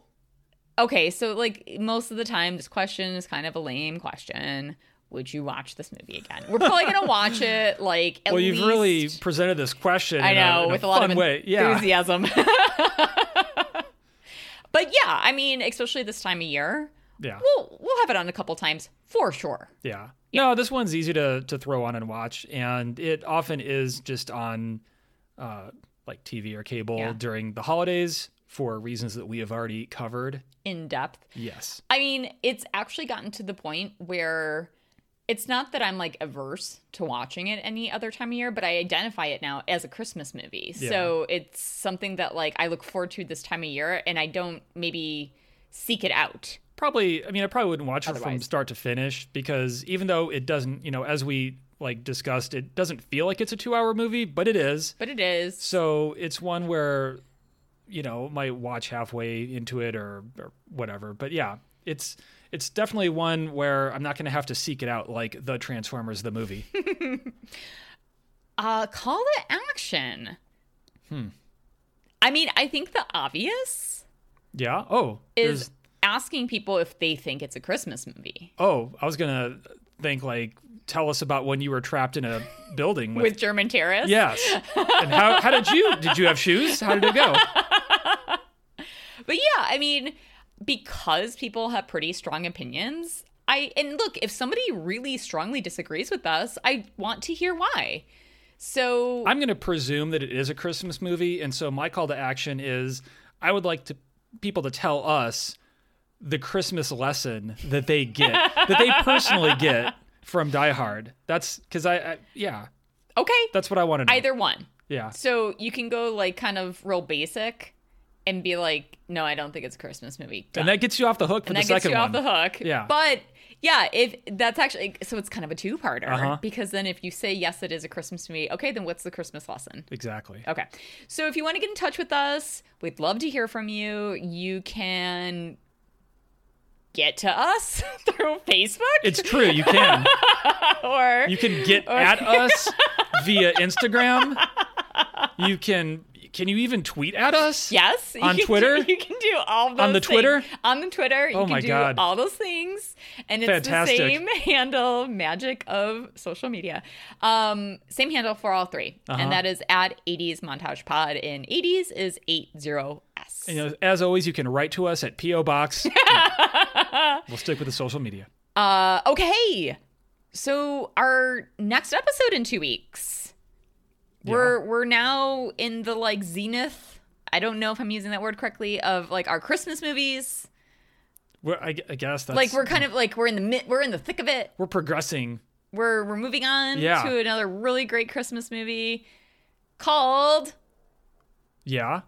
okay, so like most of the time, this question is kind of a lame question. would you watch this movie again? We're probably gonna watch it like at well, you've really presented this question. I in a- know in with a, a lot fun of way. Yeah. enthusiasm. but yeah, I mean, especially this time of year, Yeah. we'll we'll have it on a couple times for sure. Yeah. No, this one's easy to to throw on and watch, and it often is just on uh, like TV or cable Yeah. during the holidays for reasons that we have already covered. In depth. Yes. I mean, it's actually gotten to the point where it's not that I'm like averse to watching it any other time of year, but I identify it now as a Christmas movie. Yeah. So it's something that like I look forward to this time of year and I don't maybe seek it out. Probably. I mean, I probably wouldn't watch it from start to finish because even though it doesn't, you know, as we like discussed, it doesn't feel like it's a two-hour movie, but it is. But it is. So it's one where, you know, might watch halfway into it or, or whatever. But yeah, it's it's definitely one where I'm not going to have to seek it out like the Transformers the movie. Uh call to action. Hmm. I mean, I think the obvious yeah. Oh, is asking people if they think it's a Christmas movie. oh, I was gonna think like tell us about when you were trapped in a building with. With German terrorists. Yes, and how how did you did you have shoes? How did it go? But yeah, I mean, because people have pretty strong opinions, I and look, if somebody really strongly disagrees with us, I want to hear why. So I'm going to presume that it is a Christmas movie, and so my call to action is I would like to people to tell us the Christmas lesson that they get, that they personally get from Die Hard. That's because I, I, yeah, okay, that's what I want to know. either one. yeah, So you can go like kind of real basic and be like, no, I don't think it's a Christmas movie. and that gets you off the hook for and the that gets you one. off the hook. Yeah. But yeah, if that's actually so it's kind of a two-parter Uh-huh. because then if you say yes it is a Christmas movie, okay, then what's the Christmas lesson? Exactly. Okay. So if you want to get in touch with us, we'd love to hear from you. You can get to us through Facebook It's true. You can. or You can get at us via Instagram. You can. Can you even tweet at us? Yes. On can Twitter? Do, you can do all those On the things. Twitter? On the Twitter. You Oh can my do God. all those things. And it's Fantastic. the same handle, magic of social media. Um, same handle for all 3 Uh-huh. And that is at 80s Montage Pod. And 80s is 80S. And, you know, as always, you can write to us at PO Box. we'll stick with the social media. Uh, okay. So our next episode in two weeks. We're we're now in the like zenith. I don't know if I'm using that word correctly of like our Christmas movies. We're, I, I guess that's like we're kind of like we're in the mid, we're in the thick of it. we're progressing. We're we're moving on Yeah. to another really great Christmas movie called. Yeah.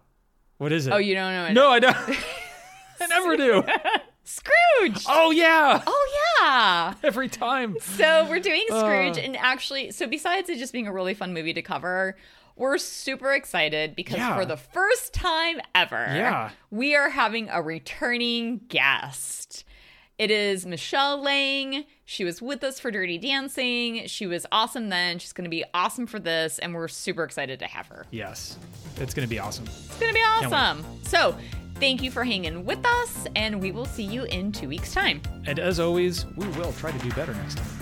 What is it? Oh, you don't know it? No, I don't. I never do. Scrooge. Oh yeah. Oh yeah. Every time. So we're doing Scrooge, Uh. and actually, so besides it just being a really fun movie to cover, we're super excited because Yeah. for the first time ever, Yeah. we are having a returning guest. It is Michelle Lang. She was with us for Dirty Dancing. She was awesome then. She's going to be awesome for this, and we're super excited to have her. Yes. It's gonna be awesome. It's going to be awesome. So, thank you for hanging with us, and we will see you in two weeks' time. And as always, we will try to do better next time.